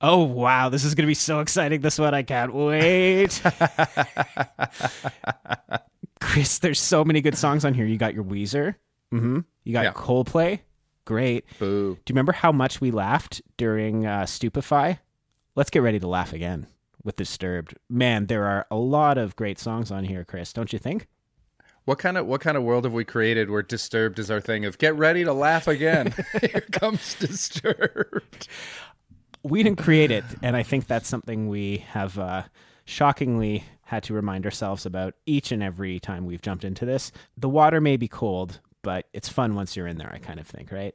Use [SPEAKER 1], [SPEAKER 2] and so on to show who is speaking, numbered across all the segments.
[SPEAKER 1] Oh wow, this is going to be so exciting. This one I can't wait. Chris, there's so many good songs on here. You got your Weezer. Mm-hmm. You got
[SPEAKER 2] Yeah.
[SPEAKER 1] Coldplay. Great.
[SPEAKER 2] Boo.
[SPEAKER 1] Do you remember how much we laughed during uh, Stupify? Let's get ready to laugh again with Disturbed. Man, there are a lot of great songs on here, Chris. Don't you think?
[SPEAKER 2] What kind of what kind of world have we created where disturbed is our thing of get ready to laugh again? Here comes disturbed.
[SPEAKER 1] We didn't create it, and I think that's something we have uh, shockingly had to remind ourselves about each and every time we've jumped into this. The water may be cold, but it's fun once you're in there. I kind of think, right?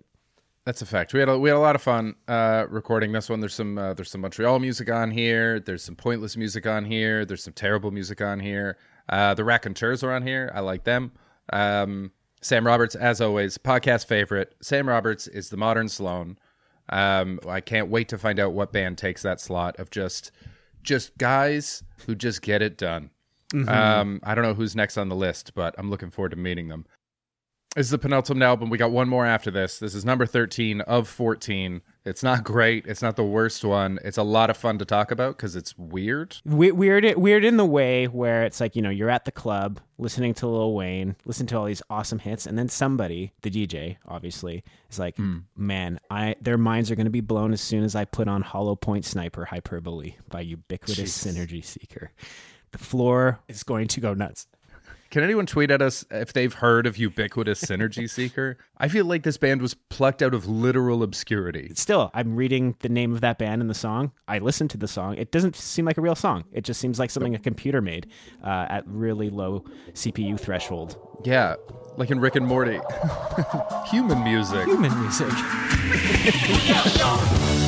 [SPEAKER 2] That's a fact. We had a, we had a lot of fun uh, recording this one. There's some uh, there's some Montreal music on here. There's some pointless music on here. There's some terrible music on here. Uh, the Raconteurs are on here. I like them. Um, Sam Roberts, as always, podcast favorite. Sam Roberts is the modern Sloan. Um, I can't wait to find out what band takes that slot of just just guys who just get it done. Um, I don't know who's next on the list, but I'm looking forward to meeting them. This is the penultimate album. We got one more after this. This is number 13 of 14. It's not great. It's not the worst one. It's a lot of fun to talk about because it's weird.
[SPEAKER 1] We- weird, weird in the way where it's like you know you're at the club listening to Lil Wayne, listen to all these awesome hits, and then somebody, the DJ, obviously, is like, hmm. "Man, I their minds are going to be blown as soon as I put on Hollow Point Sniper Hyperbole by Ubiquitous Synergy Seeker. The floor is going to go nuts."
[SPEAKER 2] Can anyone tweet at us if they've heard of Ubiquitous Synergy Seeker? I feel like this band was plucked out of literal obscurity.
[SPEAKER 1] Still, I'm reading the name of that band and the song. I listened to the song. It doesn't seem like a real song. It just seems like something a computer made uh, at really low CPU threshold.
[SPEAKER 2] Yeah, like in Rick and Morty. Human music.
[SPEAKER 1] Human music.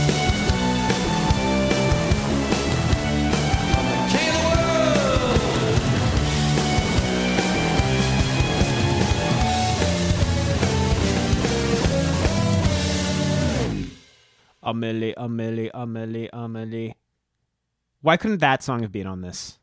[SPEAKER 1] A Milli, Amelie, A Milli, Amelie. Why couldn't that song have been on this?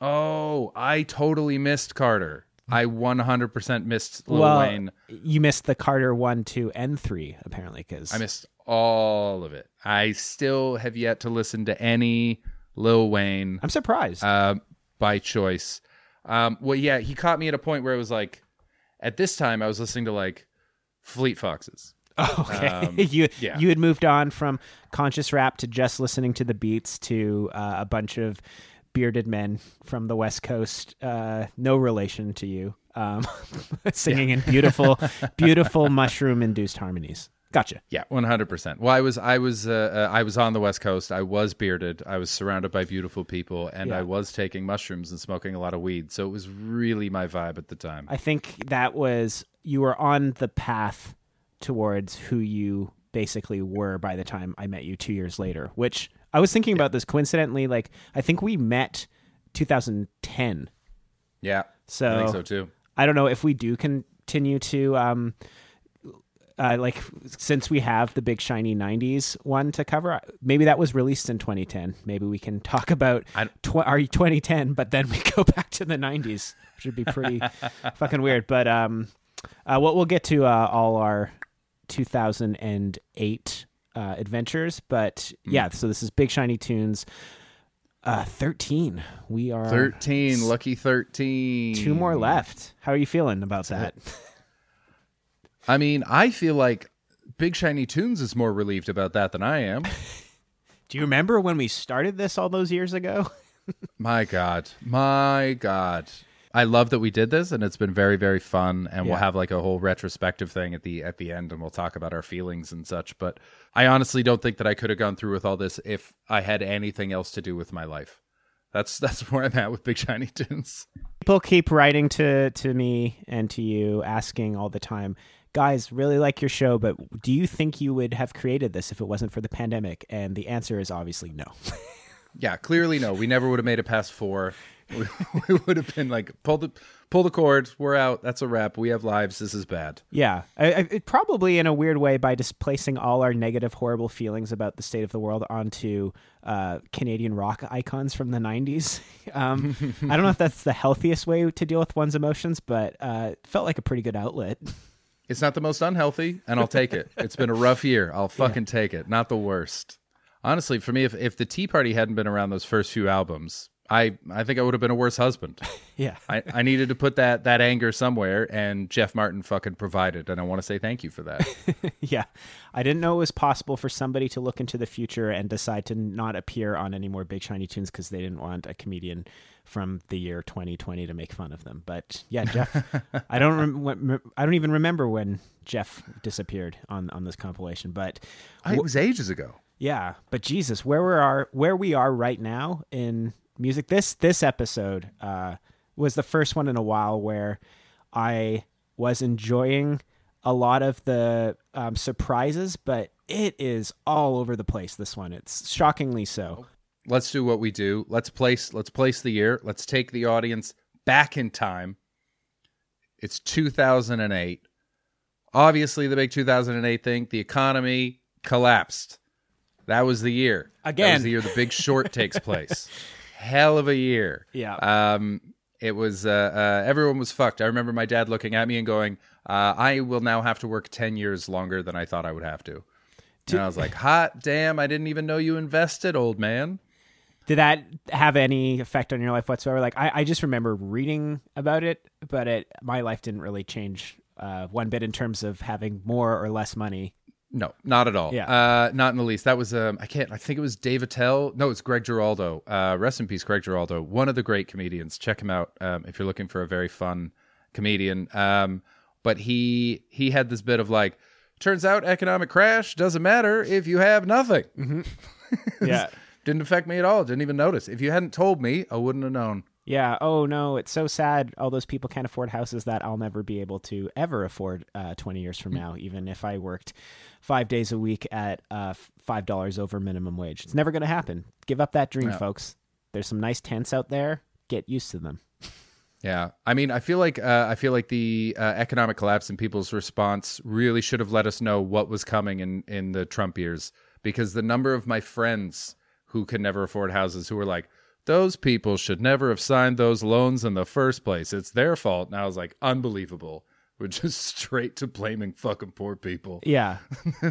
[SPEAKER 2] Oh, I totally missed Carter. I 100% missed Lil
[SPEAKER 1] well,
[SPEAKER 2] Wayne.
[SPEAKER 1] you missed the Carter one, two, and three apparently because
[SPEAKER 2] I missed all of it. I still have yet to listen to any Lil Wayne
[SPEAKER 1] I'm surprised.
[SPEAKER 2] uh, by choice. Um, well, yeah, he caught me at a point where it was like, at this time, I was listening to like Fleet Foxes.
[SPEAKER 1] Okay,
[SPEAKER 2] Um,
[SPEAKER 1] you
[SPEAKER 2] yeah.
[SPEAKER 1] you had moved on from conscious rap to just listening to the beats to uh, a bunch of bearded men from the West Coast, uh, no relation to you, um, singing in beautiful, beautiful mushroom-induced harmonies. Gotcha.
[SPEAKER 2] Yeah, one hundred percent. Well, I was, I was, uh, uh, I was on the West Coast. I was bearded. I was surrounded by beautiful people, and
[SPEAKER 1] Yeah.
[SPEAKER 2] I was taking mushrooms and smoking a lot of weed. So it was really my vibe at the time.
[SPEAKER 1] I think that was you were on the path towards who you basically were by the time I met you two years later. Which I was thinking about this coincidentally. Like I think we met 2010.
[SPEAKER 2] yeah,
[SPEAKER 1] So
[SPEAKER 2] I think so too.
[SPEAKER 1] I don't know if we do continue to um uh, like since we have the big shiny 90s one to cover maybe that was released in 2010 maybe we can talk about tw- our 2010 but then we go back to the 90s which would be pretty fucking weird but um uh we'll, we'll get to uh, all our 2008 uh adventures but
[SPEAKER 2] Hmm.
[SPEAKER 1] yeah so this is big shiny tunes uh 13 we are
[SPEAKER 2] Thirteen, lucky thirteen.
[SPEAKER 1] Two more left. How are you feeling about that?
[SPEAKER 2] I mean, I feel like Big Shiny Tunes is more relieved about that than I am.
[SPEAKER 1] Do you remember when we started this all those years ago?
[SPEAKER 2] my God, my God. I love that we did this, and it's been very, very fun. And we'll have like a whole retrospective thing at the at the end, and we'll talk about our feelings and such. But I honestly don't think that I could have gone through with all this if I had anything else to do with my life. That's that's where I'm at with Big Shiny Tunes.
[SPEAKER 1] People keep writing to to me and to you asking all the time, guys, really like your show, but do you think you would have created this if it wasn't for the pandemic? And the answer is obviously no.
[SPEAKER 2] Yeah, clearly no. We never would have made it past four. We, we would have been like, pull the pull the cord. We're out. That's a wrap. We have lives. This is bad.
[SPEAKER 1] yeah, I, I, it probably in a weird way by displacing all our negative, horrible feelings about the state of the world onto uh, Canadian rock icons from the '90s. Um, I don't know if that's the healthiest way to deal with one's emotions, but uh, felt like a pretty good outlet.
[SPEAKER 2] It's not the most unhealthy, and I'll take it. It's been a rough year. I'll fucking take it. Not the worst. honestly, for me, if if the Tea Party hadn't been around those first few albums, I I think I would have been a worse husband.
[SPEAKER 1] Yeah.
[SPEAKER 2] I, I needed to put that that anger somewhere, and Jeff Martin fucking provided, and I want to say thank you for that.
[SPEAKER 1] yeah. I didn't know it was possible for somebody to look into the future and decide to not appear on any more Big Shiny Tunes because they didn't want a comedian from the year 2020 to make fun of them. But yeah, Jeff, I don't rem- I don't even remember when Jeff disappeared on on this compilation, but
[SPEAKER 2] I, it was ages ago.
[SPEAKER 1] yeah, but Jesus, where we are where we are right now in music this this episode uh was the first one in a while where I was enjoying a lot of the um, surprises, but it is all over the place. This one, it's shockingly so.
[SPEAKER 2] Let's do what we do. Let's place let's place the year. Let's take the audience back in time. It's 2008. Obviously, the big 2008 thing, the economy collapsed. That was the year. That
[SPEAKER 1] Again.
[SPEAKER 2] was the year the Big Short takes place. Hell of a year.
[SPEAKER 1] Yeah.
[SPEAKER 2] Um, it was uh, uh, everyone was fucked. I remember my dad looking at me and going, uh, "I will now have to work ten years longer than I thought I would have to." And I was like, "Hot damn! I didn't even know you invested, old man."
[SPEAKER 1] Did that have any effect on your life whatsoever? Like, I, I just remember reading about it, but it my life didn't really change uh, one bit in terms of having more or less money.
[SPEAKER 2] No, not at all.
[SPEAKER 1] Yeah.
[SPEAKER 2] Uh, not in the least. That was um, I can't. I think it was Dave Attell. No, it's Greg Giraldo. Uh, rest in peace, Greg Giraldo. One of the great comedians. Check him out um, if you're looking for a very fun comedian. Um, but he he had this bit of like, turns out economic crash doesn't matter if you have nothing.
[SPEAKER 1] Yeah.
[SPEAKER 2] Didn't affect me at all. Didn't even notice. If you hadn't told me, I wouldn't have known.
[SPEAKER 1] Yeah. Oh no, it's so sad. All those people can't afford houses that I'll never be able to ever afford uh, twenty years from now, even if I worked five days a week at uh, five dollars over minimum wage. It's never going to happen. Give up that dream,
[SPEAKER 2] No.
[SPEAKER 1] folks. There's some nice tents out there. Get used to them.
[SPEAKER 2] Yeah, I mean, I feel like uh, I feel like the uh, economic collapse and people's response really should have let us know what was coming in in the Trump years because the number of my friends who could never afford houses who were like, those people should never have signed those loans in the first place. It's their fault. And I was like, unbelievable. We're just straight to blaming fucking poor people.
[SPEAKER 1] Yeah.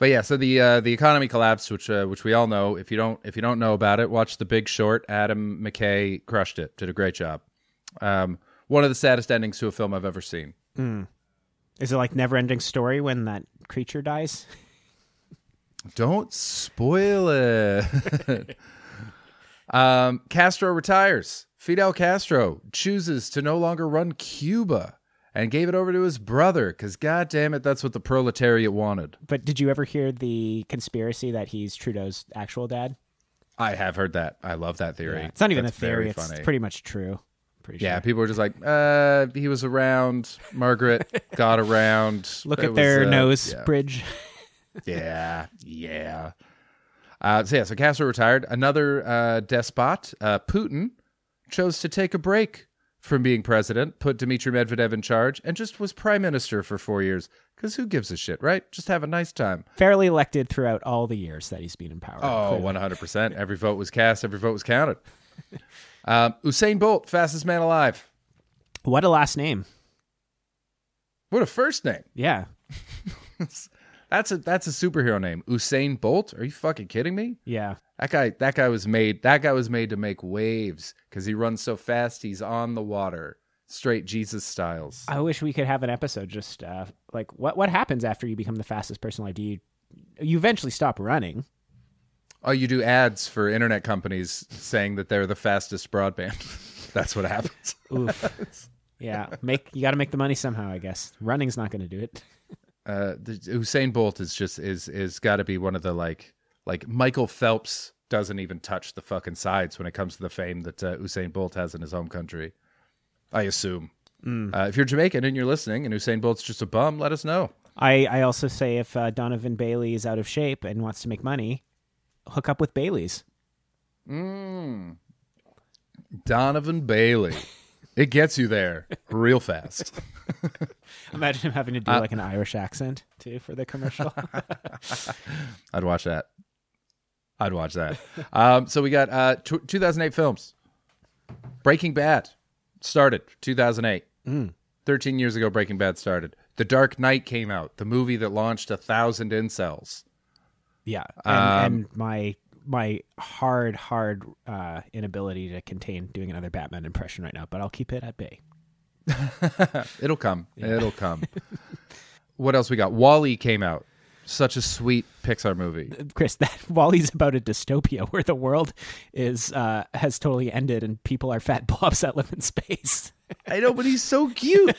[SPEAKER 2] But yeah, so the uh, the economy collapsed, which uh, which we all know. If you don't if you don't know about it, watch The Big Short. Adam McKay crushed it, did a great job. Um, one of the saddest endings to a film I've ever seen. Mm.
[SPEAKER 1] Is it like never ending story when that creature dies?
[SPEAKER 2] Don't spoil it. Um, Castro retires. Fidel Castro chooses to no longer run Cuba and gave it over to his brother because, god damn it, that's what the proletariat wanted.
[SPEAKER 1] But did you ever hear the conspiracy that he's Trudeau's actual dad?
[SPEAKER 2] I have heard that. I love that theory.
[SPEAKER 1] It's not even
[SPEAKER 2] That's
[SPEAKER 1] a theory. It's
[SPEAKER 2] funny.
[SPEAKER 1] pretty much true. Pretty
[SPEAKER 2] Yeah,
[SPEAKER 1] sure.
[SPEAKER 2] people were just like, uh, he was around. Margaret got around.
[SPEAKER 1] Look
[SPEAKER 2] It
[SPEAKER 1] at
[SPEAKER 2] was,
[SPEAKER 1] their
[SPEAKER 2] uh,
[SPEAKER 1] nose
[SPEAKER 2] yeah.
[SPEAKER 1] bridge.
[SPEAKER 2] Yeah, yeah. Uh, so yeah, so Castro retired. Another uh, despot, uh, Putin, chose to take a break from being president, put Dmitry Medvedev in charge, and just was prime minister for four years. Because who gives a shit, right? Just have a nice time.
[SPEAKER 1] Fairly elected throughout all the years that he's been in power.
[SPEAKER 2] Oh,
[SPEAKER 1] clearly.
[SPEAKER 2] 100%. Every vote was cast, every vote was counted. Um, Usain Bolt, fastest man alive.
[SPEAKER 1] What a last name.
[SPEAKER 2] What a first name.
[SPEAKER 1] Yeah.
[SPEAKER 2] That's a that's a superhero name. Usain Bolt? Are you fucking kidding me?
[SPEAKER 1] Yeah.
[SPEAKER 2] That guy that guy was made that guy was made to make waves cuz he runs so fast he's on the water. Straight Jesus styles.
[SPEAKER 1] I wish we could have an episode just uh, like what what happens after you become the fastest person alive? Do you you eventually stop running?
[SPEAKER 2] Oh, you do ads for internet companies saying that they're the fastest broadband. That's what happens.
[SPEAKER 1] Oof. yeah. Make you got to make the money somehow, I guess. Running's not going to do it.
[SPEAKER 2] Uh the, Usain Bolt is just is is got to be one of the like like Michael Phelps doesn't even touch the fucking sides when it comes to the fame that uh, Usain Bolt has in his home country. I assume. Uh, if you're Jamaican and you're listening and Usain Bolt's just a bum, let us know.
[SPEAKER 1] I I also say if uh, Donovan Bailey is out of shape and wants to make money, hook up with Bailey's.
[SPEAKER 2] Donovan Bailey. It gets you there real fast.
[SPEAKER 1] Imagine him having to do like an Irish accent too for the commercial.
[SPEAKER 2] I'd watch that. I'd watch that. Um, so we got uh, t- 2008 films. Breaking Bad started 2008. 13 years ago, Breaking Bad started. The Dark Knight came out, the movie that launched a thousand incels.
[SPEAKER 1] Yeah, and, and my my hard hard uh, inability to contain doing another Batman impression right now, but I'll keep it at bay.
[SPEAKER 2] It'll come. It'll come. what else we got? WALL-E came out. Such a sweet Pixar movie.
[SPEAKER 1] Chris, that WALL-E's about a dystopia where the world is uh, has totally ended and people are fat blobs that live in space.
[SPEAKER 2] I know, but he's so cute.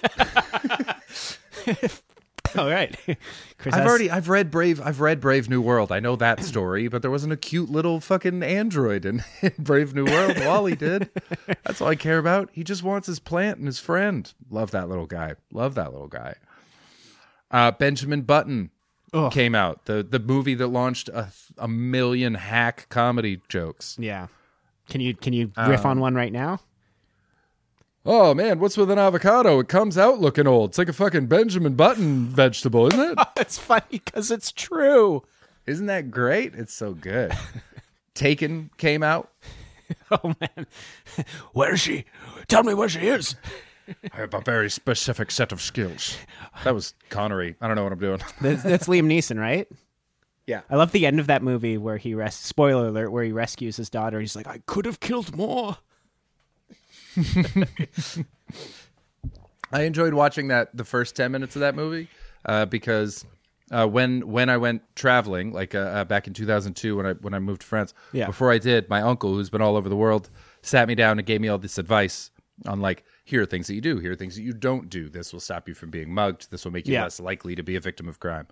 [SPEAKER 1] All right, Chris.
[SPEAKER 2] I've
[SPEAKER 1] has-
[SPEAKER 2] already I've read Brave I've read Brave New World. I know that story, but there wasn't a cute little fucking android in, in Brave New World. WALL-E did. That's all I care about. He just wants his plant and his friend. Love that little guy. Love that little guy. Uh, Benjamin Button
[SPEAKER 1] Ugh.
[SPEAKER 2] came out. The the movie that launched a, a million hack comedy jokes.
[SPEAKER 1] Yeah. Can you can you riff
[SPEAKER 2] Um,
[SPEAKER 1] on one right now?
[SPEAKER 2] Oh man, what's with an avocado? It comes out looking old. It's like a fucking Benjamin Button vegetable, isn't it?
[SPEAKER 1] It's funny because it's true.
[SPEAKER 2] Isn't that great? It's so good. Taken came out.
[SPEAKER 1] Oh man, where is she? Tell me where she is.
[SPEAKER 2] I have a very specific set of skills. That was Connery. I don't know what I'm doing.
[SPEAKER 1] That's, that's Liam Neeson, right?
[SPEAKER 2] Yeah.
[SPEAKER 1] I love the end of that movie where he res- spoiler alert where he rescues his daughter. He's like, I could have killed more.
[SPEAKER 2] I enjoyed watching that the first 10 minutes of that movie uh, because uh, when when I went traveling like uh, uh, back in 2002 when I when I moved to France
[SPEAKER 1] Yeah.
[SPEAKER 2] before I did my uncle who's been all over the world sat me down and gave me all this advice on like here are things that you do here are things that you don't do this will stop you from being mugged this will make you
[SPEAKER 1] Yeah.
[SPEAKER 2] less likely to be a victim of crime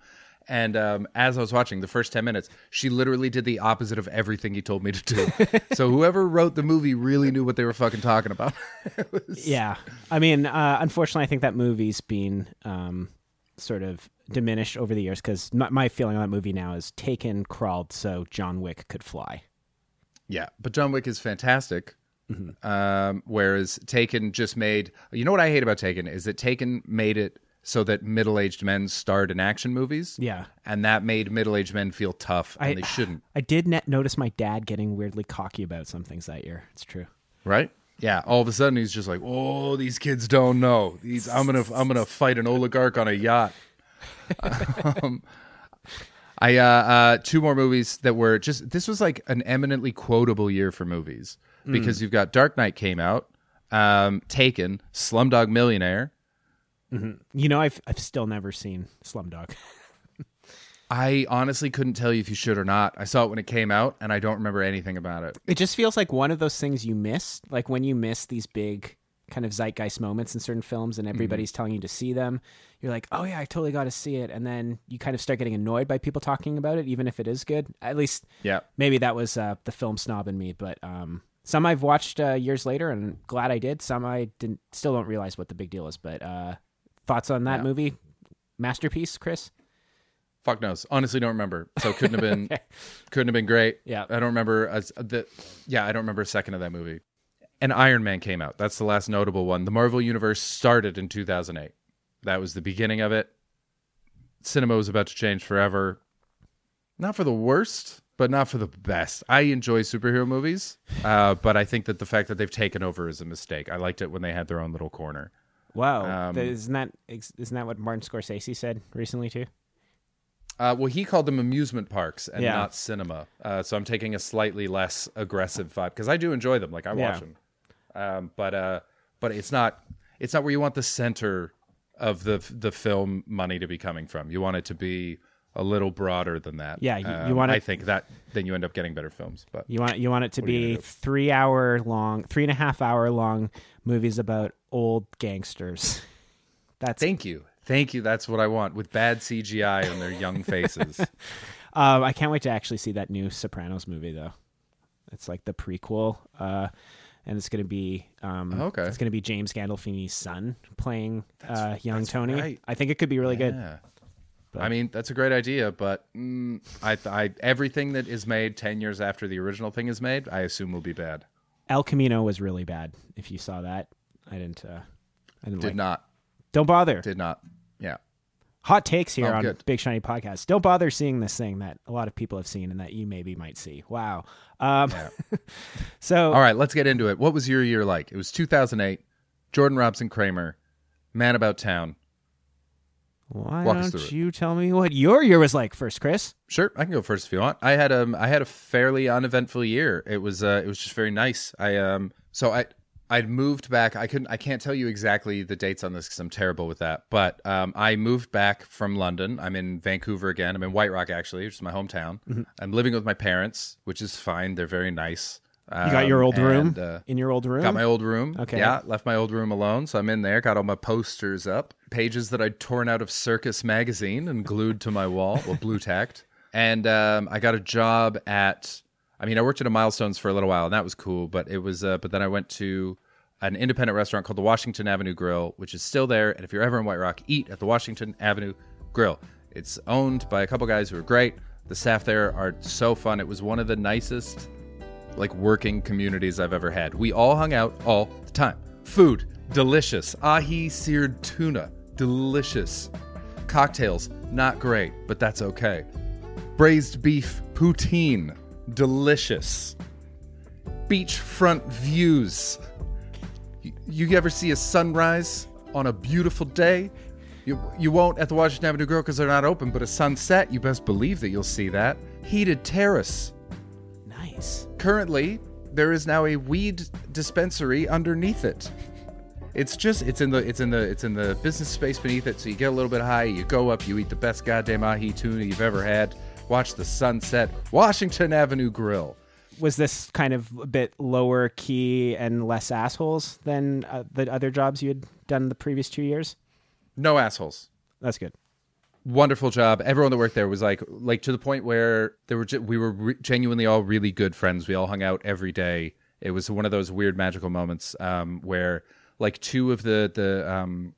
[SPEAKER 2] and um, as I was watching the first 10 minutes, she literally did the opposite of everything he told me to do. so whoever wrote the movie really knew what they were fucking talking about. Was-
[SPEAKER 1] Yeah, I mean, uh, unfortunately, I think that movie's been um, sort of diminished over the years because my, my feeling on that movie now is Taken crawled so John Wick could fly.
[SPEAKER 2] Yeah, but John Wick is fantastic. Um, whereas Taken just made. You know what I hate about Taken is that Taken made it so that middle-aged men starred in action movies.
[SPEAKER 1] Yeah.
[SPEAKER 2] and that made middle-aged men feel tough, and
[SPEAKER 1] I-
[SPEAKER 2] they shouldn't.
[SPEAKER 1] I did net notice my dad getting weirdly cocky about some things that year. It's true.
[SPEAKER 2] Right? Yeah. All of a sudden, he's just like, "Oh, these kids don't know. These I'm gonna I'm gonna fight an oligarch on a yacht." um, I uh, uh, two more movies that were just. This was like an eminently quotable year for movies because you've got Dark Knight came out, um, Taken, Slumdog Millionaire.
[SPEAKER 1] You know, I've I've still never seen Slumdog.
[SPEAKER 2] I honestly couldn't tell you if you should or not. I saw it when it came out, and I don't remember anything about it.
[SPEAKER 1] It just feels like one of those things you miss, like when you miss these big kind of zeitgeist moments in certain films and everybody's telling you to see them. You're like, oh yeah, I totally got to see it, and then you kind of start getting annoyed by people talking about it, even if it is good. At least,
[SPEAKER 2] Yeah.
[SPEAKER 1] maybe that was uh, the film snob in me. But um, some I've watched uh, years later, and glad I did. Some I didn't, still don't realize what the big deal is. But uh, thoughts on that
[SPEAKER 2] Yeah.
[SPEAKER 1] movie, masterpiece, Chris?
[SPEAKER 2] Fuck knows. Honestly, don't remember. So couldn't have been couldn't have been great.
[SPEAKER 1] Yeah.
[SPEAKER 2] I don't remember as the yeah, I don't remember a second of that movie. And Iron Man came out. That's the last notable one. The Marvel universe started in 2008. That was the beginning of it. Cinema was about to change forever. Not for the worst, but not for the best. I enjoy superhero movies, uh, but I think that the fact that they've taken over is a mistake. I liked it when they had their own little corner.
[SPEAKER 1] Wow,
[SPEAKER 2] Um,
[SPEAKER 1] isn't that isn't that what Martin Scorsese said recently too?
[SPEAKER 2] Uh, well, he called them amusement parks and
[SPEAKER 1] Yeah.
[SPEAKER 2] not cinema. Uh, so I'm taking a slightly less aggressive vibe because I do enjoy them. Like I
[SPEAKER 1] Yeah.
[SPEAKER 2] watch them, um, but uh, but it's not it's not where you want the center of the the film money to be coming from. You want it to be a little broader than that.
[SPEAKER 1] Yeah, you- you
[SPEAKER 2] Um,
[SPEAKER 1] want it-
[SPEAKER 2] I think that then you end up getting better films. But
[SPEAKER 1] You want you want it to
[SPEAKER 2] you
[SPEAKER 1] be three hour long, three and a half hour long movies about old gangsters. That's
[SPEAKER 2] thank you, thank you. That's what I want with bad CGI on their young faces.
[SPEAKER 1] um, I can't wait to actually see that new Sopranos movie though. It's like the prequel, uh, and it's going to be um,
[SPEAKER 2] Oh, Okay.
[SPEAKER 1] It's going to be James Gandolfini's son playing uh, young Tony.
[SPEAKER 2] right.
[SPEAKER 1] I think it could be really good.
[SPEAKER 2] Yeah. I mean, that's a great idea, but mm, I, I everything that is made ten years after the original thing is made, I assume will be bad.
[SPEAKER 1] El Camino was really bad. If you saw that, I didn't. Uh, I didn't
[SPEAKER 2] Did
[SPEAKER 1] like.
[SPEAKER 2] not,
[SPEAKER 1] Don't bother.
[SPEAKER 2] did not. Yeah,
[SPEAKER 1] Hot takes here
[SPEAKER 2] Oh,
[SPEAKER 1] on
[SPEAKER 2] good.
[SPEAKER 1] Big Shiny Podcast. Don't bother seeing this thing that a lot of people have seen and that you maybe might see. Wow. Um, so
[SPEAKER 2] all right, let's get into it. What was your year like? It was 2008. Jordan Robson Kramer, Man About Town.
[SPEAKER 1] Why
[SPEAKER 2] Walk
[SPEAKER 1] don't
[SPEAKER 2] it.
[SPEAKER 1] you tell me what your year was like first, Chris?
[SPEAKER 2] Sure, I can go first if you want. I had um I had a fairly uneventful year. It was uh it was just very nice. I um so I I'd moved back. I couldn't I can't tell you exactly the dates on this because I'm terrible with that. But um I moved back from London. I'm in Vancouver again. I'm in White Rock actually, which is my hometown. I'm living with my parents, which is fine. They're very nice.
[SPEAKER 1] You got your
[SPEAKER 2] Um,
[SPEAKER 1] old room
[SPEAKER 2] uh,
[SPEAKER 1] in your old room.
[SPEAKER 2] Got my old room.
[SPEAKER 1] Okay.
[SPEAKER 2] Yeah, left my old room alone, so I'm in there. Got all my posters up, pages that I'd torn out of Circus magazine and glued to my wall, well, blue tacked. And um, I got a job at. I mean, I worked at a Milestones for a little while, and that was cool. But it was. Uh, but then I went to an independent restaurant called the Washington Avenue Grill, which is still there. And if you're ever in White Rock, eat at the Washington Avenue Grill. It's owned by a couple guys who are great. The staff there are so fun. It was one of the nicest like working communities I've ever had. We all hung out all the time. Food, delicious. Ahi seared tuna, delicious. Cocktails, not great, but that's okay. Braised beef poutine, delicious. Beachfront views. You, you ever see a sunrise on a beautiful day? You, you won't at the Washington Avenue Grill because they're not open, but a sunset, you best believe that you'll see that. Heated terrace
[SPEAKER 1] nice.
[SPEAKER 2] currently there is now a weed dispensary underneath it it's just it's in the it's in the it's in the business space beneath it so you get a little bit high you go up you eat the best goddamn ahi tuna you've ever had watch the sunset washington avenue grill
[SPEAKER 1] Was this kind of a bit lower key and less assholes than uh, the other jobs you had done the previous two years?
[SPEAKER 2] no assholes
[SPEAKER 1] That's good.
[SPEAKER 2] wonderful job. Everyone that worked there was like, like to the point where there were, we were re- genuinely all really good friends. We all hung out every day. It was one of those weird magical moments um, where like two of the the um,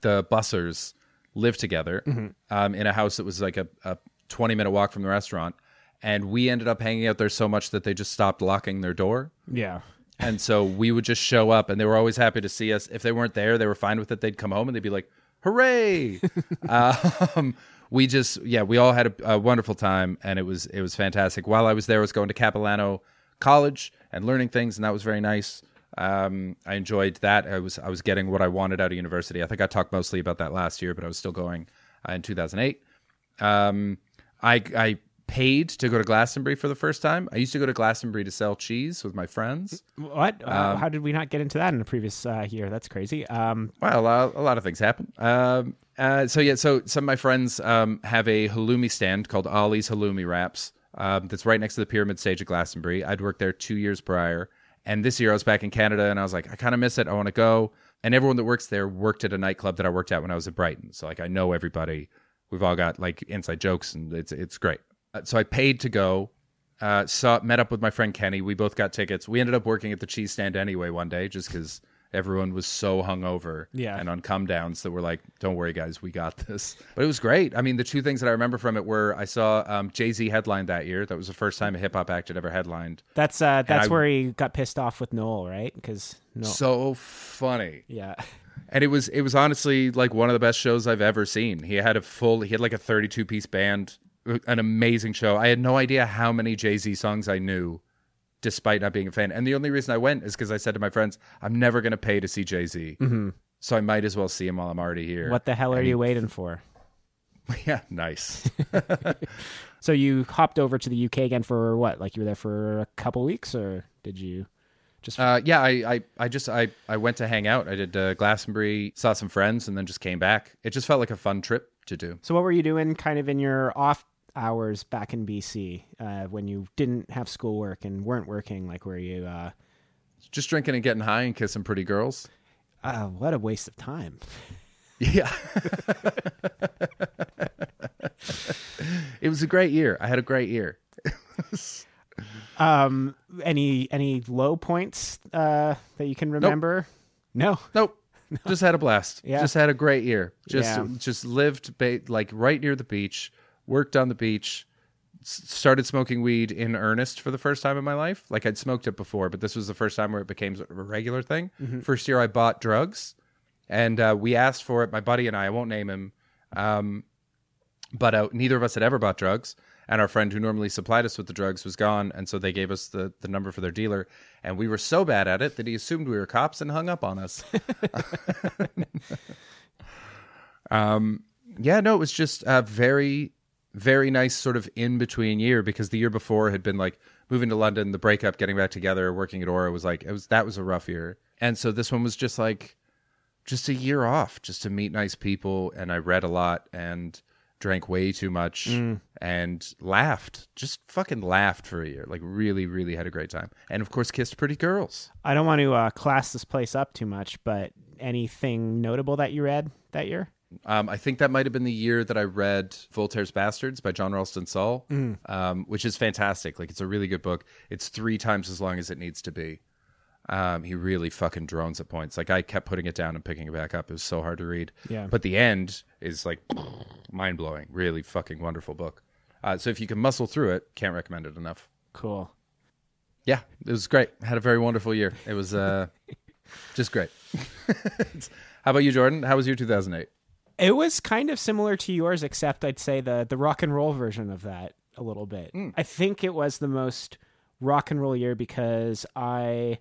[SPEAKER 2] the bussers lived together um, in a house that was like a, a twenty minute walk from the restaurant, and we ended up hanging out there so much that they just stopped locking their door.
[SPEAKER 1] Yeah.
[SPEAKER 2] And so we would just show up, and they were always happy to see us. If they weren't there, they were fine with it. They'd come home and they'd be like, "Hooray!" um, we just, yeah, we all had a, a wonderful time, and it was it was fantastic. While I was there, I was going to Capilano College and learning things, and that was very nice. Um, I enjoyed that. I was I was getting what I wanted out of university. I think I talked mostly about that last year, but I was still going uh, in 2008. Um, I I paid to go to Glastonbury for the first time. I used to go to Glastonbury to sell cheese with my friends.
[SPEAKER 1] What?
[SPEAKER 2] Um,
[SPEAKER 1] Uh, how did we not get into that in the previous uh, year? That's crazy. Um,
[SPEAKER 2] Well, a lot, a lot of things happen. Um, uh, so yeah, so some of my friends um, have a halloumi stand called Ollie's Halloumi Wraps. Um, that's right next to the pyramid stage at Glastonbury. I'd worked there two years prior, and this year I was back in Canada, and I was like, I kind of miss it. I want to go. And everyone that works there worked at a nightclub that I worked at when I was at Brighton. So like, I know everybody. We've all got like inside jokes, and it's it's great. Uh, so I paid to go. Uh, saw met up with my friend Kenny. We both got tickets. We ended up working at the cheese stand anyway one day, just because everyone was so hungover
[SPEAKER 1] Yeah.
[SPEAKER 2] and on come downs that we're like, "Don't worry, guys, we got this." But it was great. I mean, the two things that I remember from it were I saw um, Jay Z headline that year. That was the first time a hip hop act had ever headlined.
[SPEAKER 1] that's uh, that's
[SPEAKER 2] I-
[SPEAKER 1] where he got pissed off with Noel, right? Because no,
[SPEAKER 2] So funny.
[SPEAKER 1] yeah,
[SPEAKER 2] and it was it was honestly like one of the best shows I've ever seen. He had a full he had like a 32 piece band, an amazing show. I had no idea how many Jay-Z songs I knew despite not being a fan. And the only reason I went is cuz I said to my friends, I'm never going to pay to see Jay-Z. So I might as well see him while I'm already here.
[SPEAKER 1] what the hell are you waiting for?
[SPEAKER 2] yeah, nice.
[SPEAKER 1] So you hopped over to the UK again for what? Like you were there for a couple weeks, or did you just?
[SPEAKER 2] Uh, yeah, I, I, I just I, I went to hang out. I did uh, Glastonbury, saw some friends, and then just came back. It just felt like a fun trip to do.
[SPEAKER 1] so what were you doing, kind of in your off hours back in BC uh, when you didn't have schoolwork and weren't working? Like, were you? Uh,
[SPEAKER 2] Just drinking and getting high and kissing pretty girls.
[SPEAKER 1] uh, what a waste of time.
[SPEAKER 2] Yeah. it was a great year. I had a great year.
[SPEAKER 1] Um, any any low points uh, that you can remember? No.
[SPEAKER 2] Nope. Just had a blast.
[SPEAKER 1] Yeah.
[SPEAKER 2] Just had a great year. Just
[SPEAKER 1] Yeah.
[SPEAKER 2] just lived ba- like right near the beach, worked on the beach, s- started smoking weed in earnest for the first time in my life. Like I'd smoked it before, but this was the first time where it became a regular thing. First year I bought drugs and uh, we asked for it. My buddy and I, I won't name him, um, but uh, neither of us had ever bought drugs. And our friend who normally supplied us with the drugs was gone, and so they gave us the, the number for their dealer. And we were so bad at it that he assumed we were cops and hung up on us. um, Yeah, no, it was just a very, very nice sort of in between year because the year before had been like moving to London, the breakup, getting back together, working at Aura was like it was that was a rough year, and so this one was just like just a year off, just to meet nice people, and I read a lot and drank way too much and laughed, just fucking laughed for a year, like really, really had a great time, and of course kissed pretty girls.
[SPEAKER 1] I don't want to uh, class this place up too much, but anything notable that you read that year?
[SPEAKER 2] Um, I think that might have been the year that I read Voltaire's Bastards by John Ralston Saul, um, which is fantastic. Like, it's a really good book. It's three times as long as it needs to be. Um, he really fucking drones at points. Like, I kept putting it down and picking it back up. It was so hard to read.
[SPEAKER 1] Yeah.
[SPEAKER 2] But the end is like mind blowing. Really fucking wonderful book. Uh, so if you can muscle through it, can't recommend it enough.
[SPEAKER 1] Cool.
[SPEAKER 2] Yeah, it was great. Had a very wonderful year. It was uh, just great. How about you, Jordan? How was your 2008?
[SPEAKER 1] It was kind of similar to yours, except I'd say the the rock and roll version of that a little bit. I think it was the most rock and roll year because I,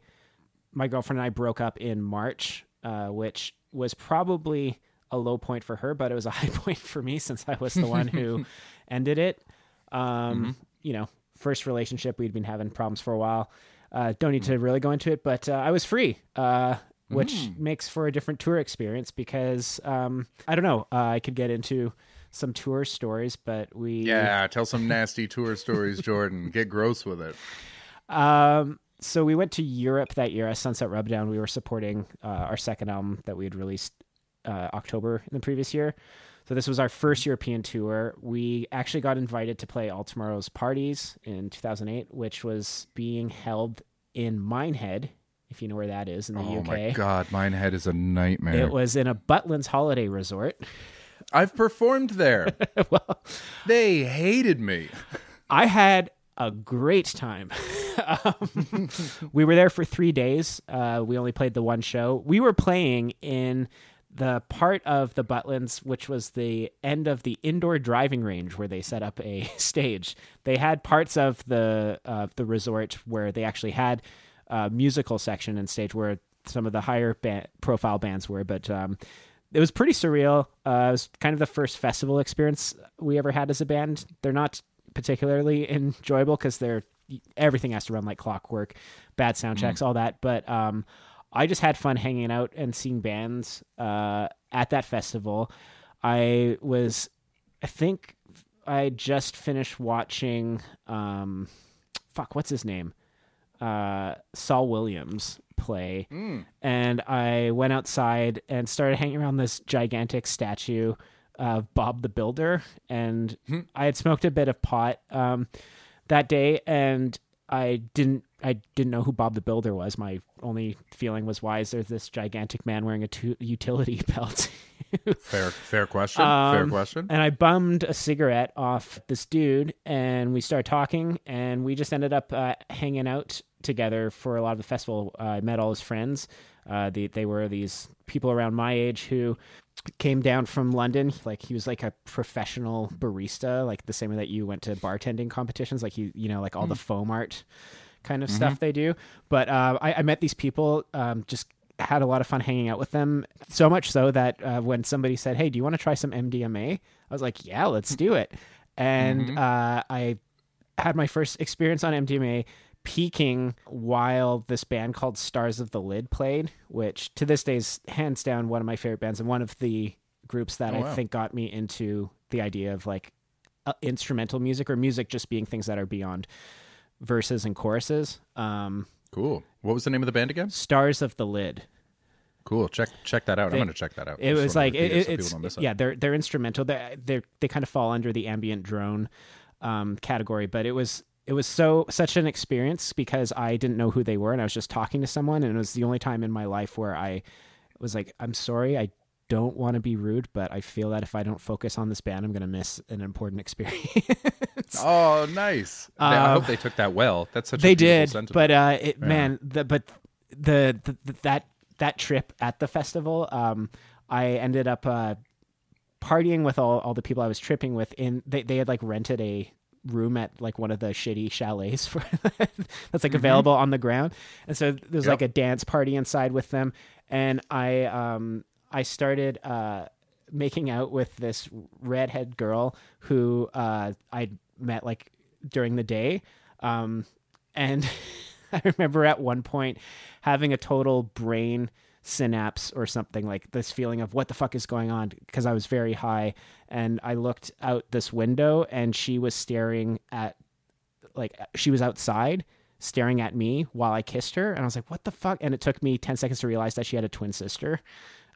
[SPEAKER 1] my girlfriend and I broke up in March, uh, which was probably a low point for her, but it was a high point for me since I was the one who ended it. Um, You know, first relationship we'd been having problems for a while. Uh, don't need to really go into it, but uh, I was free. Uh, which makes for a different tour experience because um, I don't know. Uh, I could get into some tour stories, but we
[SPEAKER 2] Yeah, tell some nasty tour stories, Jordan. Get gross with it.
[SPEAKER 1] Um, so we went to Europe that year as Sunset Rubdown. We were supporting uh, our second album that we had released uh, October in the previous year. So this was our first European tour. We actually got invited to play All Tomorrow's Parties in 2008, which was being held in Minehead, if you know where that is in the
[SPEAKER 2] Oh
[SPEAKER 1] UK.
[SPEAKER 2] my god, Minehead is a nightmare.
[SPEAKER 1] It was in a Butlins holiday resort.
[SPEAKER 2] I've performed there.
[SPEAKER 1] well,
[SPEAKER 2] they hated me.
[SPEAKER 1] I had a great time. um, we were there for three days. Uh, we only played the one show. We were playing in the part of the Butlins, which was the end of the indoor driving range where they set up a stage. They had parts of the uh, the resort where they actually had a musical section and stage where some of the higher ba- profile bands were, but um, it was pretty surreal. Uh, it was kind of the first festival experience we ever had as a band. They're not particularly enjoyable because they're everything has to run like clockwork, bad sound checks, all that. But um, I just had fun hanging out and seeing bands uh, at that festival. I was, I think, I just finished watching. Um, fuck, what's his name? Uh, Saul Williams play, and I went outside and started hanging around this gigantic statue of Bob the Builder, and I had smoked a bit of pot um, that day, and I didn't I didn't know who Bob the Builder was. My only feeling was, why is there this gigantic man wearing a tu- utility belt?
[SPEAKER 2] Fair, fair question. fair
[SPEAKER 1] Um,
[SPEAKER 2] question.
[SPEAKER 1] And I bummed a cigarette off this dude, and we started talking, and we just ended up uh, hanging out together for a lot of the festival. Uh, I met all his friends. Uh, they, they were these people around my age who came down from London. Like he was like a professional barista, like the same way that you went to bartending competitions. Like you, you know, like all the foam art kind of stuff they do. But uh, I, I met these people, um, just had a lot of fun hanging out with them. So much so that uh, when somebody said, "Hey, do you want to try some MDMA?" I was like, "Yeah, let's do it." And uh, I had my first experience on MDMA peaking while this band called Stars of the Lid played, which to this day is hands down one of my favorite bands and one of the groups that I
[SPEAKER 2] wow.
[SPEAKER 1] think got me into the idea of like uh, instrumental music or music just being things that are beyond verses and choruses. Um,
[SPEAKER 2] Cool. What was the name of the band again?
[SPEAKER 1] Stars of the Lid.
[SPEAKER 2] Cool. Check check that out.
[SPEAKER 1] They-
[SPEAKER 2] I'm going to check that out.
[SPEAKER 1] It was like it,
[SPEAKER 2] so
[SPEAKER 1] it's
[SPEAKER 2] people don't miss it.
[SPEAKER 1] yeah they're they're instrumental. They they they kind of fall under the ambient drone um, category, but it was it was so such an experience because I didn't know who they were and I was just talking to someone and it was the only time in my life where I was like I'm sorry I don't want to be rude but I feel that if I don't focus on this band I'm going to miss an important experience.
[SPEAKER 2] Oh, nice. They- I
[SPEAKER 1] Um,
[SPEAKER 2] hope they took that well. That's such a
[SPEAKER 1] they did
[SPEAKER 2] sentiment.
[SPEAKER 1] but uh it man the but the, the, the that that trip at the festival um i ended up uh partying with all, all the people i was tripping with in they, they had like rented a room at like one of the shitty chalets for that's like available on the ground and so there's
[SPEAKER 2] Yep.
[SPEAKER 1] like a dance party inside with them and i um i started uh making out with this redhead girl who uh, I met like during the day. Um, and I remember at one point having a total brain synapse or something like this feeling of what the fuck is going on because I was very high. And I looked out this window and she was staring at like she was outside staring at me while I kissed her. And I was like what the fuck? And it took me 10 seconds to realize that she had a twin sister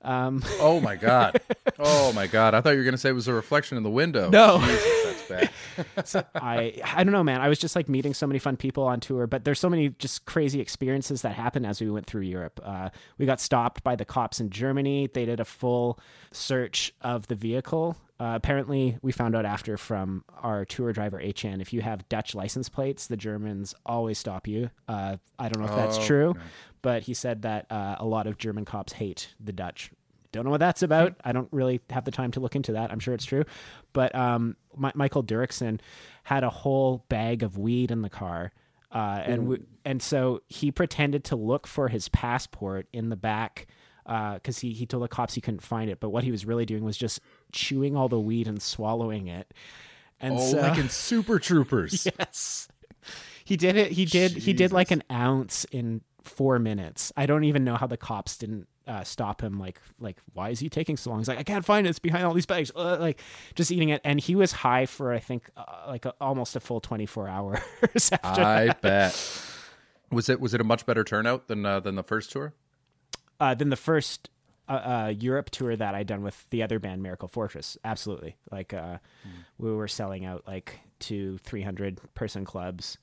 [SPEAKER 1] um
[SPEAKER 2] Oh my god. Oh my god. I thought you were gonna say it was a reflection in the window.
[SPEAKER 1] No.
[SPEAKER 2] Jesus, that's bad.
[SPEAKER 1] so I I don't know, man. I was just like meeting so many fun people on tour, but there's so many just crazy experiences that happened as we went through Europe. Uh, we got stopped by the cops in Germany. They did a full search of the vehicle. Uh, apparently, we found out after from our tour driver HN, if you have Dutch license plates, the Germans always stop you. Uh, I don't know if that's
[SPEAKER 2] Oh,
[SPEAKER 1] true,
[SPEAKER 2] okay.
[SPEAKER 1] but he said that uh, a lot of German cops hate the Dutch. Don't know what that's about. I don't really have the time to look into that. I'm sure it's true, but um, Mi- Michael Doerksen had a whole bag of weed in the car, uh, and we, and so he pretended to look for his passport in the back because he he told the cops he couldn't find it. But what he was really doing was just chewing all the weed and swallowing it. And
[SPEAKER 2] Oh,
[SPEAKER 1] so,
[SPEAKER 2] like in Super Troopers.
[SPEAKER 1] yes, he did it. He did. He did like an ounce in four minutes. I don't even know how the cops didn't uh, stop him. Like, like why is he taking so long? He's like, I can't find it. It's behind all these bags. Uh, like, just eating it. And he was high for I think uh, like a, almost a full twenty four hours after
[SPEAKER 2] I
[SPEAKER 1] that.
[SPEAKER 2] bet. Was it was it a much better turnout than uh, than the first tour?
[SPEAKER 1] Uh, then the first uh, uh, Europe tour that I done with the other band Miracle Fortress, absolutely. Like, uh, we were selling out like to three hundred person clubs.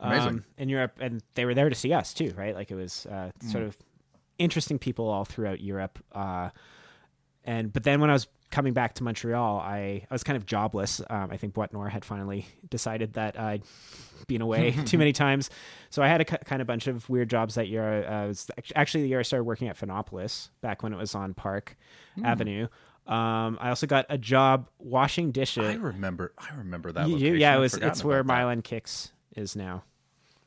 [SPEAKER 1] Um, in Europe, and they were there to see us too, right? Like it was uh, sort of interesting people all throughout Europe. Uh, and but then when I was coming back to Montreal, I, I was kind of jobless. Um, I think Boîte Noire had finally decided that I'd been away too many times, so I had a kind of bunch of weird jobs that year. Uh, was actually the year I started working at Phonopolis back when it was on Park Avenue. Um, I also got a job washing dishes.
[SPEAKER 2] I remember. I remember that.
[SPEAKER 1] You-
[SPEAKER 2] location.
[SPEAKER 1] yeah, it was. It's where. Mylan Kicks is now.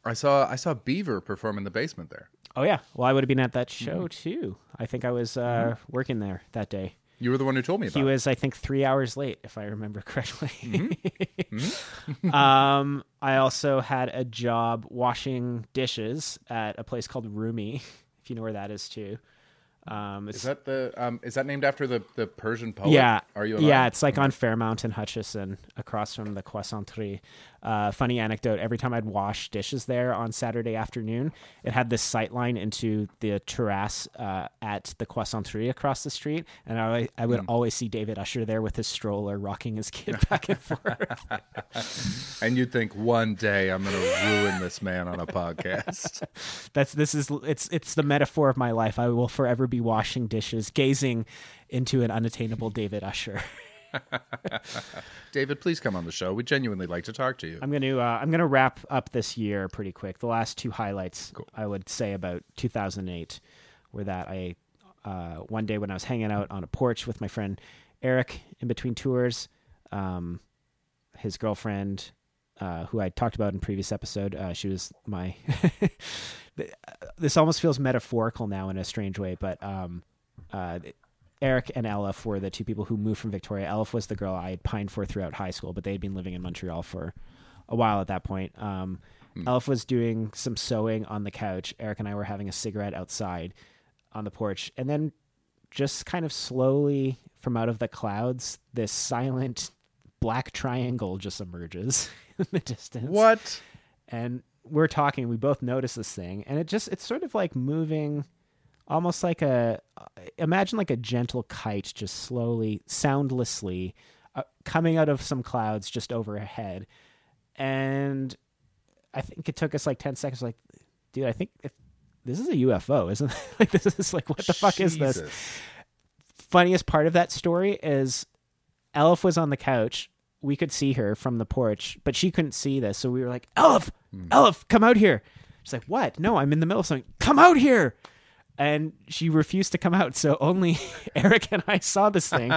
[SPEAKER 2] I saw I saw Beaver perform in the basement there.
[SPEAKER 1] Oh yeah. Well, I would have been at that show too. I think I was uh, working there that day.
[SPEAKER 2] You were the one who told me about.
[SPEAKER 1] He was, I think, three hours late, if I remember correctly. um, I also had a job washing dishes at a place called Rumi, if you know where that is too. Um,
[SPEAKER 2] Is that the um? Is that named after the the Persian poet?
[SPEAKER 1] yeah,
[SPEAKER 2] Are you?
[SPEAKER 1] yeah, it's like on Fairmount and Hutchison, across from the Croissanterie. Uh, funny anecdote: every time I'd wash dishes there on Saturday afternoon, it had this sight line into the terrace uh, at the Croissanterie across the street, and I, I would always see David Usher there with his stroller, rocking his kid back and forth.
[SPEAKER 2] And you'd think one day I'm going to ruin this man on a podcast.
[SPEAKER 1] That's this is it's it's the metaphor of my life. I will forever be washing dishes, gazing into an unattainable David Usher.
[SPEAKER 2] David, please come on the show. We genuinely like to talk to you.
[SPEAKER 1] I'm gonna uh, I'm gonna wrap up this year pretty quick. The last two highlights I would say about 2008 were that I uh, one day when I was hanging out on a porch with my friend Eric in between tours, um, his girlfriend, uh, who I talked about in previous episode, uh, she was my. this almost feels metaphorical now in a strange way, but um, uh, Eric and Elif were the two people who moved from Victoria. Elif was the girl I had pined for throughout high school, but they had been living in Montreal for a while at that point. Um, Elif was doing some sewing on the couch. Eric and I were having a cigarette outside on the porch, and then just kind of slowly from out of the clouds, this silent black triangle just emerges in the distance
[SPEAKER 2] what?
[SPEAKER 1] and we're talking we both notice this thing and it just it's sort of like moving almost like a imagine like a gentle kite just slowly soundlessly uh, coming out of some clouds just overhead and i think it took us like 10 seconds like dude i think if this is a ufo isn't it? like this is like what the fuck is this funniest part of that story is Elf was on the couch. We could see her from the porch, but she couldn't see this. So we were like, Elif, Elf, come out here. She's like, what? No, I'm in the middle of something. Come out here. And she refused to come out. So only Eric and I saw this thing.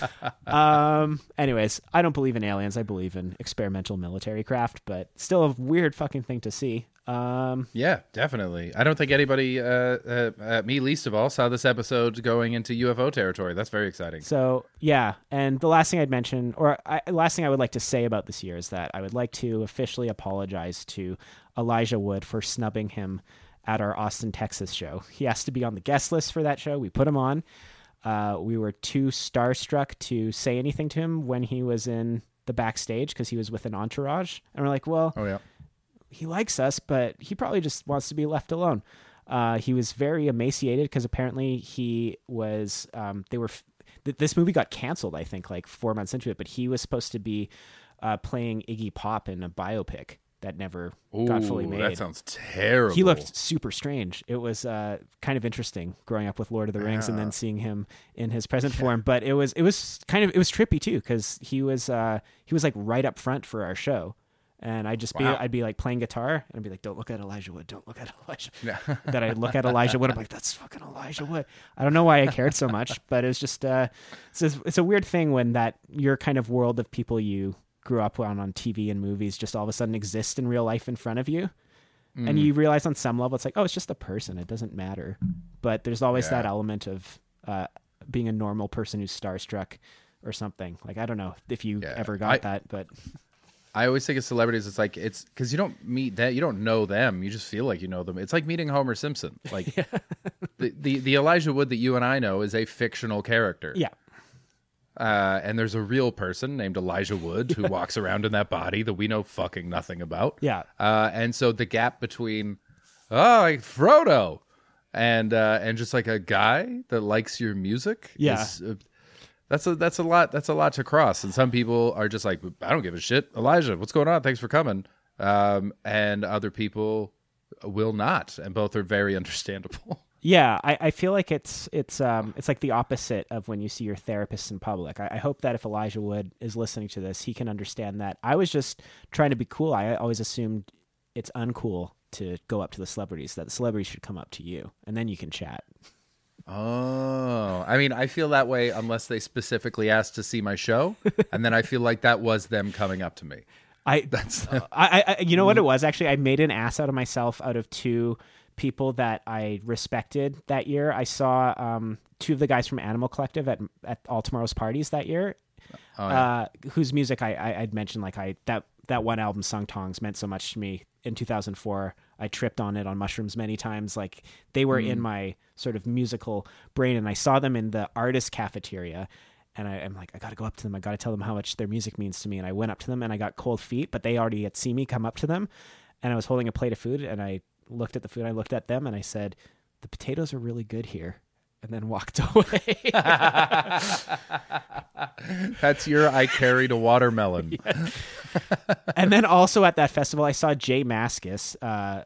[SPEAKER 1] um. Anyways, I don't believe in aliens. I believe in experimental military craft, but still a weird fucking thing to see. Um.
[SPEAKER 2] Yeah, definitely. I don't think anybody, uh, uh, uh, me least of all, saw this episode going into UFO territory. That's very exciting.
[SPEAKER 1] So yeah, and the last thing I'd mention, or I, last thing I would like to say about this year is that I would like to officially apologize to Elijah Wood for snubbing him at our Austin, Texas show. He has to be on the guest list for that show. We put him on. Uh, we were too starstruck to say anything to him when he was in the backstage because he was with an entourage, and we're like, well,
[SPEAKER 2] Oh yeah.
[SPEAKER 1] he likes us, but he probably just wants to be left alone. Uh, he was very emaciated because apparently he was. Um, they were. Th- this movie got canceled, I think, like four months into it. But he was supposed to be uh, playing Iggy Pop in a biopic that never got fully made.
[SPEAKER 2] That sounds terrible.
[SPEAKER 1] he looked super strange. It was uh, kind of interesting growing up with Lord of the Rings and then seeing him in his present form. But it was it was kind of it was trippy too because he was uh, he was like right up front for our show. And I'd just be, I'd be like playing guitar, and I'd be like, "Don't look at Elijah Wood. Don't look at Elijah." that I look at Elijah Wood, I'm like, "That's fucking Elijah Wood." I don't know why I cared so much, but it was just, uh, it's, a, it's a weird thing when that your kind of world of people you grew up on on TV and movies just all of a sudden exist in real life in front of you,
[SPEAKER 2] Mm.
[SPEAKER 1] and you realize on some level it's like, oh, it's just a person. It doesn't matter. But there's always that element of uh, being a normal person who's starstruck or something. Like I don't know if you
[SPEAKER 2] Yeah.
[SPEAKER 1] ever got
[SPEAKER 2] I-
[SPEAKER 1] that, but
[SPEAKER 2] I always think of celebrities. It's like it's because you don't meet that, you don't know them. You just feel like you know them. It's like meeting Homer Simpson. Like the, the the Elijah Wood that you and I know is a fictional character.
[SPEAKER 1] yeah,
[SPEAKER 2] Uh, and there's a real person named Elijah Wood who walks around in that body that we know fucking nothing about.
[SPEAKER 1] Yeah.
[SPEAKER 2] Uh, and so the gap between oh like Frodo and uh, and just like a guy that likes your music.
[SPEAKER 1] Yeah.
[SPEAKER 2] is, uh, that's a that's a lot that's a lot to cross. And some people are just like I don't give a shit. Elijah, what's going on? Thanks for coming. Um, and other people will not, and both are very understandable.
[SPEAKER 1] Yeah, I, I feel like it's it's um it's like the opposite of when you see your therapist in public. I, I hope that if Elijah Wood is listening to this, he can understand that I was just trying to be cool. I always assumed it's uncool to go up to the celebrities. That the celebrities should come up to you, and then you can chat.
[SPEAKER 2] Oh, I mean, I feel that way unless they specifically asked to see my show, and then I feel like that was them coming up to me.
[SPEAKER 1] I that's I, I I- you know what it was actually. I made an ass out of myself out of two people that I respected that year. I saw um two of the guys from Animal Collective at at All Tomorrow's parties that year. uh, whose music I, I I'd mentioned like I that that one album Sung Tongs meant so much to me in 2004. I tripped on it on mushrooms many times. Like they were in my sort of musical brain, and I saw them in the artist cafeteria. And I, I'm like, I got to go up to them. I got to tell them how much their music means to me. And I went up to them, and I got cold feet, but they already had seen me come up to them. And I was holding a plate of food, and I looked at the food. I looked at them, and I said, "The potatoes are really good here." And then walked away.
[SPEAKER 2] That's your I carried a watermelon.
[SPEAKER 1] and then also at that festival, I saw J Mascis. Uh,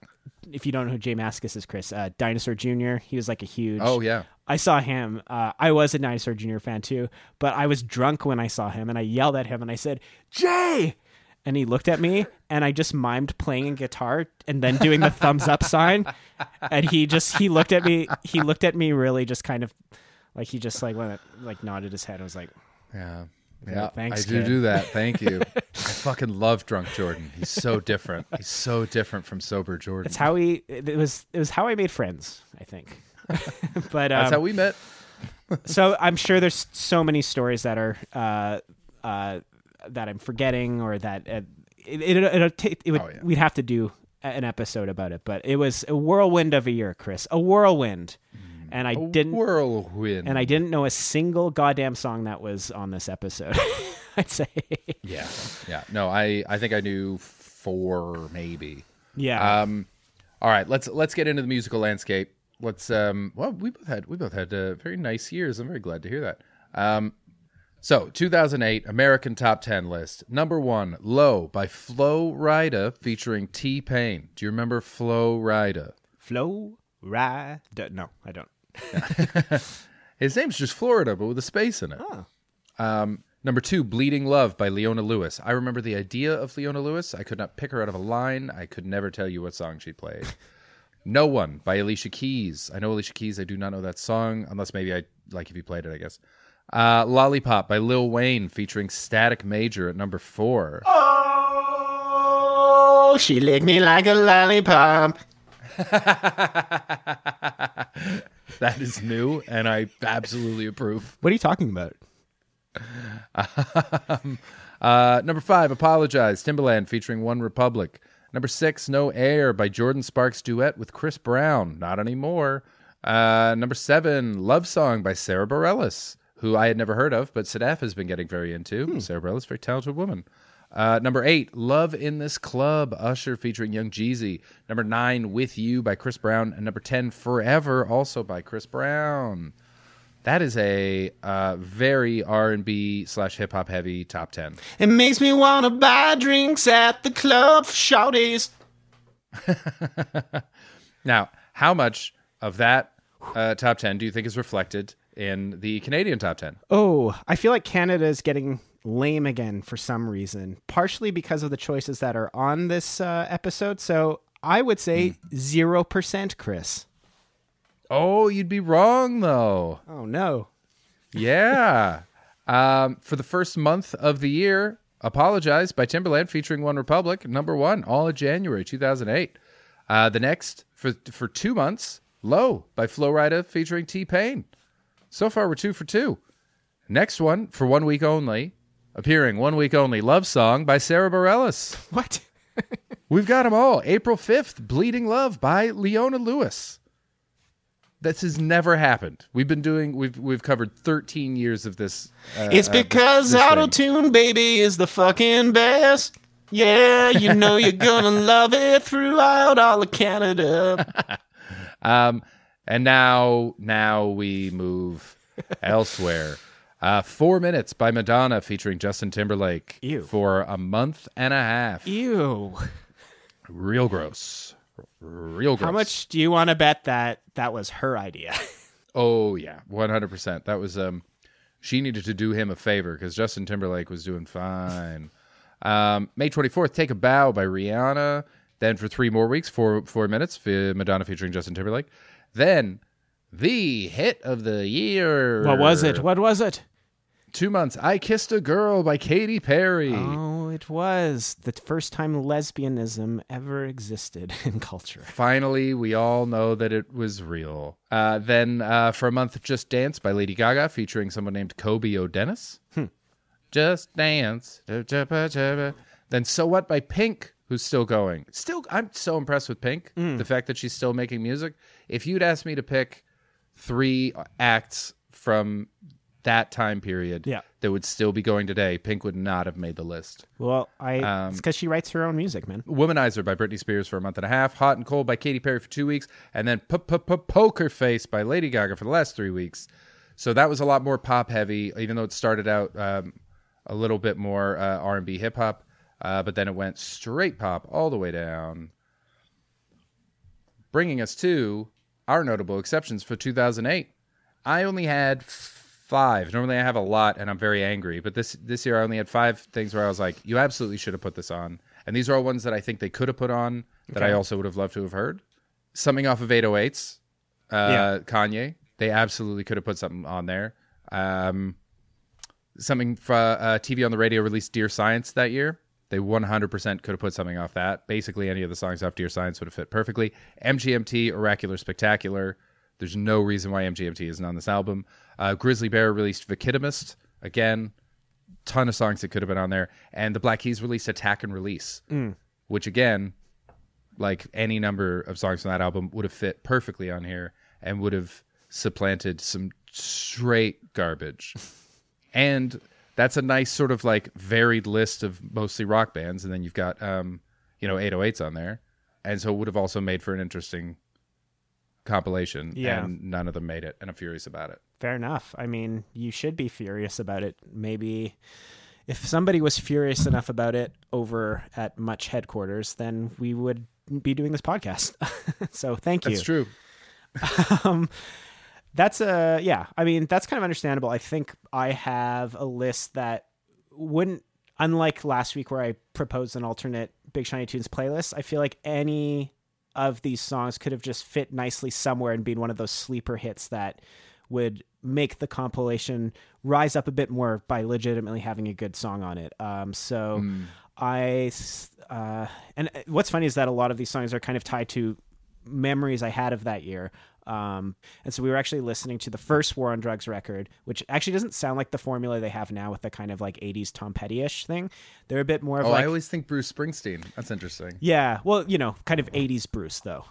[SPEAKER 1] if you don't know who J Mascis is, Chris, uh, Dinosaur Jr. He was like a huge.
[SPEAKER 2] Oh yeah.
[SPEAKER 1] I saw him. Uh, I was a Dinosaur Jr. fan too, but I was drunk when I saw him, and I yelled at him and I said, "Jay!" And he looked at me, and I just mimed playing a guitar and then doing the thumbs up sign. And he just he looked at me. He looked at me really just kind of like he just like went like nodded his head. I was like,
[SPEAKER 2] Yeah. Yeah,
[SPEAKER 1] thanks,
[SPEAKER 2] I do
[SPEAKER 1] kid.
[SPEAKER 2] do that. Thank you. I fucking love drunk Jordan. He's so different. He's so different from sober Jordan.
[SPEAKER 1] "It's how we." It was it was how I made friends. I think. but
[SPEAKER 2] That's
[SPEAKER 1] um,
[SPEAKER 2] how we met.
[SPEAKER 1] so I'm sure there's so many stories that are uh, uh, that I'm forgetting or that uh, it, it, it would
[SPEAKER 2] Oh, yeah.
[SPEAKER 1] we'd have to do an episode about it. But it was a whirlwind of a year, Chris, a whirlwind, and I didn't
[SPEAKER 2] whirlwind.
[SPEAKER 1] and I didn't know a single goddamn song that was on this episode. I'd say,
[SPEAKER 2] yeah, yeah. No, I I think I knew four maybe.
[SPEAKER 1] yeah,
[SPEAKER 2] Um, all right, let's let's get into the musical landscape. Let's um, well, we both had we both had uh, very nice years. I'm very glad to hear that. Um, so 2008 American Top 10 list. Number one, "Low" by Flo Rida featuring T Pain. Do you remember Flo Rida?
[SPEAKER 1] Flo ride. No, I don't.
[SPEAKER 2] His name's just Florida, but with a space in it. Um, number two, Bleeding Love by Leona Lewis. I remember the idea of Leona Lewis. I could not pick her out of a line. I could never tell you what song she played. No One by Alicia Keys. I know Alicia Keys. I do not know that song, unless maybe I like if you played it, I guess. Uh, Lollipop by Lil Wayne featuring Static Major at number four.
[SPEAKER 1] Oh, she licked me like a lollipop.
[SPEAKER 2] that is new, and I absolutely approve.
[SPEAKER 1] What are you talking about?
[SPEAKER 2] um, uh, number five, Apologize, Timbaland featuring One Republic. Number six, No Air by Jordin Sparks duet with Chris Brown. Not anymore. Uh, number seven, Love Song by Sara Bareilles, who I had never heard of, but Sadaf has been getting very into. Hmm. Sara Bareilles, very talented woman. Uh, number eight, Love in This Club, Usher featuring Young Jeezy. Number nine, With You by Chris Brown. And number 10, Forever, also by Chris Brown. That is a uh, very R and B slash hip hop heavy top ten.
[SPEAKER 1] It makes me want to buy drinks at the club for shouties.
[SPEAKER 2] now, how much of that uh, top ten do you think is reflected in the Canadian top ten?
[SPEAKER 1] Oh, I feel like Canada is getting lame again for some reason, partially because of the choices that are on this uh, episode. So I would say zero mm. percent, Chris.
[SPEAKER 2] Oh, you'd be wrong though.
[SPEAKER 1] Oh no.
[SPEAKER 2] Yeah. um, for the first month of the year, Apologize by Timbaland featuring One Republic, number one, all of January 2008. Uh, the next, for for two months, Low by Flo Rida featuring T Pain. So far, we're two for two. Next one, for one week only, appearing one week only, Love Song by Sara Bareilles.
[SPEAKER 1] What?
[SPEAKER 2] We've got them all. April 5th, Bleeding Love by Leona Lewis. This has never happened. We've been doing. We've we've covered 13 years of this.
[SPEAKER 1] Uh, it's because uh, auto tune, baby, is the fucking best. Yeah, you know you're gonna love it throughout all of Canada.
[SPEAKER 2] um, and now now we move elsewhere. Uh, four minutes by Madonna featuring Justin Timberlake
[SPEAKER 1] Ew.
[SPEAKER 2] for a month and a half.
[SPEAKER 1] Ew.
[SPEAKER 2] Real gross real gross.
[SPEAKER 1] How much do you want to bet that that was her idea?
[SPEAKER 2] oh yeah, one hundred percent. That was um, she needed to do him a favor because Justin Timberlake was doing fine. um, May twenty fourth, "Take a Bow" by Rihanna. Then for three more weeks, four four minutes, Madonna featuring Justin Timberlake. Then the hit of the year.
[SPEAKER 1] What was it? What was it?
[SPEAKER 2] Two months. I Kissed a Girl by Katy Perry.
[SPEAKER 1] Oh, it was the first time lesbianism ever existed in culture.
[SPEAKER 2] Finally, we all know that it was real. Uh, then uh, for a month, Just Dance by Lady Gaga featuring someone named Colby O'Donis. Hmm. Just Dance. Then So What by Pink, who's still going. Still, I'm so impressed with Pink. Mm. The fact that she's still making music. If you'd asked me to pick three acts from that time period
[SPEAKER 1] yeah.
[SPEAKER 2] that would still be going today, Pink would not have made the list.
[SPEAKER 1] Well, I um, it's because she writes her own music, man.
[SPEAKER 2] Womanizer by Britney Spears for a month and a half, Hot and Cold by Katy Perry for two weeks, and then Poker Face by Lady Gaga for the last three weeks. So that was a lot more pop heavy, even though it started out um, a little bit more uh, R and B hip hop, uh, but then it went straight pop all the way down, bringing us to our notable exceptions for 2008. I only had five. Normally I have a lot and I'm very angry, but this this year I only had five things where I was like, you absolutely should have put this on. And these are all ones that I think they could have put on that okay. I also would have loved to have heard. Something off of 808s, uh, yeah. Kanye. They absolutely could have put something on there. Um, something for uh, TV on the radio released Dear Science that year. They 100% could have put something off that. Basically, any of the songs off Dear Science would have fit perfectly. MGMT, Oracular Spectacular. There's no reason why MGMT isn't on this album. Uh, Grizzly Bear released Veckatimest. Again, ton of songs that could have been on there. And the Black Keys released Attack and Release, mm. which again, like any number of songs from that album, would have fit perfectly on here and would have supplanted some straight garbage. and that's a nice sort of like varied list of mostly rock bands. And then you've got, um, you know, 808s on there. And so it would have also made for an interesting compilation.
[SPEAKER 1] Yeah.
[SPEAKER 2] And none of them made it. And I'm furious about it.
[SPEAKER 1] Fair enough. I mean, you should be furious about it. Maybe if somebody was furious enough about it over at Much headquarters, then we would be doing this podcast. so thank you.
[SPEAKER 2] That's true.
[SPEAKER 1] um, that's a yeah. I mean, that's kind of understandable. I think I have a list that wouldn't, unlike last week where I proposed an alternate Big Shiny Tunes playlist. I feel like any of these songs could have just fit nicely somewhere and been one of those sleeper hits that would make the compilation rise up a bit more by legitimately having a good song on it. Um, so I, uh, and what's funny is that a lot of these songs are kind of tied to memories I had of that year. Um, and so we were actually listening to the first War on Drugs record, which actually doesn't sound like the formula they have now with the kind of like 80s Tom Petty-ish thing. They're a bit more of
[SPEAKER 2] Oh,
[SPEAKER 1] like
[SPEAKER 2] I always think Bruce Springsteen. That's interesting.
[SPEAKER 1] yeah, well, you know, kind of '80s Bruce though,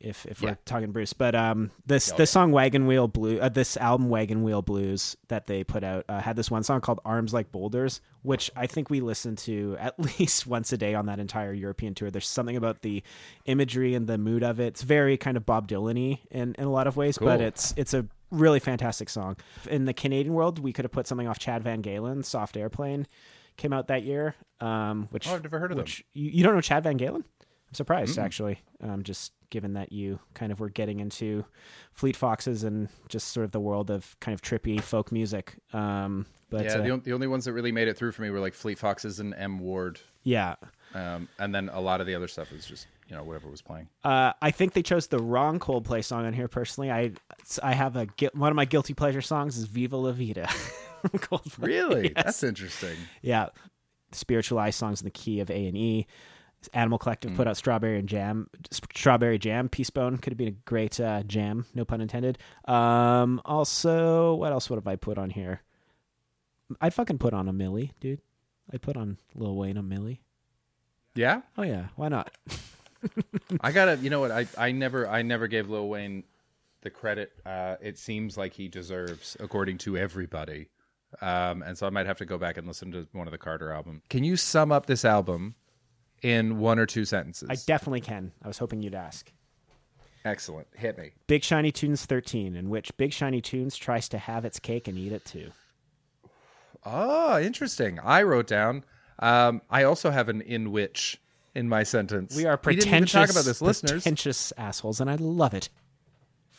[SPEAKER 1] if if
[SPEAKER 2] Yeah.
[SPEAKER 1] we're talking Bruce. But um, this
[SPEAKER 2] Oh,
[SPEAKER 1] the
[SPEAKER 2] yeah.
[SPEAKER 1] song Wagon Wheel Blue, uh, this album Wagon Wheel Blues that they put out uh, had this one song called Arms Like Boulders, which I think we listened to at least once a day on that entire European tour. There's something about the imagery and the mood of it. It's very kind of Bob Dylan-y in in a lot of ways, but it's it's a really fantastic song. In the Canadian world, we could have put something off Chad VanGaalen, Soft Airplane. Came out that year, um, which
[SPEAKER 2] Oh, I've never heard of them.
[SPEAKER 1] you, you don't know Chad VanGaalen? I'm surprised actually. Um, just given that you kind of were getting into Fleet Foxes and just sort of the world of kind of trippy folk music. Um, but
[SPEAKER 2] yeah,
[SPEAKER 1] uh,
[SPEAKER 2] the, on- the only ones that really made it through for me were like Fleet Foxes and M Ward,
[SPEAKER 1] yeah,
[SPEAKER 2] um, and then a lot of the other stuff is just you know whatever was playing.
[SPEAKER 1] uh, I think they chose the wrong Coldplay song on here. Personally, I I have a one of my guilty pleasure songs is "Viva La Vida." from Coldplay.
[SPEAKER 2] Really,
[SPEAKER 1] Yes.
[SPEAKER 2] that's interesting.
[SPEAKER 1] yeah spiritualized songs in the key of a and e animal collective
[SPEAKER 2] Hmm.
[SPEAKER 1] put out strawberry and jam strawberry jam peacebone could have been a great uh, jam no pun intended um also what else would have i put on here i'd fucking put on A Milli dude i'd put on lil wayne A Milli
[SPEAKER 2] Yeah,
[SPEAKER 1] oh yeah why not
[SPEAKER 2] I gotta. You know what? I I never I never gave Lil Wayne the credit. Uh, it seems like he deserves, according to everybody. Um, and so I might have to go back and listen to one of the Carter album. Can you sum up this album in one or two sentences?
[SPEAKER 1] i definitely can i was hoping you'd ask
[SPEAKER 2] Excellent. Hit me.
[SPEAKER 1] big shiny tunes 13 in which big shiny tunes tries to have its cake and eat it too
[SPEAKER 2] Oh, interesting. I wrote down. Um, I also have an in which in my sentence.
[SPEAKER 1] we are pretentious
[SPEAKER 2] talk about this, listeners.
[SPEAKER 1] pretentious assholes and i love it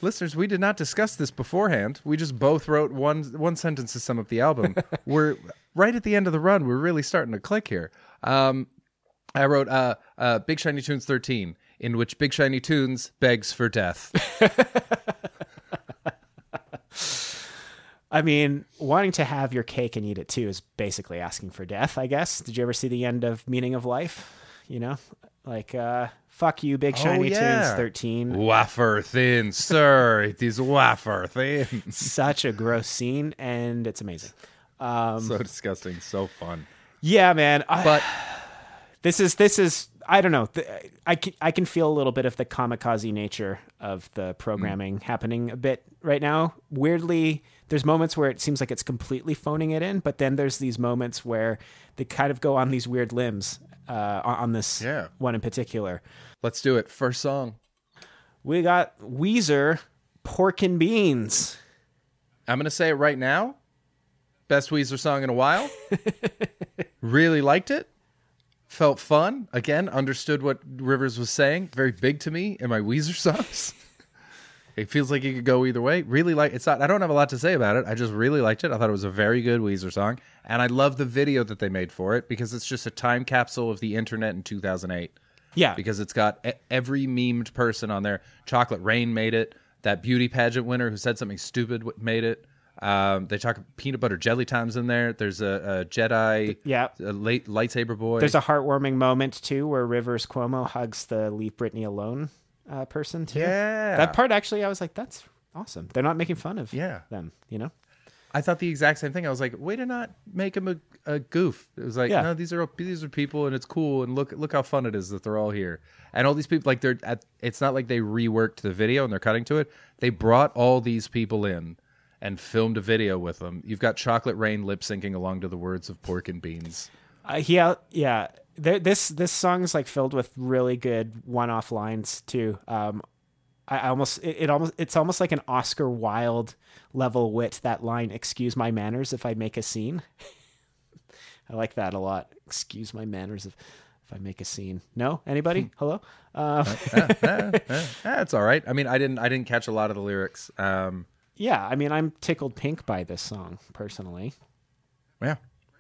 [SPEAKER 2] Listeners, we did not discuss this beforehand. We just both wrote one one sentence to sum up the album. we're right at the end of the run. We're really starting to click here. Um, I wrote uh, uh, Big Shiny Tunes 13, in which Big Shiny Tunes begs for death.
[SPEAKER 1] I mean, wanting to have your cake and eat it too is basically asking for death, I guess. Did you ever see the end of Meaning of Life? You know, like, uh, fuck you, Big Shiny
[SPEAKER 2] Oh, yeah.
[SPEAKER 1] Tunes 13.
[SPEAKER 2] wafer thin, sir. It is wafer thin.
[SPEAKER 1] Such a gross scene, and it's amazing. Um,
[SPEAKER 2] so disgusting. So fun.
[SPEAKER 1] yeah, man. I,
[SPEAKER 2] But
[SPEAKER 1] this is, this is, I don't know. I can, I can feel a little bit of the kamikaze nature of the programming happening a bit right now. Weirdly, there's moments where it seems like it's completely phoning it in, but then there's these moments where they kind of go on these weird limbs uh, on this
[SPEAKER 2] Yeah.
[SPEAKER 1] one in particular.
[SPEAKER 2] let's do it. First song.
[SPEAKER 1] We got Weezer, Pork and Beans.
[SPEAKER 2] I'm gonna say it right now. Best Weezer song in a while. really liked it. Felt fun. Again, understood what Rivers was saying. Very big to me in my Weezer songs. it feels like it could go either way. Really like it's not I don't have a lot to say about it. I just really liked it. I thought it was a very good Weezer song. And I love the video that they made for it because it's just a time capsule of the internet in 2008
[SPEAKER 1] Yeah,
[SPEAKER 2] because it's got every memed person on there. Chocolate Rain made it. That beauty pageant winner who said something stupid made it. Um, they talk peanut butter jelly times in there. There's a, a Jedi,
[SPEAKER 1] Yeah.
[SPEAKER 2] a late lightsaber boy.
[SPEAKER 1] there's a heartwarming moment too where Rivers Cuomo hugs the "Leave Britney Alone" uh, person too.
[SPEAKER 2] Yeah.
[SPEAKER 1] that part actually, I was like, that's awesome. They're not making fun of
[SPEAKER 2] Yeah.
[SPEAKER 1] them, you know.
[SPEAKER 2] I thought the exact same thing. I was like, way to not make him a, a goof. It was like,
[SPEAKER 1] Yeah.
[SPEAKER 2] no, these are these are people, and it's cool, and look look how fun it is that they're all here, and all these people like they're at. It's not like they reworked the video and they're cutting to it. They brought all these people in and filmed a video with them. You've got Chocolate Rain lip syncing along to the words of Pork and Beans.
[SPEAKER 1] Uh, yeah, yeah. There, this this song's like filled with really good one-off lines too. Um, I almost it, it almost it's almost like an Oscar Wilde level wit. That line, "Excuse my manners if I make a scene." I like that a lot. Excuse my manners if if I make a scene. No, anybody? Hello. Uh,
[SPEAKER 2] That's all right. I mean, I didn't I didn't catch a lot of the lyrics. Um,
[SPEAKER 1] yeah, I mean, I'm tickled pink by this song personally.
[SPEAKER 2] yeah,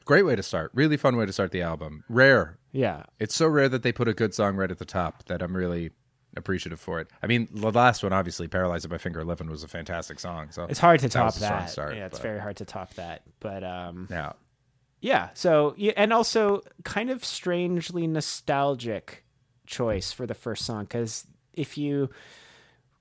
[SPEAKER 2] great way to start. Really fun way to start the album. Rare.
[SPEAKER 1] Yeah,
[SPEAKER 2] It's so rare that they put a good song right at the top that I'm really appreciative for it. I mean, the last one, obviously, "Paralyzed by Finger Eleven" was a fantastic song. So
[SPEAKER 1] It's hard to
[SPEAKER 2] that
[SPEAKER 1] top that.
[SPEAKER 2] start,
[SPEAKER 1] yeah, it's
[SPEAKER 2] but-
[SPEAKER 1] very hard to top that. But um,
[SPEAKER 2] yeah.
[SPEAKER 1] yeah. So yeah, and also kind of strangely nostalgic choice for the first song because if you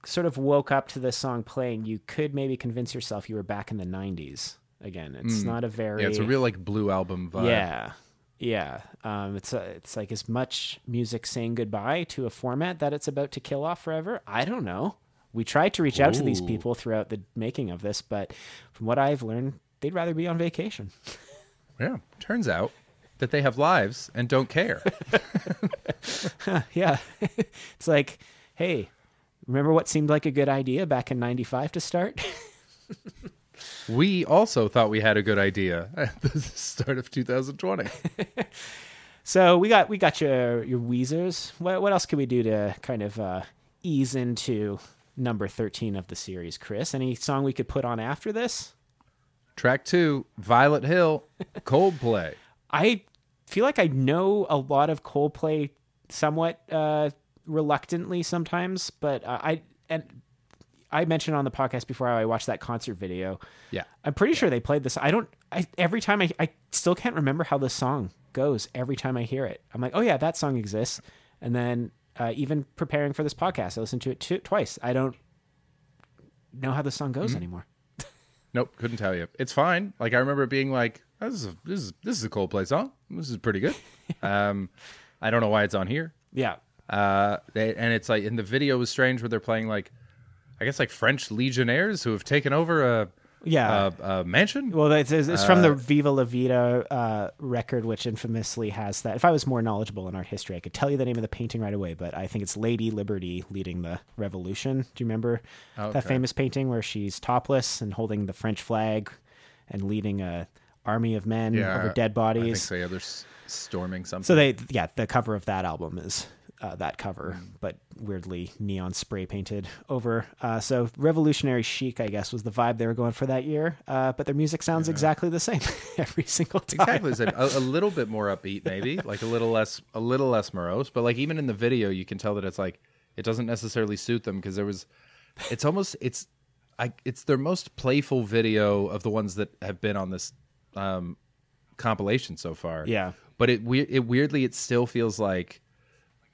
[SPEAKER 1] sort of woke up to the song playing, you could maybe convince yourself you were back in the '90s again. It's not a very
[SPEAKER 2] Mm. Yeah, it's a real like blue album vibe.
[SPEAKER 1] yeah. Yeah, um, it's a, it's like as much music saying goodbye to a format that it's about to kill off forever. I don't know. We tried to reach out to these people throughout the making of this, but from what I've learned, they'd rather be on vacation.
[SPEAKER 2] Yeah. Turns out that they have lives and don't care.
[SPEAKER 1] yeah, it's like, hey, remember what seemed like a good idea back in '95 to start?
[SPEAKER 2] we also thought we had a good idea at the start of 2020.
[SPEAKER 1] so we got we got your your Weezers. What what else can we do to kind of uh, ease into number 13 of the series, Chris? Any song we could put on after this?
[SPEAKER 2] Track two, Violet Hill, Coldplay.
[SPEAKER 1] I feel like I know a lot of Coldplay somewhat uh, reluctantly sometimes, but uh, I and I mentioned on the podcast before how I watched that concert video.
[SPEAKER 2] Yeah.
[SPEAKER 1] I'm pretty sure they played this. I don't. I every time I I still can't remember how the song goes. Every time I hear it, I'm like, oh yeah, that song exists. And then uh, even preparing for this podcast, I listened to it two, twice. I don't know how the song goes anymore.
[SPEAKER 2] Nope, couldn't tell you. It's fine. Like I remember being like, oh, this is a, this is this is a Coldplay song. This is pretty good. um, I don't know why it's on here.
[SPEAKER 1] Yeah.
[SPEAKER 2] Uh, they, and it's like, and the video was strange where they're playing like, I guess like French legionnaires who have taken over a
[SPEAKER 1] Yeah.
[SPEAKER 2] a, a mansion.
[SPEAKER 1] Well, it's, it's from the Viva La Vida uh, record, which infamously has that. If I was more knowledgeable in art history, I could tell you the name of the painting right away, but I think it's Lady Liberty leading the revolution. Do you remember that famous painting where she's topless and holding the French flag and leading a army of men over dead
[SPEAKER 2] I think
[SPEAKER 1] bodies?
[SPEAKER 2] so. Yeah, they're storming something.
[SPEAKER 1] So they, yeah, the cover of that album is uh, that cover,
[SPEAKER 2] Mm.
[SPEAKER 1] but weirdly neon spray painted over. Uh, so revolutionary chic, I guess, was the vibe they were going for that year. Uh, but their music sounds exactly the same every single time.
[SPEAKER 2] exactly a, a little bit more upbeat maybe like a little less a little less morose but like even in the video you can tell that it's like it doesn't necessarily suit them because there was it's almost it's i it's their most playful video of the ones that have been on this um compilation so far
[SPEAKER 1] Yeah.
[SPEAKER 2] but it we- it weirdly it still feels like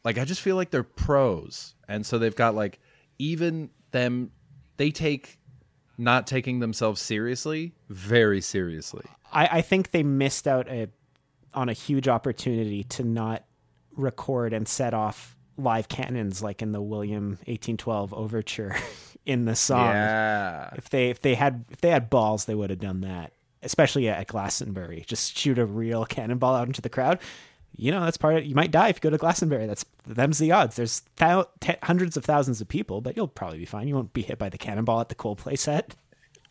[SPEAKER 2] like i just feel like they're pros and so they've got like even them they take not taking themselves seriously very seriously
[SPEAKER 1] I, I think they missed out a, on a huge opportunity to not record and set off live cannons like in the William 1812 overture in the song.
[SPEAKER 2] Yeah.
[SPEAKER 1] If they if they had if they had balls, they would have done that. Especially at Glastonbury, just shoot a real cannonball out into the crowd. You know that's part of you might die if you go to Glastonbury. That's them's the odds. There's thou, te- hundreds of thousands of people, but you'll probably be fine. You won't be hit by the cannonball at the Coldplay set.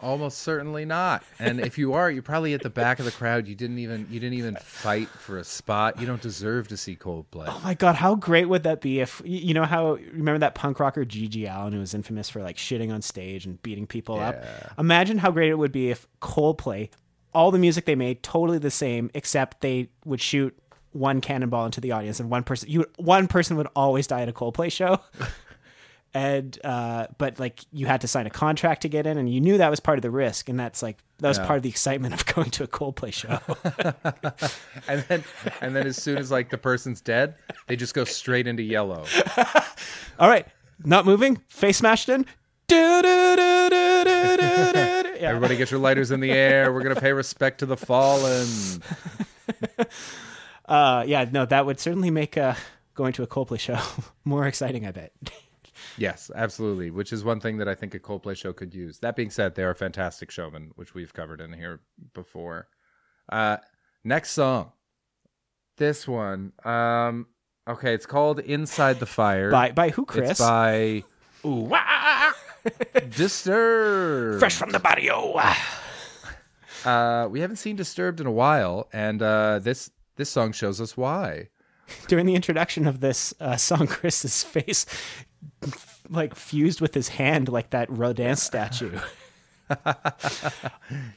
[SPEAKER 2] Almost certainly not. And if you are, you're probably at the back of the crowd. You didn't even you didn't even fight for a spot. You don't deserve to see Coldplay.
[SPEAKER 1] Oh my god, how great would that be if you know how remember that punk rocker GG Allin who was infamous for like shitting on stage and beating people up? Imagine how great it would be if Coldplay, all the music they made totally the same except they would shoot one cannonball into the audience and one person you one person would always die at a Coldplay show. and uh but like you had to sign a contract to get in and you knew that was part of the risk and that's like that was
[SPEAKER 2] Yeah.
[SPEAKER 1] part of the excitement of going to a Coldplay show.
[SPEAKER 2] And then and then as soon as like the person's dead, they just go straight into yellow.
[SPEAKER 1] All right, not moving, face smashed in. Do, do, do, do, do, do, do, do. Yeah.
[SPEAKER 2] Everybody get your lighters in the air. We're gonna pay respect to the fallen.
[SPEAKER 1] Uh, yeah, no, that would certainly make uh, going to a Coldplay show more exciting. I bet.
[SPEAKER 2] Yes, absolutely. Which is one thing that I think a Coldplay show could use. That being said, they are fantastic showmen, which we've covered in here before. Uh, next song. This one. Um, okay, it's called "Inside the Fire."
[SPEAKER 1] by by who, Chris?
[SPEAKER 2] It's by
[SPEAKER 1] Ooh, wah,
[SPEAKER 2] Disturbed.
[SPEAKER 1] fresh from the barrio.
[SPEAKER 2] Uh, we haven't seen Disturbed in a while, and uh, this this song shows us why.
[SPEAKER 1] During the introduction of this uh, song, Chris's face like fused with his hand, like that Rodin statue.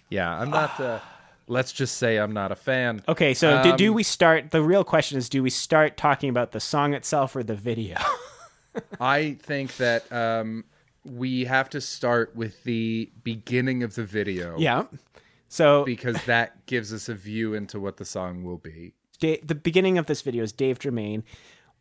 [SPEAKER 2] Yeah, I'm not. Uh, let's just say I'm not a fan.
[SPEAKER 1] Okay, so do, do
[SPEAKER 2] Um,
[SPEAKER 1] we start? The real question is: Do we start talking about the song itself or the video?
[SPEAKER 2] I think that um, we have to start with the beginning of the video.
[SPEAKER 1] Yeah. So
[SPEAKER 2] Because that gives us a view into what the song will be.
[SPEAKER 1] The beginning of this video is Dave Draiman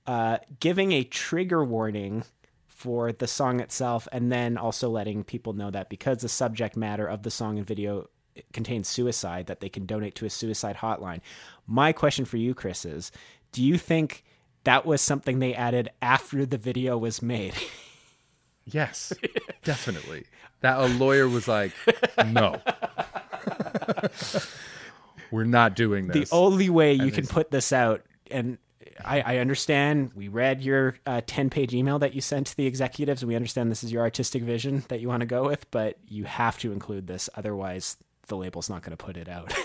[SPEAKER 1] uh, giving a trigger warning for the song itself, and then also letting people know that because the subject matter of the song and video contains suicide, that they can donate to a suicide hotline. My question for you, Chris, is: Do you think that was something they added after the video was made?
[SPEAKER 2] Yes, definitely. That a lawyer was like, no. We're not doing this.
[SPEAKER 1] the only way you can put this out and I, I understand we read your uh, 10 page email that you sent to the executives we understand this is your artistic vision that you want to go with but you have to include this otherwise the label's not going to put it out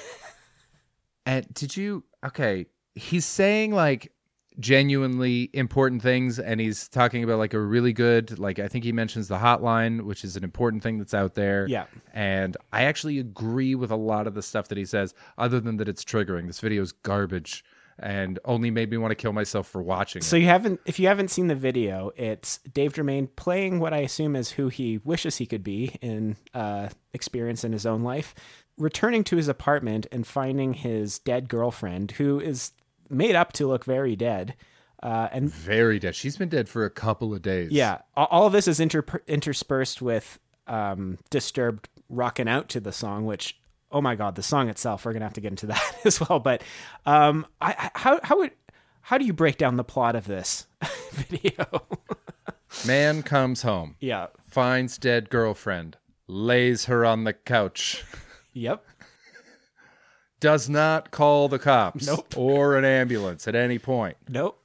[SPEAKER 2] And did you? Okay, he's saying like genuinely important things, and he's talking about like a really good, like I think he mentions the hotline, which is an important thing that's out there.
[SPEAKER 1] Yeah.
[SPEAKER 2] and I actually agree with a lot of the stuff that he says, other than that it's triggering. This video is garbage, and only made me want to kill myself for watching
[SPEAKER 1] so
[SPEAKER 2] it.
[SPEAKER 1] you haven't if you haven't seen the video it's dave draiman playing what i assume is who he wishes he could be in uh, experience in his own life returning to his apartment and finding his dead girlfriend who is made up to look very dead uh, and
[SPEAKER 2] Very dead. She's been dead for a couple of days.
[SPEAKER 1] Yeah, all of this is inter- interspersed with um, Disturbed rocking out to the song, which oh my god, the song itself. We're gonna have to get into that as well. But um, I, how how would how do you break down the plot of this video?
[SPEAKER 2] Man comes home,
[SPEAKER 1] yeah.
[SPEAKER 2] finds dead girlfriend, lays her on the couch.
[SPEAKER 1] Yep.
[SPEAKER 2] Does not call the cops
[SPEAKER 1] Nope.
[SPEAKER 2] or an ambulance at any point.
[SPEAKER 1] Nope.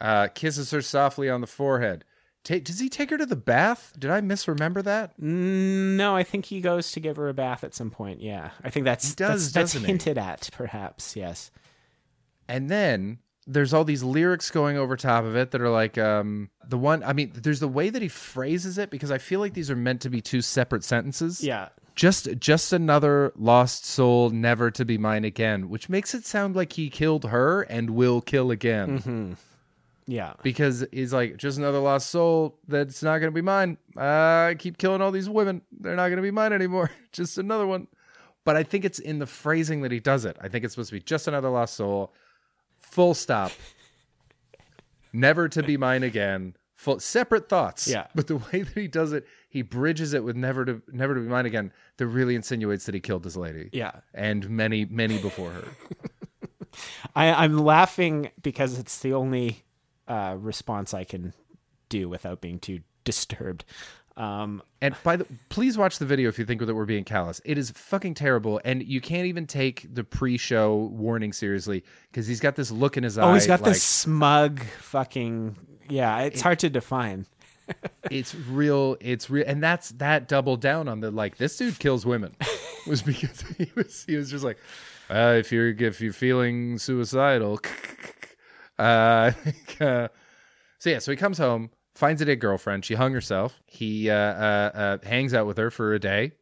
[SPEAKER 2] Uh, kisses her softly on the forehead. Ta does he take her to the bath? Did I misremember that?
[SPEAKER 1] Mm, No, I think he goes to give her a bath at some point. Yeah, I think that's
[SPEAKER 2] He does,
[SPEAKER 1] that's, that's
[SPEAKER 2] doesn't he?
[SPEAKER 1] hinted at, perhaps. Yes.
[SPEAKER 2] And then there's all these lyrics going over top of it that are like um, the one. I mean, there's the way that he phrases it because I feel like these are meant to be two separate sentences.
[SPEAKER 1] Yeah.
[SPEAKER 2] Just, just another lost soul, never to be mine again, which makes it sound like he killed her and will kill again. Mm-hmm.
[SPEAKER 1] Yeah.
[SPEAKER 2] because he's like just another lost soul that's not going to be mine. I keep killing all these women. They're not going to be mine anymore. just another one. But I think it's in the phrasing that he does it. I think it's supposed to be just another lost soul. Full stop. Never to be mine again. Full separate thoughts.
[SPEAKER 1] Yeah.
[SPEAKER 2] But the way that he does it, he bridges it with never to never to be mine again. That really insinuates that he killed this lady.
[SPEAKER 1] Yeah.
[SPEAKER 2] And many, many before her.
[SPEAKER 1] I, I'm laughing because it's the only uh, response I can do without being too disturbed. Um,
[SPEAKER 2] And by the please watch the video if you think that we're being callous. It is fucking terrible, and you can't even take the pre-show warning seriously because he's got this look in his eye.
[SPEAKER 1] oh, he's got
[SPEAKER 2] like,
[SPEAKER 1] this smug fucking. Yeah, it's hard to define.
[SPEAKER 2] It's real. It's real, and that's that double down on the like this dude kills women was because he was he was just like, uh, if you're if you're feeling suicidal, uh, uh, so yeah. So he comes home, finds a dead girlfriend. She hung herself. He uh, uh, uh, hangs out with her for a day,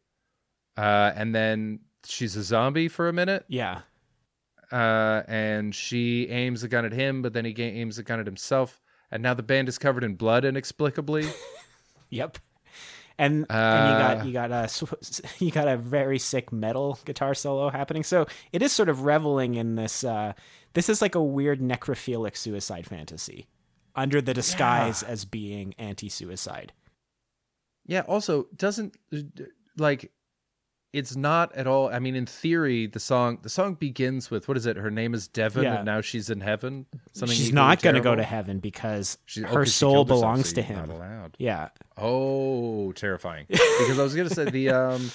[SPEAKER 2] uh, and then she's a zombie for a minute.
[SPEAKER 1] Yeah.
[SPEAKER 2] Uh, and she aims a gun at him, but then he aims a gun at himself. And now the band is covered in blood inexplicably.
[SPEAKER 1] Yep. And and you got you got a you got a very sick metal guitar solo happening. So it is sort of reveling in this. Uh, this is like a weird necrophilic suicide fantasy, under the disguise as being anti-suicide.
[SPEAKER 2] Yeah. Also, doesn't like it's not at all. I mean, in theory, the song the song begins with what is it? Her name is Devon,
[SPEAKER 1] Yeah.
[SPEAKER 2] and now she's in heaven. Something
[SPEAKER 1] She's not going to go to heaven because
[SPEAKER 2] She- oh,
[SPEAKER 1] her
[SPEAKER 2] she
[SPEAKER 1] soul belongs to him. Yeah.
[SPEAKER 2] Oh, terrifying! because I was gonna say the um,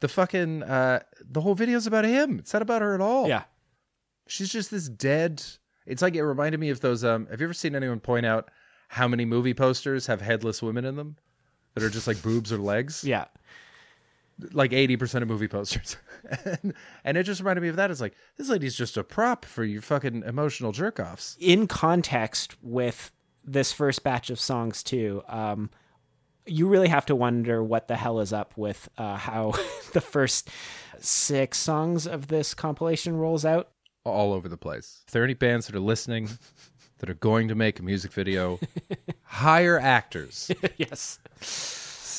[SPEAKER 2] the fucking uh, the whole video's about him. It's not about her at all.
[SPEAKER 1] Yeah.
[SPEAKER 2] she's just this dead. It's like it reminded me of those. Um, have you ever seen anyone point out how many movie posters have headless women in them that are just like boobs or legs?
[SPEAKER 1] Yeah.
[SPEAKER 2] Like eighty percent of movie posters, and, and it just reminded me of that. It's like this lady's just a prop for your fucking emotional jerk offs.
[SPEAKER 1] in context with this first batch of songs too um you really have to wonder what the hell is up with uh how the first six songs of this compilation rolls out
[SPEAKER 2] all over the place. If there are any bands that are listening that are going to make a music video, hire actors.
[SPEAKER 1] yes.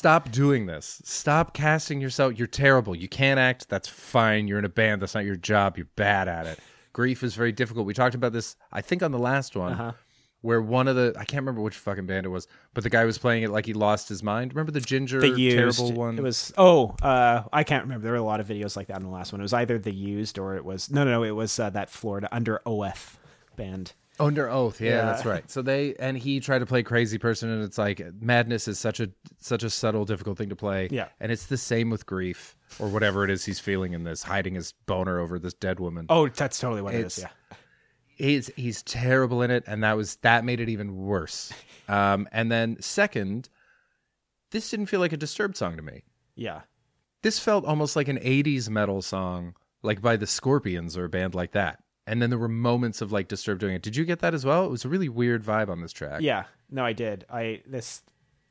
[SPEAKER 2] Stop doing this. Stop casting yourself. You're terrible. You can't act. That's fine. You're in a band. That's not your job. You're bad at it. Grief is very difficult. We talked about this, I think, on the last one,
[SPEAKER 1] Uh-huh.
[SPEAKER 2] where one of the I can't remember which fucking band it was, but the guy was playing it like he lost his mind. Remember the ginger
[SPEAKER 1] The used.
[SPEAKER 2] terrible one?
[SPEAKER 1] It was oh, uh, I can't remember. There were a lot of videos like that in the last one. It was either the used or it was no, no, no. It was uh, that Florida Underoath band.
[SPEAKER 2] Under oath, yeah,
[SPEAKER 1] Yeah.
[SPEAKER 2] that's right. So they and he tried to play crazy person, and it's like madness is such a such a subtle, difficult thing to play.
[SPEAKER 1] Yeah.
[SPEAKER 2] and it's the same with grief or whatever it is he's feeling in this, hiding his boner over this dead woman.
[SPEAKER 1] Oh, that's totally what it is.
[SPEAKER 2] It's-
[SPEAKER 1] Yeah.
[SPEAKER 2] He's he's terrible in it, and that was that made it even worse. Um, and then second, this didn't feel like a disturbed song to me.
[SPEAKER 1] Yeah.
[SPEAKER 2] This felt almost like an '80s metal song, like by the Scorpions or a band like that. And then there were moments of like disturbed doing it. Did you get that as well? It was a really weird vibe on this track.
[SPEAKER 1] Yeah. No, I did. I this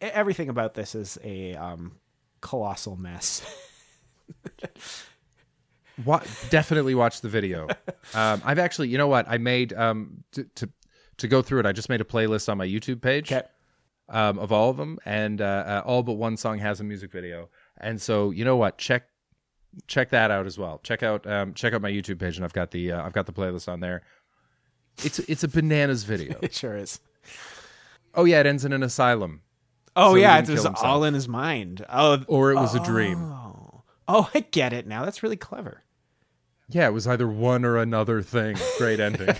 [SPEAKER 1] everything about this is a um colossal mess.
[SPEAKER 2] Wa- definitely watch the video. Um, I've actually, you know what? I made um, to, to to go through it. I just made a playlist on my YouTube page
[SPEAKER 1] Okay.
[SPEAKER 2] um, of all of them, and uh, uh, all but one song has a music video. And so, you know what? Check check that out as well. Check out um, check out my YouTube page, and I've got the uh, I've got the playlist on there. It's it's a bananas video.
[SPEAKER 1] It sure is.
[SPEAKER 2] oh yeah, it ends in an asylum,
[SPEAKER 1] Oh
[SPEAKER 2] So
[SPEAKER 1] yeah, it was
[SPEAKER 2] himself.
[SPEAKER 1] all in his mind. Oh,
[SPEAKER 2] or it was a dream.
[SPEAKER 1] oh, oh, I get it now. That's really clever.
[SPEAKER 2] Yeah, it was either one or another thing. Great ending.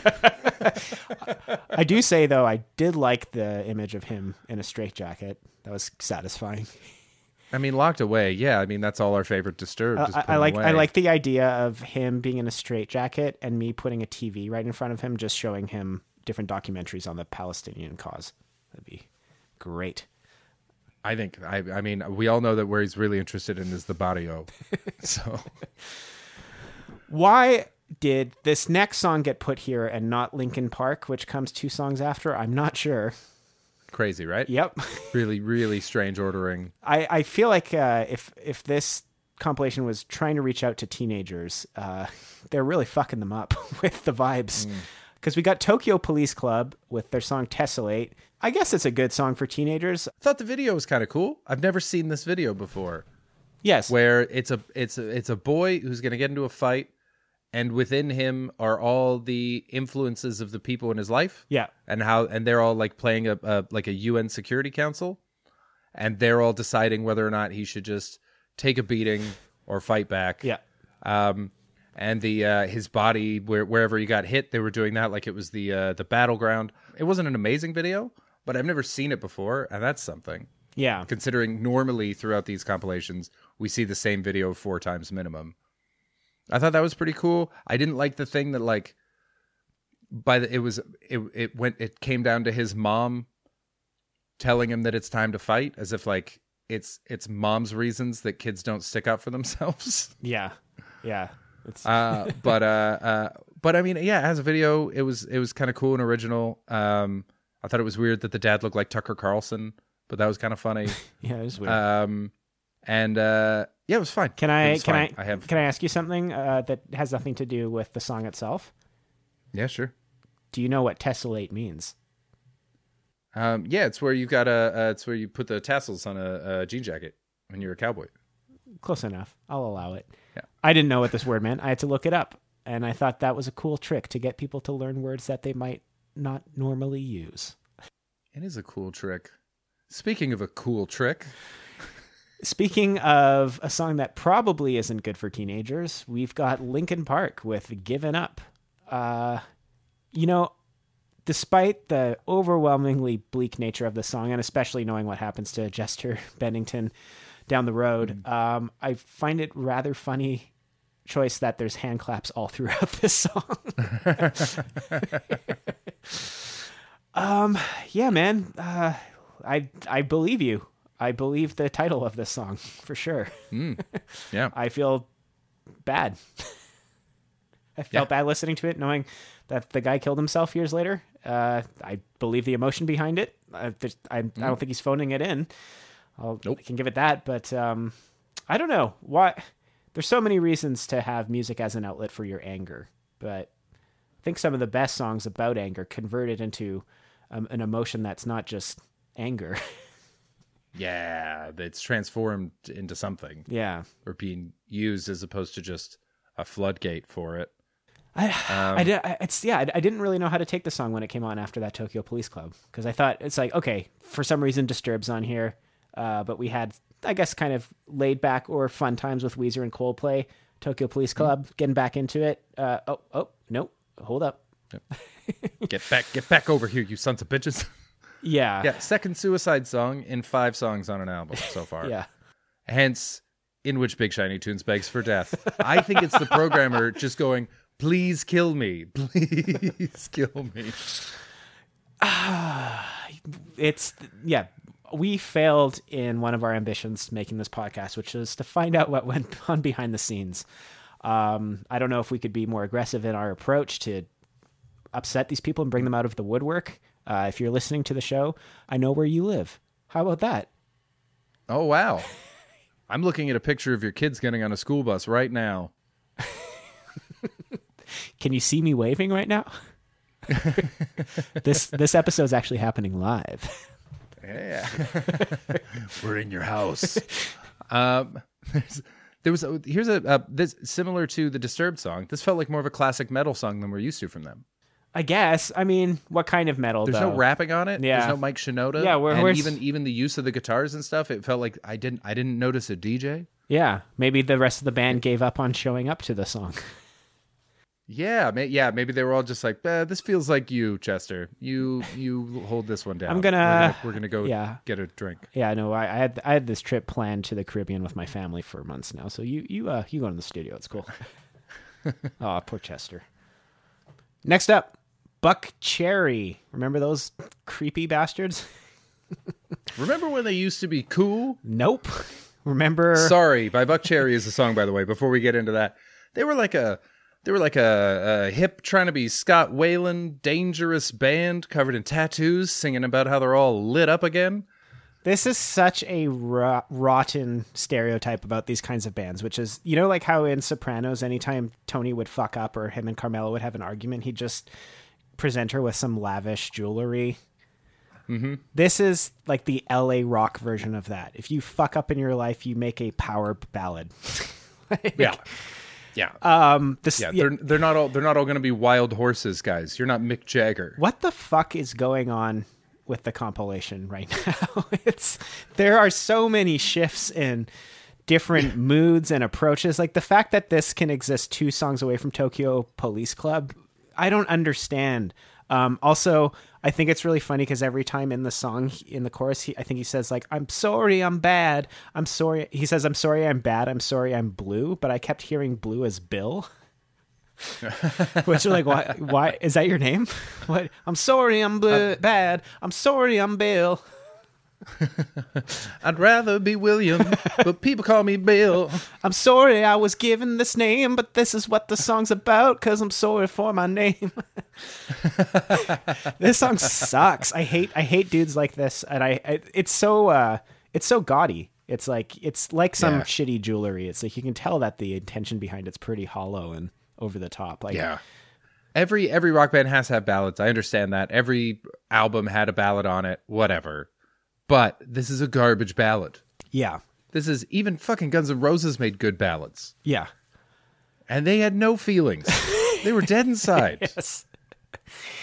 [SPEAKER 1] I do say though, I did like the image of him in a straitjacket. That was satisfying.
[SPEAKER 2] I mean, locked away. Yeah, I mean that's all our favorite disturbed.
[SPEAKER 1] Uh, I, I like
[SPEAKER 2] away.
[SPEAKER 1] I like the idea of him being in a straitjacket and me putting a TV right in front of him, just showing him different documentaries on the Palestinian cause. That'd be great.
[SPEAKER 2] I think I I mean we all know that where he's really interested in is the barrio. so
[SPEAKER 1] Why did this next song get put here and not Linkin Park, which comes two songs after? I'm not sure.
[SPEAKER 2] Crazy, right?
[SPEAKER 1] Yep.
[SPEAKER 2] Really, really strange ordering.
[SPEAKER 1] I, I feel like uh, if if this compilation was trying to reach out to teenagers, uh, they're really fucking them up with the vibes. Because we got Tokyo Police Club with their song Tessellate. I guess it's a good song for teenagers.
[SPEAKER 2] I thought the video was kind of cool. I've never seen this video before,
[SPEAKER 1] Yes.
[SPEAKER 2] where it's a it's a, it's a boy who's going to get into a fight, and within him are all the influences of the people in his life.
[SPEAKER 1] yeah.
[SPEAKER 2] and how and they're all like playing a, a like a UN Security Council, and they're all deciding whether or not he should just take a beating or fight back.
[SPEAKER 1] Yeah.
[SPEAKER 2] Um, and the uh, his body where wherever he got hit, they were doing that like it was the uh, the battleground. It wasn't an amazing video, but I've never seen it before, and that's something.
[SPEAKER 1] Yeah.
[SPEAKER 2] Considering normally throughout these compilations we see the same video four times minimum. I thought that was pretty cool. I didn't like the thing that like by the it was it it went it came down to his mom telling him that it's time to fight as if like it's it's mom's reasons that kids don't stick up for themselves.
[SPEAKER 1] Yeah. Yeah. It's,
[SPEAKER 2] uh but uh uh but I mean yeah, as a video it was it was kind of cool and original. Um I thought it was weird that the dad looked like Tucker Carlson, but that was kind of funny.
[SPEAKER 1] yeah, it was weird.
[SPEAKER 2] Um, and uh, yeah, it was fine.
[SPEAKER 1] can I can
[SPEAKER 2] fine.
[SPEAKER 1] I,
[SPEAKER 2] I have
[SPEAKER 1] can I ask you something uh, that has nothing to do with the song itself?
[SPEAKER 2] yeah, sure.
[SPEAKER 1] Do you know what tessellate means?
[SPEAKER 2] Um, yeah, it's where you got a. Uh, it's where you put the tassels on a, a jean jacket when you're a cowboy.
[SPEAKER 1] Close enough. I'll allow it.
[SPEAKER 2] Yeah.
[SPEAKER 1] I didn't know what this word meant. I had to look it up. And I thought that was a cool trick to get people to learn words that they might not normally use.
[SPEAKER 2] It is a cool trick. Speaking of a cool trick,
[SPEAKER 1] Speaking of a song that probably isn't good for teenagers, we've got Linkin Park with Given Up. Uh, you know, despite the overwhelmingly bleak nature of the song, and especially knowing what happens to Chester Bennington down the road, um, I find it rather funny choice that there's hand claps all throughout this song. um, yeah, man, uh, I I believe you. I believe the title of this song for sure.
[SPEAKER 2] yeah,
[SPEAKER 1] I feel bad. I felt bad listening to it, knowing that the guy killed himself years later. Uh, I believe the emotion behind it. There's- I, I don't think he's phoning it in. I'll,
[SPEAKER 2] Nope.
[SPEAKER 1] I can give it that, but um, I don't know why. There's so many reasons to have music as an outlet for your anger, but I think some of the best songs about anger convert it into um, an emotion that's not just anger.
[SPEAKER 2] Yeah, it's transformed into something
[SPEAKER 1] yeah.
[SPEAKER 2] or being used as opposed to just a floodgate for it.
[SPEAKER 1] I,
[SPEAKER 2] Um,
[SPEAKER 1] I, did, I it's yeah I, I didn't really know how to take the song when it came on after that Tokyo Police Club because I thought it's like okay for some reason Disturbs on here, uh, but we had I guess kind of laid back or fun times with Weezer and Coldplay. Tokyo Police Club getting back into it. Uh, oh oh nope hold up
[SPEAKER 2] Get back, get back over here, you sons of bitches.
[SPEAKER 1] yeah
[SPEAKER 2] yeah, second suicide song in five songs on an album so far.
[SPEAKER 1] yeah
[SPEAKER 2] Hence, in which Big Shiny Tunes begs for death. I think it's the programmer just going, "Please kill me, please kill me."
[SPEAKER 1] it's yeah we failed in one of our ambitions making this podcast which is to find out what went on behind the scenes um, i don't know if we could be more aggressive in our approach to upset these people and bring them out of the woodwork uh, if you're listening to the show i know where you live how about that
[SPEAKER 2] Oh wow! I'm looking at a picture of your kids getting on a school bus right now.
[SPEAKER 1] can you see me waving right now this this episode's actually happening live
[SPEAKER 2] Yeah, we're in your house. um, there's, there was a, here's a uh, this similar to the Disturbed song. This felt like more of a classic metal song than we're used to from them.
[SPEAKER 1] I guess i mean what kind of metal
[SPEAKER 2] There's
[SPEAKER 1] though?
[SPEAKER 2] no rapping on it.
[SPEAKER 1] Yeah.
[SPEAKER 2] There's no Mike Shinoda.
[SPEAKER 1] Yeah, where-
[SPEAKER 2] and
[SPEAKER 1] where's-
[SPEAKER 2] even even the use of the guitars and stuff. It felt like I didn't I didn't notice a DJ.
[SPEAKER 1] yeah maybe the rest of the band gave up on showing up to the song
[SPEAKER 2] Yeah, may, yeah. Maybe they were all just like, eh, "This feels like you, Chester. You you hold this one down.
[SPEAKER 1] I'm
[SPEAKER 2] We're
[SPEAKER 1] gonna-
[SPEAKER 2] we're gonna go
[SPEAKER 1] yeah.
[SPEAKER 2] get a drink."
[SPEAKER 1] Yeah, no, I, I had I had this trip planned to the Caribbean with my family for months now. So you you uh you go to the studio. It's cool. oh, poor Chester. Next up, Buckcherry. Remember those creepy bastards?
[SPEAKER 2] Remember when they used to be cool?
[SPEAKER 1] Nope. Remember?
[SPEAKER 2] Sorry, by Buckcherry is the song, by the way. Before we get into that, they were like a they were like a, a hip, trying to be Scott Weiland, dangerous band covered in tattoos, singing about how they're all lit up again.
[SPEAKER 1] This is such a ro- rotten stereotype about these kinds of bands, which is, you know, like how in Sopranos, anytime Tony would fuck up or him and Carmela would have an argument, he'd just present her with some lavish jewelry. Mm-hmm. This is like the LA rock version of that. If you fuck up in your life, you make a power ballad. Like,
[SPEAKER 2] Yeah, yeah,
[SPEAKER 1] Um, this,
[SPEAKER 2] yeah. They're they're not all they're not all going to be wild horses, guys. You're not Mick Jagger.
[SPEAKER 1] what the fuck is going on with the compilation right now it's there are so many shifts in different moods and approaches like the fact that this can exist two songs away from tokyo police club i don't understand um, also i think it's really funny because every time in the song in the chorus he, i think he says like i'm sorry i'm bad i'm sorry he says i'm sorry i'm bad i'm sorry i'm blue but i kept hearing blue as bill which are like, why? Why is that your name? What? I'm sorry, I'm bl- bad. I'm sorry, I'm Bill.
[SPEAKER 2] I'd rather be William, but people call me Bill.
[SPEAKER 1] I'm sorry, I was given this name, but this is what the song's about. Cause I'm sorry for my name. this song sucks. I hate. I hate dudes like this, and I. I it's so. uh It's so gaudy. It's like it's like some
[SPEAKER 2] Yeah.
[SPEAKER 1] shitty jewelry. It's like you can tell that the intention behind it's pretty hollow and over the top. Like
[SPEAKER 2] Yeah. Every every rock band has to have ballads. I understand that. Every album had a ballad on it, whatever. But this is a garbage ballad.
[SPEAKER 1] yeah,
[SPEAKER 2] This is even fucking Guns N' Roses made good ballads.
[SPEAKER 1] yeah.
[SPEAKER 2] And they had no feelings. they were dead inside.
[SPEAKER 1] Yes.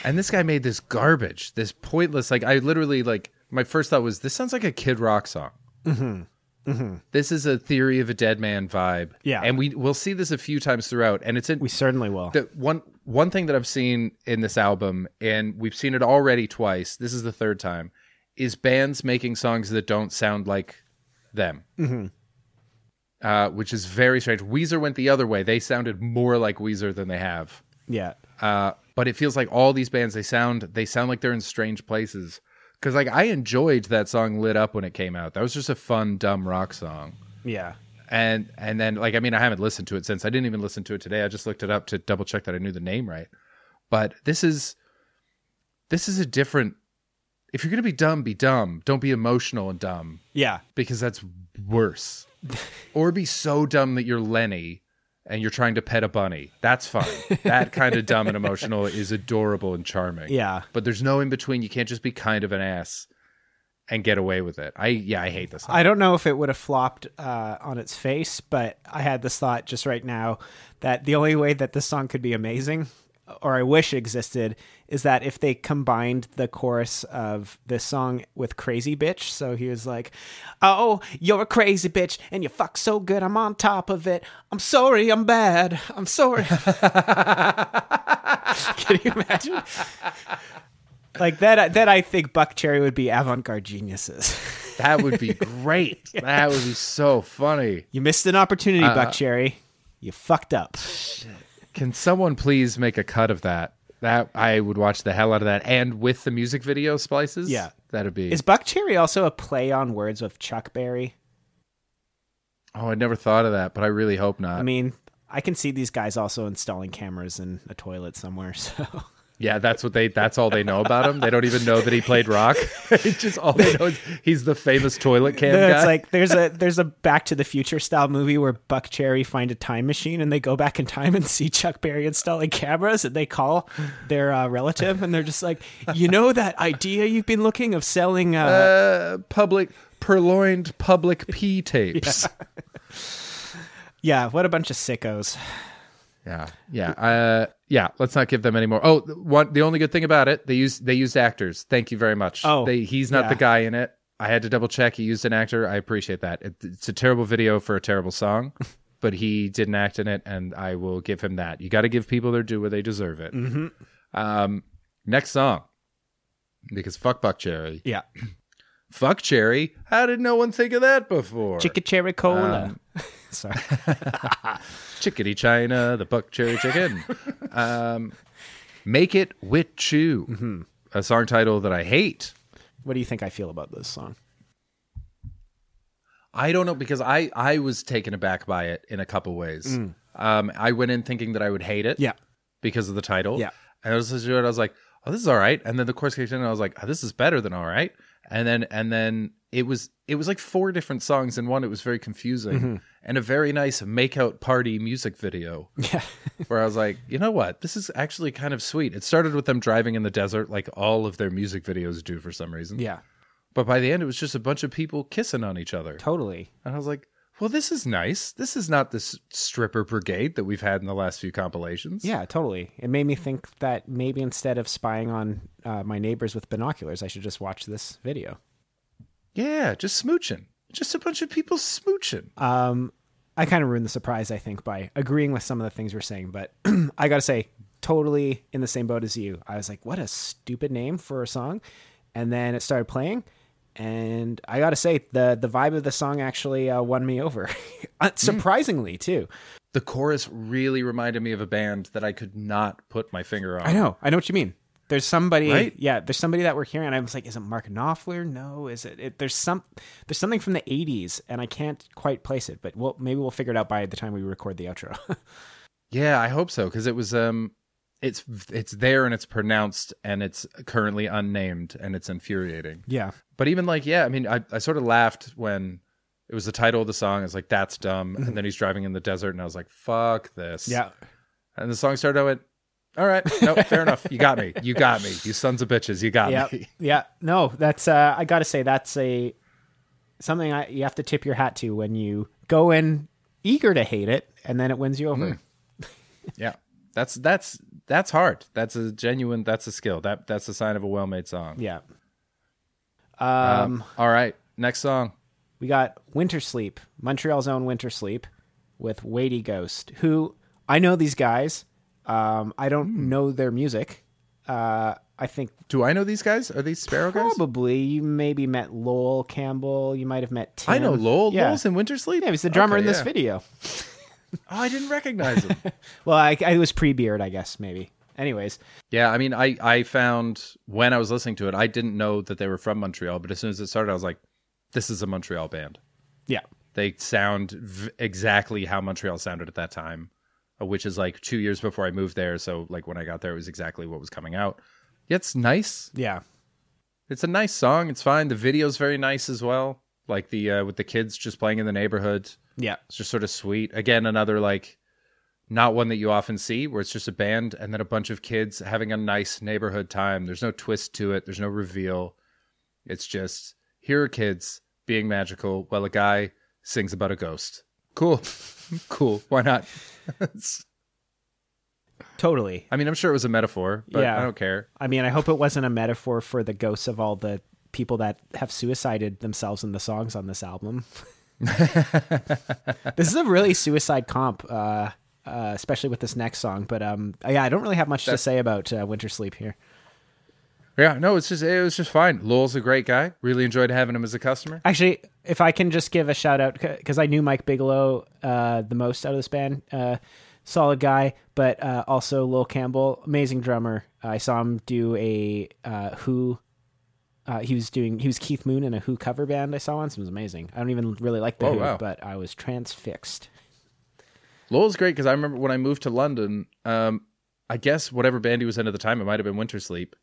[SPEAKER 2] And this guy made this garbage, this pointless like I literally like my first thought was this sounds like a Kid Rock song. Mm-hmm. This is a Theory of a Dead Man vibe.
[SPEAKER 1] Yeah.
[SPEAKER 2] And we we'll see this a few times throughout and it's in
[SPEAKER 1] We certainly will.
[SPEAKER 2] the one one thing that I've seen in this album, and we've seen it already twice. This is the third time. Is bands making songs that don't sound like them, mm-hmm. uh, which is very strange. Weezer went the other way; they sounded more like Weezer than they have.
[SPEAKER 1] yeah.
[SPEAKER 2] Uh, but it feels like all these bands they sound they sound like they're in strange places. Because like I enjoyed that song "Lit Up" when it came out. That was just a fun, dumb rock song
[SPEAKER 1] Yeah.
[SPEAKER 2] and and then like I mean I haven't listened to it since I didn't even listen to it today. I just looked it up to double check that I knew the name right. But this is this is a different if you're going to be dumb, be dumb. Don't be emotional and dumb
[SPEAKER 1] Yeah.
[SPEAKER 2] because that's worse. or be so dumb that you're Lenny and you're trying to pet a bunny. That's fine. that kind of dumb and emotional is adorable and charming.
[SPEAKER 1] Yeah.
[SPEAKER 2] But there's no in between. You can't just be kind of an ass. and get away with it. I yeah, I hate this. Song.
[SPEAKER 1] I don't know if it would have flopped uh, on its face, but I had this thought just right now that the only way that this song could be amazing, or I wish existed, is that if they combined the chorus of this song with Crazy Bitch. So he was like, Oh, you're a crazy bitch, and you fuck so good, I'm on top of it. I'm sorry, I'm bad. I'm sorry. Can you imagine? like that that I think Buckcherry would be avant-garde geniuses.
[SPEAKER 2] That would be great. That would be so funny.
[SPEAKER 1] You missed an opportunity, uh, Buckcherry. You fucked up.
[SPEAKER 2] Can someone please make a cut of that? That I would watch the hell out of that, and with the music video splices.
[SPEAKER 1] Yeah,
[SPEAKER 2] that'd be.
[SPEAKER 1] Is Buckcherry also a play on words with Chuck Berry?
[SPEAKER 2] Oh, I never thought of that, but I really hope not.
[SPEAKER 1] I mean, I can see these guys also installing cameras in a toilet somewhere. So
[SPEAKER 2] yeah, that's what they. That's all they know about him. They don't even know that he played rock. it's just all they know is he's the famous toilet cam
[SPEAKER 1] no,
[SPEAKER 2] guy.
[SPEAKER 1] It's like there's a there's a Back to the Future style movie where Buckcherry find a time machine and they go back in time and see Chuck Berry installing cameras and they call their uh, relative and they're just like, you know that idea you've been looking of selling uh,
[SPEAKER 2] uh public purloined public P tapes.
[SPEAKER 1] Yeah. yeah, what a bunch of sickos.
[SPEAKER 2] Yeah, yeah, uh, yeah. Let's not give them any more. Oh, one. The only good thing about it, they used they used actors. Thank you very much.
[SPEAKER 1] Oh,
[SPEAKER 2] they, he's not
[SPEAKER 1] yeah.
[SPEAKER 2] the guy in it. I had to double check. He used an actor. I appreciate that. It, it's a terrible video for a terrible song, but he didn't act in it, and I will give him that. You got to give people their due where they deserve it.
[SPEAKER 1] Mm-hmm.
[SPEAKER 2] Um, next song, because fuck Buckcherry.
[SPEAKER 1] Yeah.
[SPEAKER 2] fuck Cherry. How did no one think of that before?
[SPEAKER 1] Chicken cherry cola. Um, Sorry.
[SPEAKER 2] Chickadee China, the Buck Cherry chicken. um, Make it with You,
[SPEAKER 1] Mm-hmm.
[SPEAKER 2] A song title that I hate.
[SPEAKER 1] What do you think I feel about this song?
[SPEAKER 2] I don't know because I I was taken aback by it in a couple ways.
[SPEAKER 1] Mm.
[SPEAKER 2] Um, I went in thinking that I would hate it.
[SPEAKER 1] Yeah.
[SPEAKER 2] Because of the title.
[SPEAKER 1] Yeah.
[SPEAKER 2] And I was listening to it. I was like, oh, this is all right. And then the chorus kicked in, and I was like, oh, this is better than all right. And then and then it was it was like four different songs in one. It was very confusing
[SPEAKER 1] Mm-hmm.
[SPEAKER 2] And a very nice makeout party music video.
[SPEAKER 1] Yeah.
[SPEAKER 2] where I was like, you know what, this is actually kind of sweet. It started with them driving in the desert, like all of their music videos do for some reason.
[SPEAKER 1] yeah.
[SPEAKER 2] But by the end, it was just a bunch of people kissing on each other,
[SPEAKER 1] Totally.
[SPEAKER 2] and I was like, well, this is nice. This is not this stripper brigade that we've had in the last few compilations.
[SPEAKER 1] Yeah, totally. It made me think that maybe instead of spying on uh, my neighbors with binoculars, I should just watch this video.
[SPEAKER 2] yeah, just smooching, just a bunch of people smooching.
[SPEAKER 1] Um, I kind of ruined the surprise, I think, by agreeing with some of the things we're saying. But I got to say, totally in the same boat as you. I was like, what a stupid name for a song. And then it started playing. And I got to say, the, the vibe of the song actually uh, won me over. Uh, surprisingly, too.
[SPEAKER 2] The chorus really reminded me of a band that I could not put my finger on.
[SPEAKER 1] I know. I know what you mean. There's somebody,
[SPEAKER 2] Right?
[SPEAKER 1] yeah. There's somebody that we're hearing. And I was like, is it Mark Knopfler? No. Is it, it? There's some. There's something from the '80s, and I can't quite place it. But we'll maybe we'll figure it out by the time we record the outro.
[SPEAKER 2] Yeah, I hope so because it was um, it's it's there and it's pronounced and it's currently unnamed and it's infuriating.
[SPEAKER 1] yeah.
[SPEAKER 2] But even like, yeah, I mean, I, I sort of laughed when it was the title of the song. It's like, that's dumb. And then he's driving in the desert, and I was like, fuck this.
[SPEAKER 1] Yeah.
[SPEAKER 2] And the song started, I went, all right, no, fair enough. You got me. You got me. You sons of bitches. You got
[SPEAKER 1] yeah,
[SPEAKER 2] me.
[SPEAKER 1] yeah. No, that's uh, I got to say that's a something I, you have to tip your hat to when you go in eager to hate it, and then it wins you over.
[SPEAKER 2] Yeah. That's that's that's hard. That's a genuine. That's a skill. That that's a sign of a well-made song.
[SPEAKER 1] Yeah. Um,
[SPEAKER 2] All right, next song.
[SPEAKER 1] we got Wintersleep, Montreal's own Wintersleep, with Weighty Ghost. Who I know these guys. Um, I don't
[SPEAKER 2] Hmm.
[SPEAKER 1] know their music. Uh, I think
[SPEAKER 2] Do I know these guys? Are these Sparrow guys?
[SPEAKER 1] probably you maybe met Lowell Campbell. You might have met Tim.
[SPEAKER 2] I know Lowell.
[SPEAKER 1] Yeah,
[SPEAKER 2] Lowell's in Wintersleep.
[SPEAKER 1] yeah, he's the drummer
[SPEAKER 2] Okay,
[SPEAKER 1] in this
[SPEAKER 2] yeah.
[SPEAKER 1] video.
[SPEAKER 2] Oh, I didn't recognize him.
[SPEAKER 1] Well, I, I was pre-beard, I guess maybe. Anyways,
[SPEAKER 2] Yeah, I mean, I I found when I was listening to it, I didn't know that they were from Montreal, but as soon as it started, I was like, "This is a Montreal band."
[SPEAKER 1] yeah,
[SPEAKER 2] They sound v- exactly how Montreal sounded at that time, which is like two years before I moved there. So, like when I got there, it was exactly what was coming out. Yeah, it's nice.
[SPEAKER 1] yeah.
[SPEAKER 2] It's a nice song. It's fine. The video's very nice as well. Like the uh, with the kids just playing in the neighborhood.
[SPEAKER 1] Yeah.
[SPEAKER 2] It's just sort of sweet. Again, another like not one that you often see where it's just a band and then a bunch of kids having a nice neighborhood time. There's no twist to it. There's no reveal. It's just here are kids being magical while a guy sings about a ghost. Cool. cool. Why not?
[SPEAKER 1] Totally.
[SPEAKER 2] I mean, I'm sure it was a metaphor, but
[SPEAKER 1] Yeah.
[SPEAKER 2] I don't care.
[SPEAKER 1] I mean, I hope it wasn't a metaphor for the ghosts of all the people that have suicided themselves in the songs on this album. this is a really suicide comp, uh, uh, especially with this next song. But um, yeah, I don't really have much to say about uh, Wintersleep here.
[SPEAKER 2] Yeah, no, it's just it was just fine. Lowell's a great guy. Really enjoyed having him as a customer.
[SPEAKER 1] Actually, if I can just give a shout out because I knew Mike Bigelow uh, the most out of this band, uh, solid guy, but uh, also Lowell Campbell, amazing drummer. I saw him do a uh, Who. Uh, he was doing he was Keith Moon in a Who cover band I saw once. It was amazing. I don't even really like the
[SPEAKER 2] Oh,
[SPEAKER 1] Who,
[SPEAKER 2] wow.
[SPEAKER 1] but I was transfixed.
[SPEAKER 2] Lowell's great because I remember when I moved to London, um, I guess whatever band he was in at the time, it might have been Wintersleep.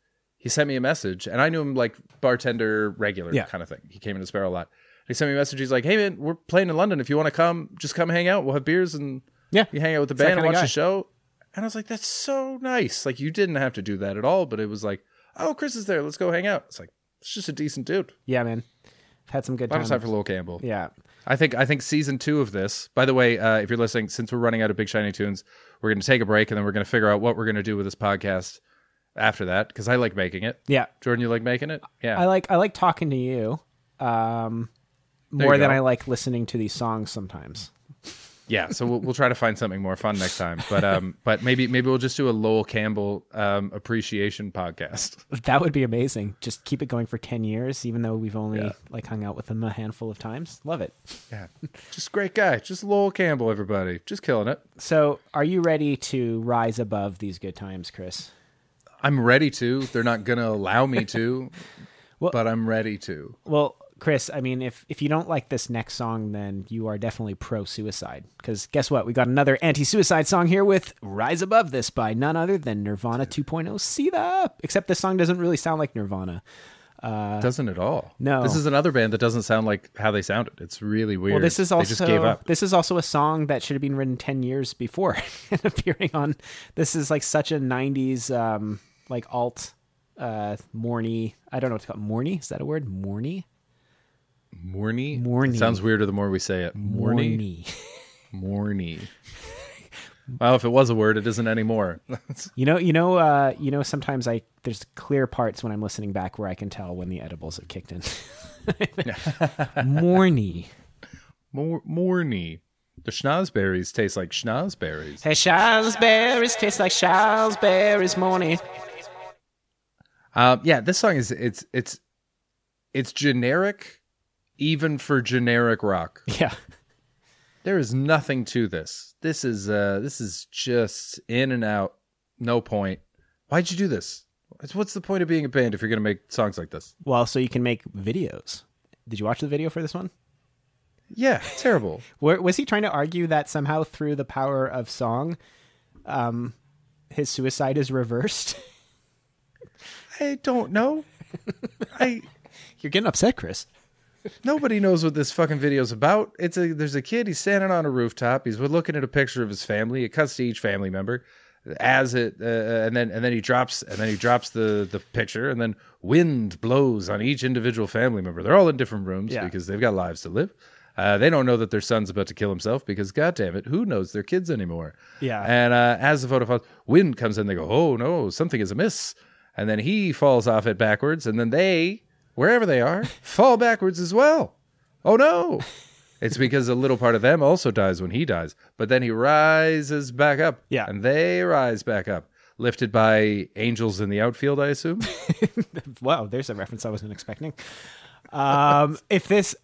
[SPEAKER 2] He sent me a message, and I knew him like bartender regular
[SPEAKER 1] Yeah.
[SPEAKER 2] kind of thing. He came into Sparrow a lot. He sent me a message. He's like, "Hey man, we're playing in London. If you want to come, just come hang out. We'll have beers and
[SPEAKER 1] Yeah,
[SPEAKER 2] you hang out with the
[SPEAKER 1] that
[SPEAKER 2] band and watch the show." And I was like, "That's so nice. Like you didn't have to do that at all, but it was like, oh, Chris is there. Let's go hang out." It's like it's just a decent dude.
[SPEAKER 1] yeah, man. Had some good
[SPEAKER 2] A lot of time for Lowell Campbell.
[SPEAKER 1] yeah,
[SPEAKER 2] I think I think season two of this. By the way, uh, if you're listening, since we're running out of Big Shiny Tunes, we're going to take a break and then we're going to figure out what we're going to do with this podcast after that because I like making it.
[SPEAKER 1] yeah.
[SPEAKER 2] Jordan, you like making it? Yeah.
[SPEAKER 1] I like I like talking to you um, more
[SPEAKER 2] you
[SPEAKER 1] than. I like listening to these songs sometimes.
[SPEAKER 2] yeah. So we'll, we'll try to find something more fun next time. But um, but maybe maybe we'll just do a Lowell Campbell um appreciation podcast.
[SPEAKER 1] That would be amazing. Just keep it going for ten years, even though we've only
[SPEAKER 2] Yeah.
[SPEAKER 1] like hung out with him a handful of times. Love it.
[SPEAKER 2] Yeah. Just great guy. Just Lowell Campbell. Everybody, just killing it.
[SPEAKER 1] So, are you ready to rise above these good times, Chris?
[SPEAKER 2] I'm ready to. They're not going to allow me to.
[SPEAKER 1] Well-
[SPEAKER 2] but I'm ready to.
[SPEAKER 1] Well, Chris, I mean, if if you don't like this next song, then you are definitely pro suicide. Because guess what? We got another anti suicide song here with "Rise Above This" by none other than Nirvana 2.0. See that? Except this song doesn't really sound like Nirvana.
[SPEAKER 2] Doesn't at all.
[SPEAKER 1] Uh, no.
[SPEAKER 2] This is another band that doesn't sound like how they sounded. It's really weird.
[SPEAKER 1] Well, this is also they
[SPEAKER 2] just gave up.
[SPEAKER 1] this is also a song that should have been written ten years before and appearing on. This is like such a '90s um, like alt uh morny. I don't know what to call it. Morny is that a word? Morny.
[SPEAKER 2] Morny.
[SPEAKER 1] Morny.
[SPEAKER 2] It sounds weirder the more we say it. Morny.
[SPEAKER 1] Morny.
[SPEAKER 2] Morny. Well, if it was a word, it isn't anymore.
[SPEAKER 1] You know, you know, uh, you know. Sometimes I there's clear parts when I'm listening back where I can tell when the edibles have kicked in. Morny.
[SPEAKER 2] Mor- Morny. The schnozberries taste like schnozberries.
[SPEAKER 1] Hey, Charlesberries taste like Charlesberries. Morny.
[SPEAKER 2] Um, yeah, this song is it's it's it's generic, even for generic rock.
[SPEAKER 1] Yeah.
[SPEAKER 2] There is nothing to this. This is uh this is just in and out, no point. Why'd you do this? What's the point of being a band if you're gonna make songs like this?
[SPEAKER 1] Well, so you can make videos. Did you watch the video for this one?
[SPEAKER 2] Yeah, terrible.
[SPEAKER 1] Was he trying to argue that somehow through the power of song, um, his suicide is reversed?
[SPEAKER 2] I don't know. I
[SPEAKER 1] You're getting upset, Chris.
[SPEAKER 2] Nobody knows what this fucking video is about. It's a there's a kid. He's standing on a rooftop. He's looking at a picture of his family. It cuts to each family member as it, uh, and then and then he drops and then he drops the the picture, and then wind blows on each individual family member. They're all in different rooms
[SPEAKER 1] Yeah.
[SPEAKER 2] because they've got lives to live. Uh, they don't know that their son's about to kill himself because, God damn it, who knows their kids anymore?
[SPEAKER 1] Yeah.
[SPEAKER 2] And uh, as the photo falls, wind comes in. They go, "Oh no, something is amiss." And then he falls off it backwards, and then they, wherever they are, fall backwards as well. Oh no! It's because a little part of them also dies when he dies, but then he rises back up.
[SPEAKER 1] Yeah.
[SPEAKER 2] and they rise back up, lifted by angels in the outfield, I assume.
[SPEAKER 1] Wow, there's a reference I wasn't expecting. Um, if this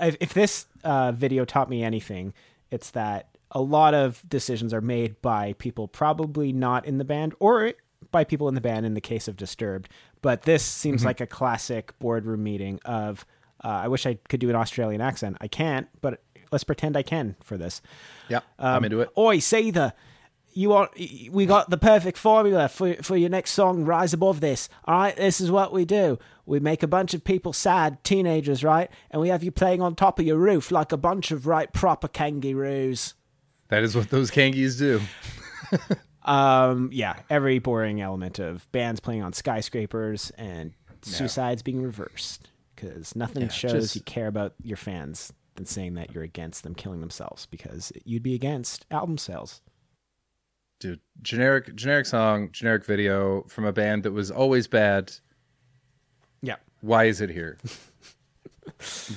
[SPEAKER 1] if, if this uh, video taught me anything, it's that a lot of decisions are made by people probably not in the band or by people in the band in the case of Disturbed. But this seems like a classic boardroom meeting of. Uh, I wish I could do an Australian accent. I can't, but let's pretend I can for this.
[SPEAKER 2] yeah, I'm into it.
[SPEAKER 1] Oi, Seether, you want we got the perfect formula for for your next song, Rise Above This. All right, this is what we do. We make a bunch of people sad, teenagers, right? And we have you playing on top of your roof like a bunch of right proper kangaroos.
[SPEAKER 2] That is what those kangies do.
[SPEAKER 1] Um, yeah, every boring element of bands playing on skyscrapers and suicides being reversed. because nothing
[SPEAKER 2] Yeah,
[SPEAKER 1] shows
[SPEAKER 2] just-
[SPEAKER 1] you care about your fans than saying that you're against them killing themselves because you'd be against album sales.
[SPEAKER 2] dude generic generic song generic video from a band that was always bad
[SPEAKER 1] Yeah.
[SPEAKER 2] why is it here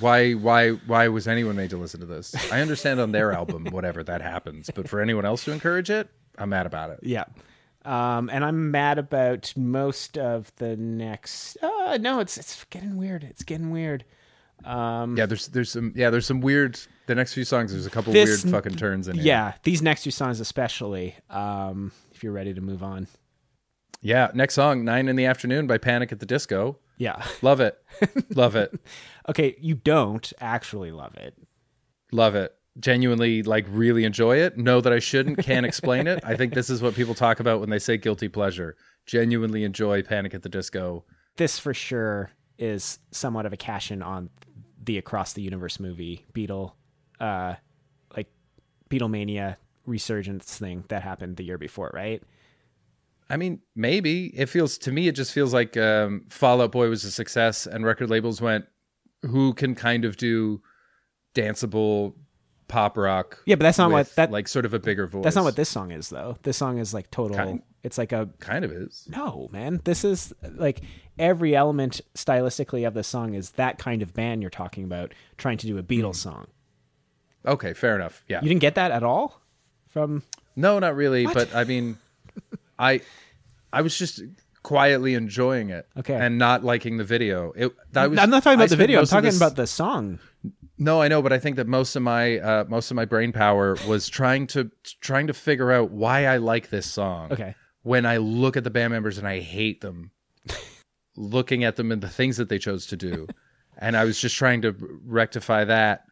[SPEAKER 2] why why why was anyone made to listen to this i understand on their album whatever that happens but for anyone else to encourage it i'm mad about it
[SPEAKER 1] Yeah. Um, and I'm mad about most of the next. Uh, no, it's it's getting weird. It's getting weird. Um,
[SPEAKER 2] yeah there's there's some yeah there's some weird the next few songs there's a couple
[SPEAKER 1] This-
[SPEAKER 2] weird fucking turns in here
[SPEAKER 1] yeah, these next two songs especially. Um, if you're ready to move on.
[SPEAKER 2] yeah next song nine in the afternoon by panic at the disco
[SPEAKER 1] Yeah.
[SPEAKER 2] love it love it
[SPEAKER 1] Okay, you don't actually love it.
[SPEAKER 2] Love it. Genuinely, like, really enjoy it. Know that I shouldn't, can't explain it. I think this is what people talk about when they say guilty pleasure. Genuinely enjoy Panic at the Disco.
[SPEAKER 1] This for sure is somewhat of a cash in on the Across the Universe movie, Beetle, uh, like Beatlemania resurgence thing that happened the year before, right?
[SPEAKER 2] I mean, maybe it feels to me. It just feels like um, Fall Out Boy was a success, and record labels went, "Who can kind of do danceable pop rock?"
[SPEAKER 1] Yeah, but that's not
[SPEAKER 2] with,
[SPEAKER 1] what that
[SPEAKER 2] like sort of a bigger voice.
[SPEAKER 1] That's not what this song is, though. This song is like total.
[SPEAKER 2] Kind-
[SPEAKER 1] it's like a
[SPEAKER 2] kind of is.
[SPEAKER 1] no, man. This is like every element stylistically of the song is that kind of band you're talking about trying to do a Beatles hmm. song.
[SPEAKER 2] Okay, fair enough. Yeah.
[SPEAKER 1] You didn't get that at all from.
[SPEAKER 2] No, not really. But I mean, I I was just quietly enjoying it.
[SPEAKER 1] Okay.
[SPEAKER 2] And not liking the video. It. That was,
[SPEAKER 1] I'm not talking
[SPEAKER 2] I
[SPEAKER 1] about the video. I'm talking
[SPEAKER 2] this-
[SPEAKER 1] about the song.
[SPEAKER 2] No, I know, but I think that most of my uh, most of my brain power was trying to trying to figure out why I like this song.
[SPEAKER 1] Okay.
[SPEAKER 2] When I look at the band members and I hate them, looking at them and the things that they chose to do, and I was just trying to rectify that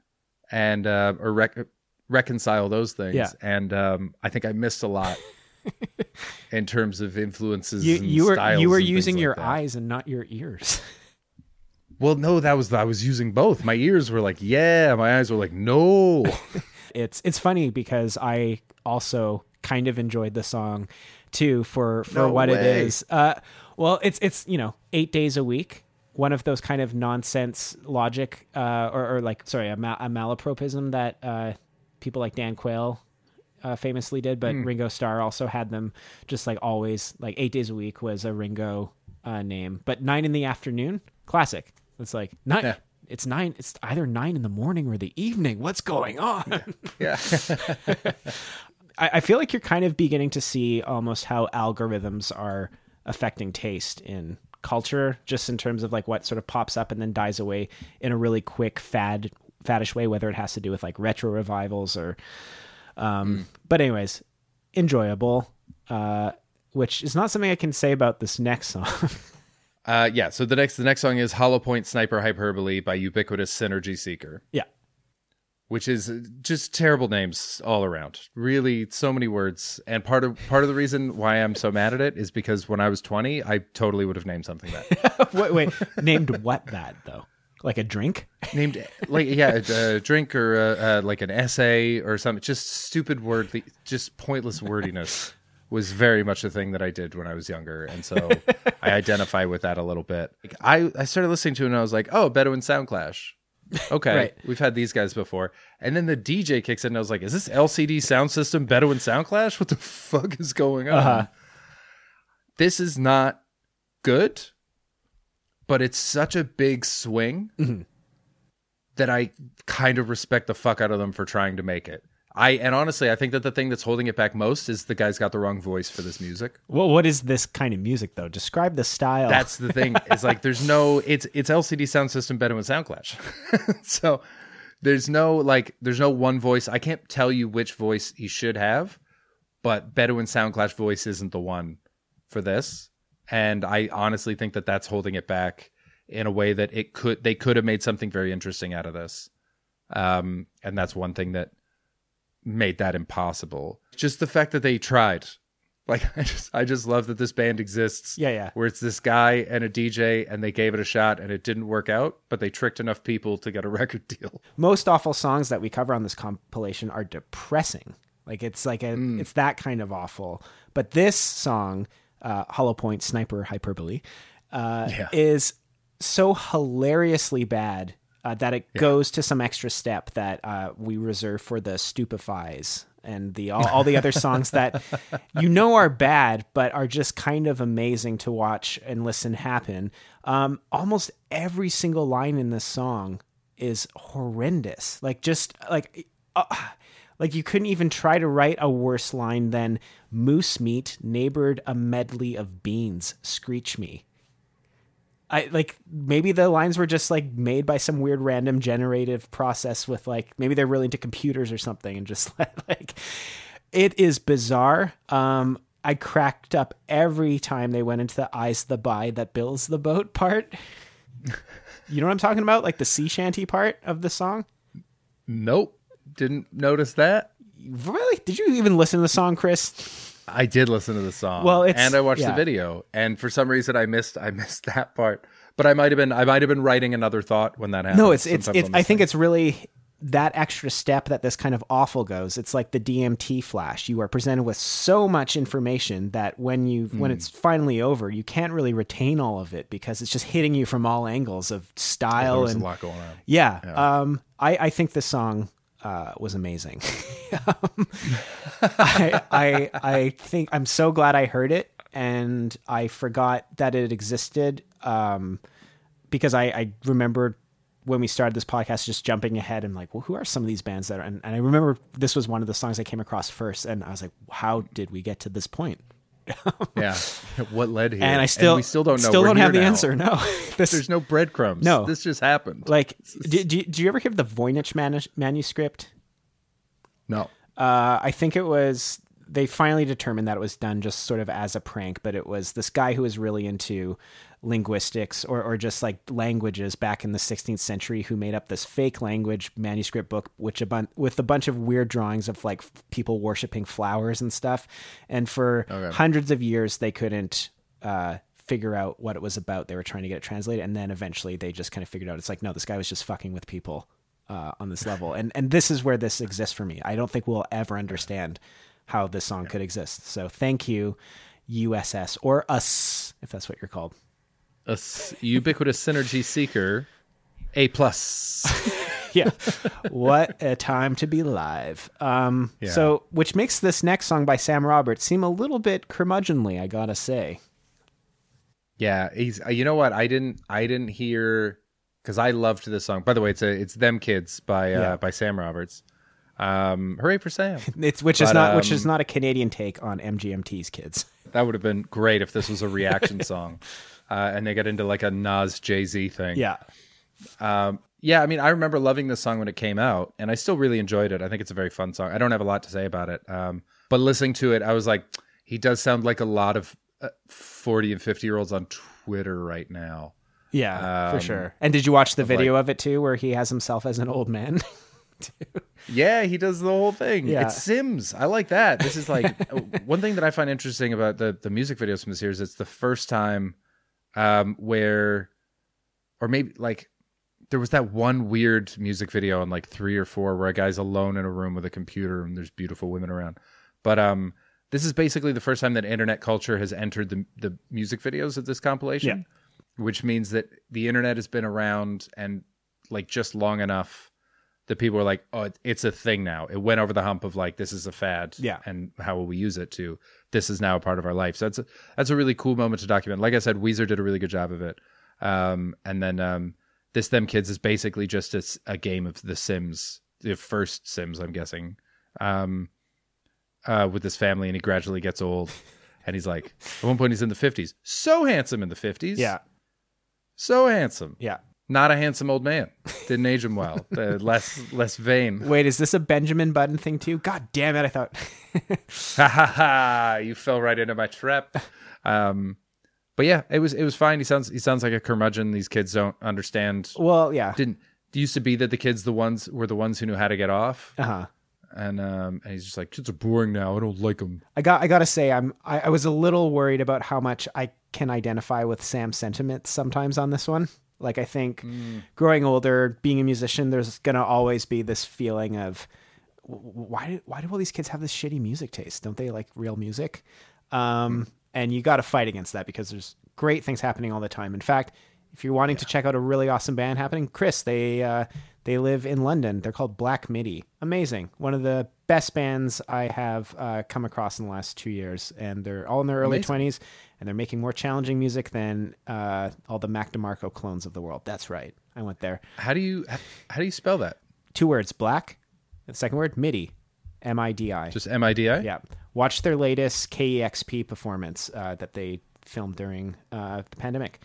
[SPEAKER 2] and uh, or rec- reconcile those things.
[SPEAKER 1] Yeah.
[SPEAKER 2] And um, I think I missed a lot in terms of influences.
[SPEAKER 1] You
[SPEAKER 2] and
[SPEAKER 1] you were
[SPEAKER 2] styles
[SPEAKER 1] you were using
[SPEAKER 2] like
[SPEAKER 1] your
[SPEAKER 2] that.
[SPEAKER 1] eyes and not your ears.
[SPEAKER 2] Well, no, that was I was using both. My ears were like, yeah. My eyes were like, no.
[SPEAKER 1] it's it's funny because I also kind of enjoyed the song too for for
[SPEAKER 2] No
[SPEAKER 1] what it
[SPEAKER 2] way.
[SPEAKER 1] is. Uh, well, it's it's you know eight days a week. One of those kind of nonsense logic, uh, or, or like sorry, a, ma- a malapropism that uh, people like Dan Quayle uh, famously did, but Ringo Starr also had them just like always. Like eight days a week was a Ringo uh, name, but nine in the afternoon, classic. It's like nine.
[SPEAKER 2] Yeah.
[SPEAKER 1] It's nine. It's either nine in the morning or the evening. What's going on?
[SPEAKER 2] yeah.
[SPEAKER 1] I, I feel like you're kind of beginning to see almost how algorithms are affecting taste in culture, just in terms of like what sort of pops up and then dies away in a really quick fad faddish way, whether it has to do with like retro revivals or um but anyways, enjoyable. Uh which is not something I can say about this next song.
[SPEAKER 2] Uh, yeah. So the next the next song is Hollow Point Sniper Hyperbole by Ubiquitous Synergy Seeker,
[SPEAKER 1] yeah.
[SPEAKER 2] which is just terrible names all around. Really, so many words. And part of part of the reason why I'm so mad at it is because when I was 20, I totally would have named something that
[SPEAKER 1] wait, wait, named what that though? Like a drink?
[SPEAKER 2] named like yeah, a, a drink or a, a, like an essay or something. Just stupid word, just pointless wordiness. Was very much a thing that I did when I was younger, and so I identify with that a little bit. Like, I I started listening to it and I was like, oh, Bedouin Soundclash. Okay,
[SPEAKER 1] Right.
[SPEAKER 2] we've had these guys before, and then the DJ kicks in and I was like, is this LCD Soundsystem Bedouin Soundclash? What the fuck is going on?
[SPEAKER 1] Uh-huh.
[SPEAKER 2] This is not good, but it's such a big swing
[SPEAKER 1] Mm-hmm.
[SPEAKER 2] that I kind of respect the fuck out of them for trying to make it. I and honestly, I think that the thing that's holding it back most is the guy's got the wrong voice for this music.
[SPEAKER 1] Well, what is this kind of music though? Describe the style.
[SPEAKER 2] That's the thing. It's like there's no it's it's LCD Soundsystem Bedouin Soundclash. so there's no like there's no one voice. I can't tell you which voice he should have, but Bedouin Soundclash voice isn't the one for this. And I honestly think that that's holding it back in a way that it could they could have made something very interesting out of this. Um, and that's one thing that made that impossible. Just the fact that they tried. Like I just I just love that this band exists
[SPEAKER 1] yeah, yeah.
[SPEAKER 2] where it's this guy and a DJ and they gave it a shot and it didn't work out, but they tricked enough people to get a record deal.
[SPEAKER 1] most awful songs that we cover on this compilation are depressing. Like it's like a
[SPEAKER 2] Mm.
[SPEAKER 1] it's that kind of awful. But this song, uh, Hollow Point Sniper Hyperbole, uh,
[SPEAKER 2] Yeah.
[SPEAKER 1] is so hilariously bad uh, that it goes to some extra step that uh, we reserve for the stupefies and the all, all the other songs that you know are bad but are just kind of amazing to watch and listen happen. Um, almost every single line in this song is horrendous. Like just like uh, like you couldn't even try to write a worse line than moose meat neighbored a medley of beans screech me I like maybe the lines were just like made by some weird random generative process with like maybe they're really into computers or something and just like it is bizarre. Um I cracked up every time they went into the eyes the by that builds the boat part. you know what I'm talking about? Like the sea shanty part of the song?
[SPEAKER 2] Nope. Didn't notice that.
[SPEAKER 1] Really? Did you even listen to the song, Chris?
[SPEAKER 2] I did listen to the song.
[SPEAKER 1] Well, it's-
[SPEAKER 2] and I watched
[SPEAKER 1] yeah.
[SPEAKER 2] the video, and for some reason I missed I missed that part. But I might have been I might have been writing another thought when that happened.
[SPEAKER 1] No, it's it's it's
[SPEAKER 2] I'm
[SPEAKER 1] think it's really that extra step that this kind of awful goes. It's like the DMT flash. You are presented with so much information that when you
[SPEAKER 2] Hmm.
[SPEAKER 1] when it's finally over, you can't really retain all of it because it's just hitting you from all angles of style and
[SPEAKER 2] a lot going on.
[SPEAKER 1] yeah. Um, I, I think this song uh, was amazing. I, I I think I'm so glad I heard it, and I forgot that it existed um, because I, I remember when we started this podcast just jumping ahead and like, well, who are some of these bands that are? And, and I remember this was one of the songs I came across first, and I was like, how did we get to this point?
[SPEAKER 2] Yeah, what led here?
[SPEAKER 1] And I still
[SPEAKER 2] we still don't know.
[SPEAKER 1] Still
[SPEAKER 2] We're
[SPEAKER 1] don't have the
[SPEAKER 2] now.
[SPEAKER 1] answer. No, this
[SPEAKER 2] There's no breadcrumbs.
[SPEAKER 1] No.
[SPEAKER 2] this just happened.
[SPEAKER 1] like. Do, do, do you ever hear the Voynich manu- manuscript?
[SPEAKER 2] no,
[SPEAKER 1] Uh, I think it was they finally determined that it was done just sort of as a prank, but it was this guy who was really into linguistics or, or just like languages back in the 16th century who made up this fake language manuscript book which a bun- with a bunch of weird drawings of like people worshiping flowers and stuff and for hundreds of years they couldn't uh, figure out what it was about they were trying to get it translated and then eventually they just kind of figured out it's like no this guy was just fucking with people uh, on this level. And and this is where this exists for me. I don't think we'll ever understand how this song could exist. So thank you, USS or us, if that's what you're called.
[SPEAKER 2] A ubiquitous synergy seeker, a plus.
[SPEAKER 1] Yeah. what a time to be live. Um,
[SPEAKER 2] Yeah.
[SPEAKER 1] So, which makes this next song by Sam Roberts seem a little bit curmudgeonly, I gotta say.
[SPEAKER 2] Yeah, he's. uh, You know what? I didn't. I didn't hear because I loved this song. By the way, it's a it's them kids by uh,
[SPEAKER 1] Yeah.
[SPEAKER 2] by Sam Roberts. Um, hooray for Sam!
[SPEAKER 1] It's which is
[SPEAKER 2] But,
[SPEAKER 1] not which is
[SPEAKER 2] um,
[SPEAKER 1] not a Canadian take on MGMT's kids.
[SPEAKER 2] that would have been great if this was a reaction song, uh, and they get into like a Nas Jay Z thing.
[SPEAKER 1] Yeah.
[SPEAKER 2] Um, yeah, I mean, I remember loving this song when it came out, and I still really enjoyed it. I think it's a very fun song. I don't have a lot to say about it, um, but listening to it, I was like, he does sound like a lot of uh, forty and fifty year olds on Twitter right now.
[SPEAKER 1] Yeah, for
[SPEAKER 2] Um,
[SPEAKER 1] sure. And did you watch the
[SPEAKER 2] like-
[SPEAKER 1] video of it too, where he has himself as an old man?
[SPEAKER 2] Yeah, he does the whole thing.
[SPEAKER 1] Yeah.
[SPEAKER 2] It's Sims. I like that. This is like one thing that I find interesting about the the music videos from this year is it's the first time um where or maybe like there was that one weird music video on like 3 or 4 where a guy's alone in a room with a computer and there's beautiful women around. But um this is basically the first time that internet culture has entered the the music videos of this compilation, which means that the internet has been around and like just long enough that people are like, oh, it's a thing now. It went over the hump of like, this is a fad.
[SPEAKER 1] Yeah.
[SPEAKER 2] And how will we use it to, this is now a part of our life. So that's a, that's a really cool moment to document. Like I said, Weezer did a really good job of it. Um, and then um, this Them Kids is basically just a game of The Sims, the first Sims, I'm guessing, um, uh, with this family. And he gradually gets old. And he's like, at one point, he's in the 50s. So handsome in the 50s.
[SPEAKER 1] yeah,
[SPEAKER 2] So handsome.
[SPEAKER 1] yeah.
[SPEAKER 2] Not a handsome old man. Didn't age him well. Uh, less less vain.
[SPEAKER 1] Wait, is this a Benjamin Button thing too? God damn it! I thought.
[SPEAKER 2] ha ha ha! You fell right into my trap. Um, but yeah, it was it was fine. He sounds he sounds like a curmudgeon. These kids don't understand.
[SPEAKER 1] well, yeah.
[SPEAKER 2] Didn't it used to be that the kids the ones were the ones who knew how to get off,
[SPEAKER 1] Uh huh.
[SPEAKER 2] and um, and he's just like kids are boring now. I don't like them.
[SPEAKER 1] I got. I gotta say, I'm. I, I was a little worried about how much I can identify with Sam's sentiments sometimes on this one. Like, I think growing older, being a musician, there's gonna always be this feeling of why. do- Why do all these kids have this shitty music taste? Don't they like real music? Um, and you got to fight against that because there's great things happening all the time. In fact, If you're wanting to check out a really awesome band happening, Chris, they uh, they live in London. They're called Black Midi. Amazing. One of the best bands I have uh, come across in the last two years, and they're all in their early twenties, and they're making more challenging music than uh, all the Mac DeMarco clones of the world. That's right. I went there.
[SPEAKER 2] How do you how do you spell that?
[SPEAKER 1] Two words: Black. The second word: Midi. M I D I.
[SPEAKER 2] Just M I D I.
[SPEAKER 1] Yeah. Watch their latest KEXP performance uh, that they filmed during uh, the pandemic.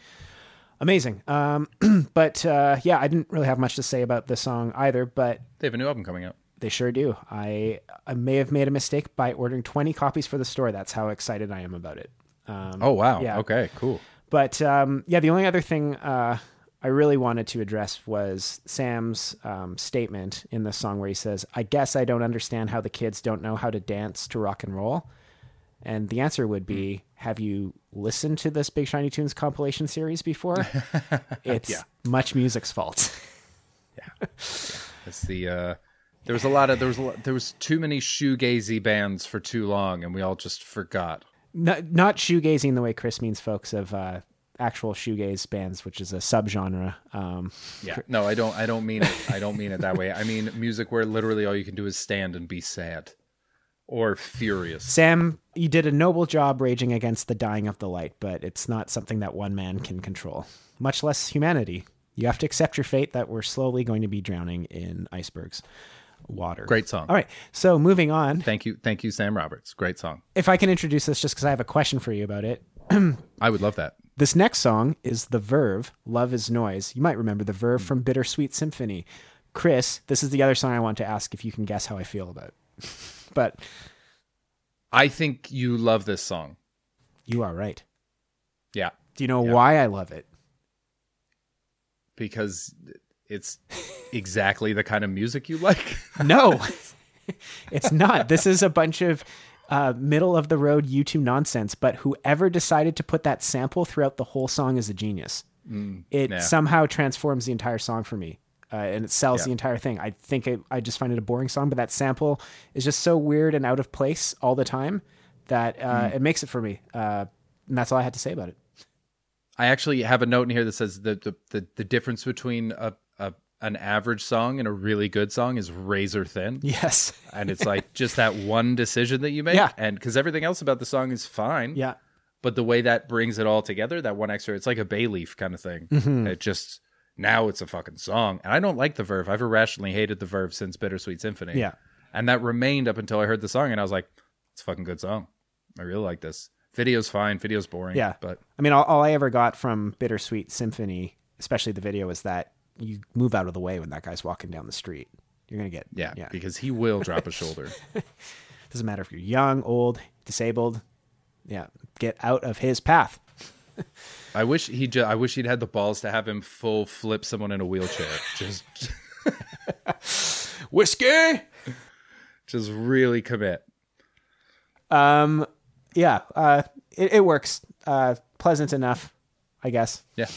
[SPEAKER 1] Amazing. Um, but uh, yeah, I didn't really have much to say about this song either, but
[SPEAKER 2] They have a new album coming out.
[SPEAKER 1] they sure do. I, I may have made a mistake by ordering 20 copies for the store. That's how excited I am about it. Um,
[SPEAKER 2] Oh wow.
[SPEAKER 1] Yeah.
[SPEAKER 2] Okay. Cool.
[SPEAKER 1] but um, yeah, the only other thing uh, I really wanted to address was Sam's um, statement in the song where he says, I guess I don't understand how the kids don't know how to dance to rock and roll. And the answer would be, have you listened to this Big Shiny Tunes compilation series before? it's much music's fault.
[SPEAKER 2] Yeah, it's the uh there was a lot of there was a lot, there was too many shoegazy bands for too long, and we all just forgot.
[SPEAKER 1] Not, not shoegazing the way Chris means folks of uh, actual shoegaze bands, which is a subgenre. Um,
[SPEAKER 2] Yeah. No, I don't. I don't mean it. I don't mean it that way. I mean music where literally all you can do is stand and be sad, or furious.
[SPEAKER 1] Sam, you did a noble job raging against the dying of the light, but it's not something that one man can control, much less humanity. You have to accept your fate that we're slowly going to be drowning in icebergs water.
[SPEAKER 2] Great song.
[SPEAKER 1] All right. So moving on,
[SPEAKER 2] Thank you. Thank you, Sam Roberts. Great song.
[SPEAKER 1] if I can introduce this just because I have a question for you about it.
[SPEAKER 2] I would love that.
[SPEAKER 1] This next song is The Verve, Love is Noise. You might remember The Verve from Bittersweet Symphony. Chris, this is the other song I want to ask if you can guess how I feel about. but
[SPEAKER 2] I think you love this song.
[SPEAKER 1] you are right.
[SPEAKER 2] Yeah,
[SPEAKER 1] Do you know why I love it?
[SPEAKER 2] because it's exactly the kind of music you like.
[SPEAKER 1] No, it's not. This is a bunch of uh, middle of the road YouTube nonsense. But whoever decided to put that sample throughout the whole song is a genius. it
[SPEAKER 2] yeah.
[SPEAKER 1] somehow transforms the entire song for me. Uh, and it sells
[SPEAKER 2] Yeah.
[SPEAKER 1] the entire thing. I think it, I just find it a boring song, but that sample is just so weird and out of place all the time that uh,
[SPEAKER 2] Hmm.
[SPEAKER 1] it makes it for me. Uh, and that's all I had to say about it.
[SPEAKER 2] I actually have a note in here that says the the the, the difference between a an average song and a really good song is razor thin.
[SPEAKER 1] Yes.
[SPEAKER 2] and it's like just that one decision that you make
[SPEAKER 1] Yeah.
[SPEAKER 2] and because everything else about the song is fine
[SPEAKER 1] yeah.
[SPEAKER 2] but the way that brings it all together that one extra it's like a bay leaf kind of thing
[SPEAKER 1] Mm-hmm.
[SPEAKER 2] it just now it's a fucking song and i don't like the verve i've irrationally hated the verve since bittersweet symphony
[SPEAKER 1] Yeah.
[SPEAKER 2] and that remained up until i heard the song and i was like it's a fucking good song i really like this video's fine video's boring
[SPEAKER 1] Yeah.
[SPEAKER 2] but
[SPEAKER 1] I mean, all, all I ever got from Bittersweet Symphony, especially the video, is that you move out of the way when that guy's walking down the street. You're gonna get
[SPEAKER 2] yeah,
[SPEAKER 1] yeah.
[SPEAKER 2] because he will drop a shoulder
[SPEAKER 1] Doesn't matter if you're young, old, disabled. Yeah, get out of his path.
[SPEAKER 2] i wish he ju- i wish he'd had the balls to have him full flip someone in a wheelchair just
[SPEAKER 1] Whiskey.
[SPEAKER 2] just really commit
[SPEAKER 1] Um, yeah, uh, it, it works. Uh, pleasant enough, I guess.
[SPEAKER 2] Yeah,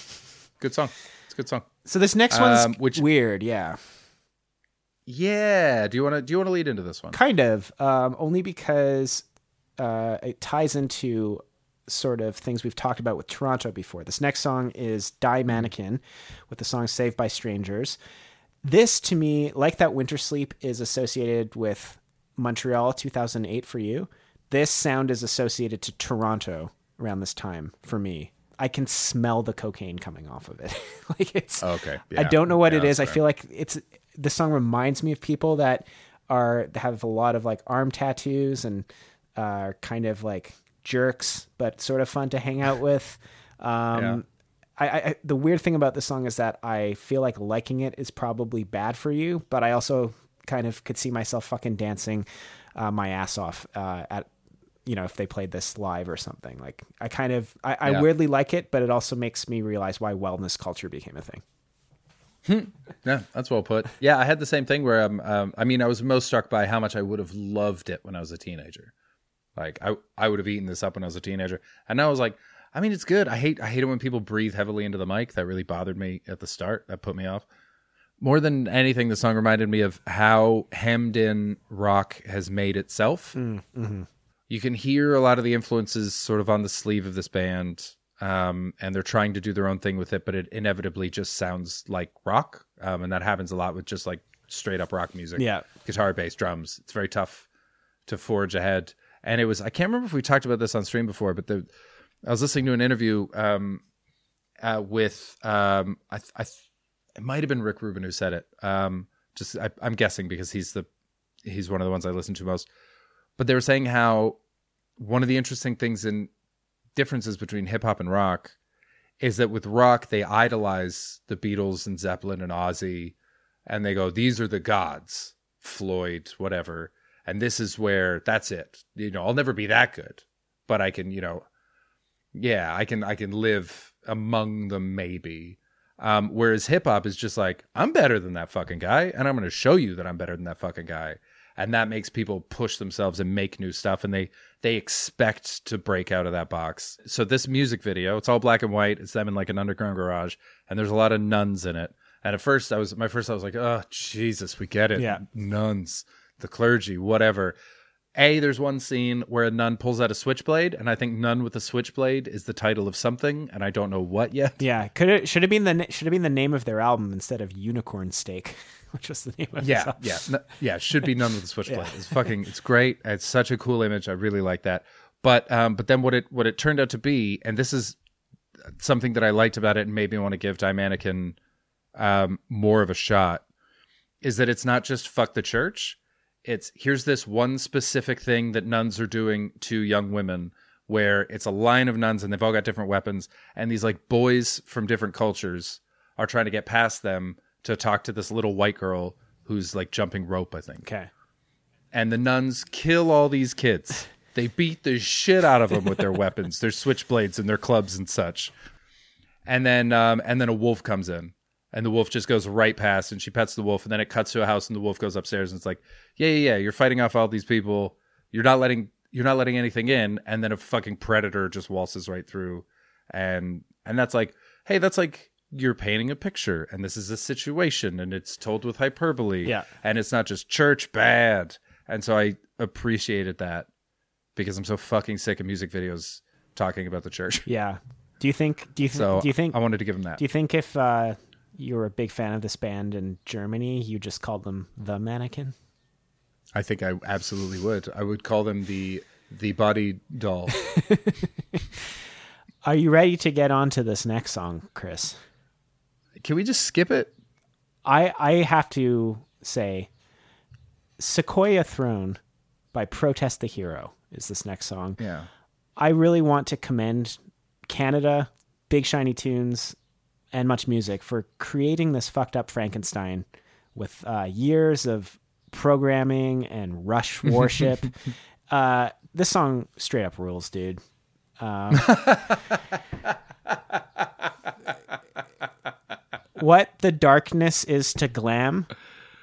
[SPEAKER 2] good song. A good song.
[SPEAKER 1] So this next one's
[SPEAKER 2] Um, which-
[SPEAKER 1] weird. Yeah,
[SPEAKER 2] Yeah. Do you want to? Do you want to lead into this one?
[SPEAKER 1] kind of. Um, only because uh, it ties into sort of things we've talked about with Toronto before. This next song is "Die Mannequin," with the song "Saved by Strangers." This, to me, like that "Wintersleep," is associated with Montreal 2008 for you. This sound is associated to Toronto around this time for me. I can smell the cocaine coming off of it. like it's
[SPEAKER 2] Okay. Yeah.
[SPEAKER 1] I don't know what
[SPEAKER 2] Yeah,
[SPEAKER 1] it is.
[SPEAKER 2] that's
[SPEAKER 1] I feel like it's the song reminds me of people that are have a lot of like arm tattoos and uh, are kind of like jerks, but sort of fun to hang out with. Um,
[SPEAKER 2] Yeah.
[SPEAKER 1] I, I the weird thing about this song is that I feel like liking it is probably bad for you, but I also kind of could see myself fucking dancing uh, my ass off uh, at you know if they played this live or something. Like I kind of I, I
[SPEAKER 2] Yeah.
[SPEAKER 1] weirdly like it, but it also makes me realize why wellness culture became a thing.
[SPEAKER 2] Yeah, that's well put. Yeah, I had the same thing where um, um I mean I was most struck by how much I would have loved it when I was a teenager. Like I I would have eaten this up when I was a teenager. And now I was like, I mean it's good. I hate I hate it when people breathe heavily into the mic. That really bothered me at the start. That put me off. More than anything, the song reminded me of how hemmed in rock has made itself. You can hear a lot of the influences sort of on the sleeve of this band. um, and they're trying to do their own thing with it, but it inevitably just sounds like rock, um, and that happens a lot with just like straight up rock music.
[SPEAKER 1] Yeah.
[SPEAKER 2] guitar, bass, drums. It's very tough to forge ahead. And it was I can't remember if we talked about this on stream before, but the I was listening to an interview um, uh, with um, I, I it might have been Rick Rubin who said it. Um, just I, I'm guessing because he's the he's one of the ones I listen to most. But they were saying how one of the interesting things in differences between hip hop and rock is that with rock they idolize the Beatles and Zeppelin and Ozzy, and they go these are the gods, Floyd, whatever, and this is where that's it. You know, I'll never be that good, but I can, you know, yeah, I can I can live among them maybe. Um, whereas hip hop is just like I'm better than that fucking guy, and I'm going to show you that I'm better than that fucking guy, and that makes people push themselves and make new stuff, and they they expect to break out of that box. So this music video, it's all black and white. It's them in like an underground garage, and there's a lot of nuns in it. And at first, I was my first, I was like, oh Jesus, we get it,
[SPEAKER 1] Yeah.
[SPEAKER 2] nuns, the clergy, whatever. A, there's one scene where a nun pulls out a switchblade, and I think "Nun with a Switchblade" is the title of something, and I don't know what yet.
[SPEAKER 1] Yeah, could it should have been the should have been the name of their album instead of Unicorn Steak, which was the name of
[SPEAKER 2] Yeah,
[SPEAKER 1] song.
[SPEAKER 2] yeah, n- yeah. Should be "Nun with the Switchblade." It's fucking, it's great. It's such a cool image. I really like that. But, um, but then what it what it turned out to be, and this is something that I liked about it, and made me want to give Die Mannequin um, more of a shot, is that it's not just fuck the church. It's here's this one specific thing that nuns are doing to young women where it's a line of nuns and they've all got different weapons and these like boys from different cultures are trying to get past them to talk to this little white girl who's like jumping rope i think.
[SPEAKER 1] Okay.
[SPEAKER 2] and the nuns kill all these kids. They beat the shit out of them with their weapons their switchblades and their clubs and such. And then um, and then a wolf comes in. And the wolf just goes right past and she pets the wolf and then it cuts to a house and the wolf goes upstairs and it's like yeah yeah yeah you're fighting off all these people. You're not letting you're not letting anything in. And then a fucking predator just waltzes right through and and that's like hey that's like you're painting a picture and this is a situation and it's told with hyperbole
[SPEAKER 1] Yeah.
[SPEAKER 2] and it's not just church bad and so i appreciated that because i'm so fucking sick of music videos talking about the church
[SPEAKER 1] Yeah. Do you think? Do you th-
[SPEAKER 2] so
[SPEAKER 1] do you think?
[SPEAKER 2] i wanted to give him that
[SPEAKER 1] do you think if uh, you were a big fan of this band in Germany, you just called them the Mannequin?
[SPEAKER 2] I think I absolutely would. I would call them the the body doll.
[SPEAKER 1] Are you ready to get on to this next song, Chris?
[SPEAKER 2] Can we just skip it?
[SPEAKER 1] I I have to say, Sequoia Throne by Protest the Hero is this next song.
[SPEAKER 2] Yeah.
[SPEAKER 1] I really want to commend Canada, Big Shiny Tunes, and Much Music for creating this fucked up Frankenstein with uh, years of programming and rush worship. uh, this song straight up rules, dude. Um, what the darkness is to glam,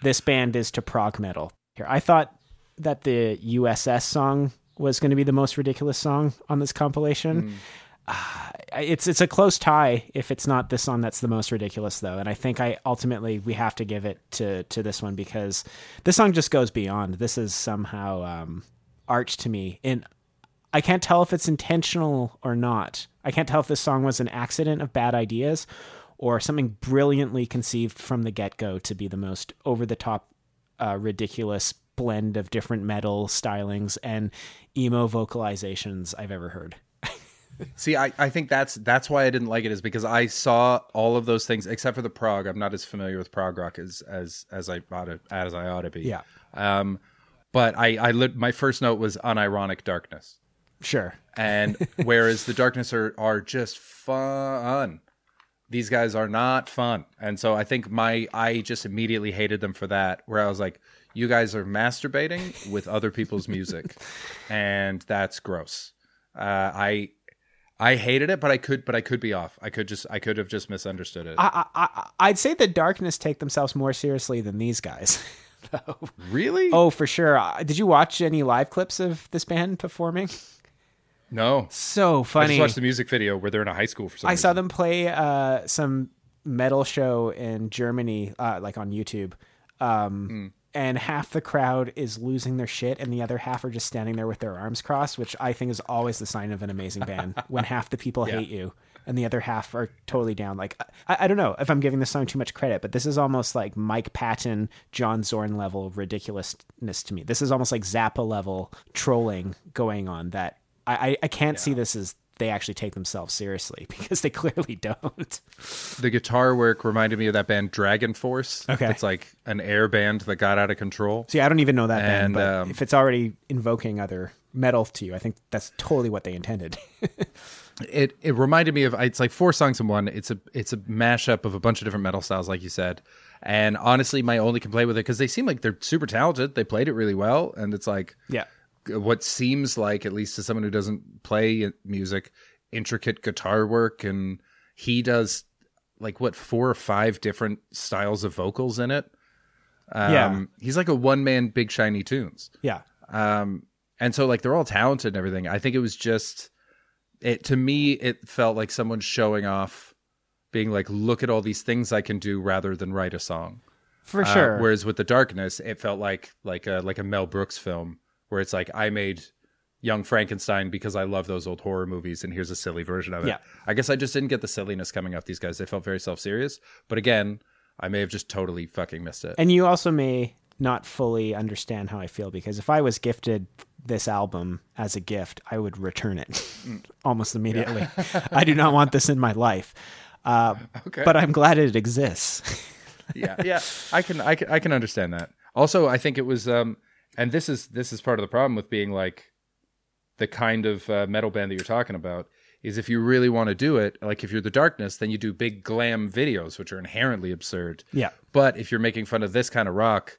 [SPEAKER 1] this band is to prog metal. Here, I thought that the USS song was going to be the most ridiculous song on this compilation. Uh, it's it's a close tie if it's not this song that's the most ridiculous though, and I think I ultimately we have to give it to to this one because this song just goes beyond. This is somehow um, art to me, and I can't tell if it's intentional or not. I can't tell if this song was an accident of bad ideas or something brilliantly conceived from the get go to be the most over the top, uh, ridiculous blend of different metal stylings and emo vocalizations I've ever heard.
[SPEAKER 2] See, I, I think that's that's why I didn't like it is because I saw all of those things except for the prog. I'm not as familiar with prog rock as as as I ought to, as I ought to be.
[SPEAKER 1] Yeah.
[SPEAKER 2] Um, but I I lit, my first note was unironic darkness,
[SPEAKER 1] Sure.
[SPEAKER 2] and whereas the darkness are are just fun. These guys are not fun, and so I think my I just immediately hated them for that. Where I was like, you guys are masturbating with other people's music, and that's gross. Uh, I I hated it, but I could, but I could be off. I could just, I could have just misunderstood it.
[SPEAKER 1] I, I, I, I'd say the darkness take themselves more seriously than these guys. though.
[SPEAKER 2] really?
[SPEAKER 1] oh, for sure. Uh, Did you watch any live clips of this band performing?
[SPEAKER 2] No!
[SPEAKER 1] So
[SPEAKER 2] I
[SPEAKER 1] funny.
[SPEAKER 2] just watched the music video where they're in a high school for some
[SPEAKER 1] I
[SPEAKER 2] reason.
[SPEAKER 1] saw them play uh, some metal show in Germany, uh, like on YouTube. Um, and half the crowd is losing their shit and the other half are just standing there with their arms crossed, which I think is always the sign of an amazing band when half the people hate you and the other half are totally down. Like, I, I don't know if I'm giving this song too much credit, but this is almost like Mike Patton, John Zorn level ridiculousness to me. This is almost like Zappa level trolling going on that I, I, I can't see this as they actually take themselves seriously because they clearly don't.
[SPEAKER 2] The guitar work reminded me of that band DragonForce.
[SPEAKER 1] Okay.
[SPEAKER 2] It's like an air band that got out of control.
[SPEAKER 1] See, I don't even know that band, but
[SPEAKER 2] um,
[SPEAKER 1] if it's already invoking other metal to you, I think that's totally what they intended.
[SPEAKER 2] It it reminded me of it's like four songs in one. It's a it's a mashup of a bunch of different metal styles, like you said. And honestly, my only complaint with it because they seem like they're super talented. They played it really well, and it's like
[SPEAKER 1] yeah.
[SPEAKER 2] What seems like, at least to someone who doesn't play music, intricate guitar work, and he does like what four or five different styles of vocals in it. Um,
[SPEAKER 1] Yeah.
[SPEAKER 2] he's like a one man Big Shiny Tunes.
[SPEAKER 1] Yeah.
[SPEAKER 2] Um, and so like they're all talented and everything. I think it was just it to me it felt like someone showing off being like look at all these things I can do rather than write a song.
[SPEAKER 1] For
[SPEAKER 2] Uh,
[SPEAKER 1] sure.
[SPEAKER 2] whereas with the darkness, it felt like like a like a Mel Brooks film where it's like I made Young Frankenstein because I love those old horror movies, and here's a silly version of it.
[SPEAKER 1] Yeah.
[SPEAKER 2] I guess I just didn't get the silliness coming off these guys. They felt very self serious, but again, I may have just totally fucking missed it.
[SPEAKER 1] And you also may not fully understand how I feel because if I was gifted this album as a gift, I would return it almost immediately. I do not want this in my life. Uh,
[SPEAKER 2] Okay.
[SPEAKER 1] But I'm glad it exists.
[SPEAKER 2] yeah, yeah, I can, I can, I can understand that. Also, I think it was, um, and this is this is part of the problem with being like the kind of uh, metal band that you're talking about is if you really want to do it, like if you're the darkness, then you do big glam videos, which are inherently absurd.
[SPEAKER 1] yeah.
[SPEAKER 2] But if you're making fun of this kind of rock,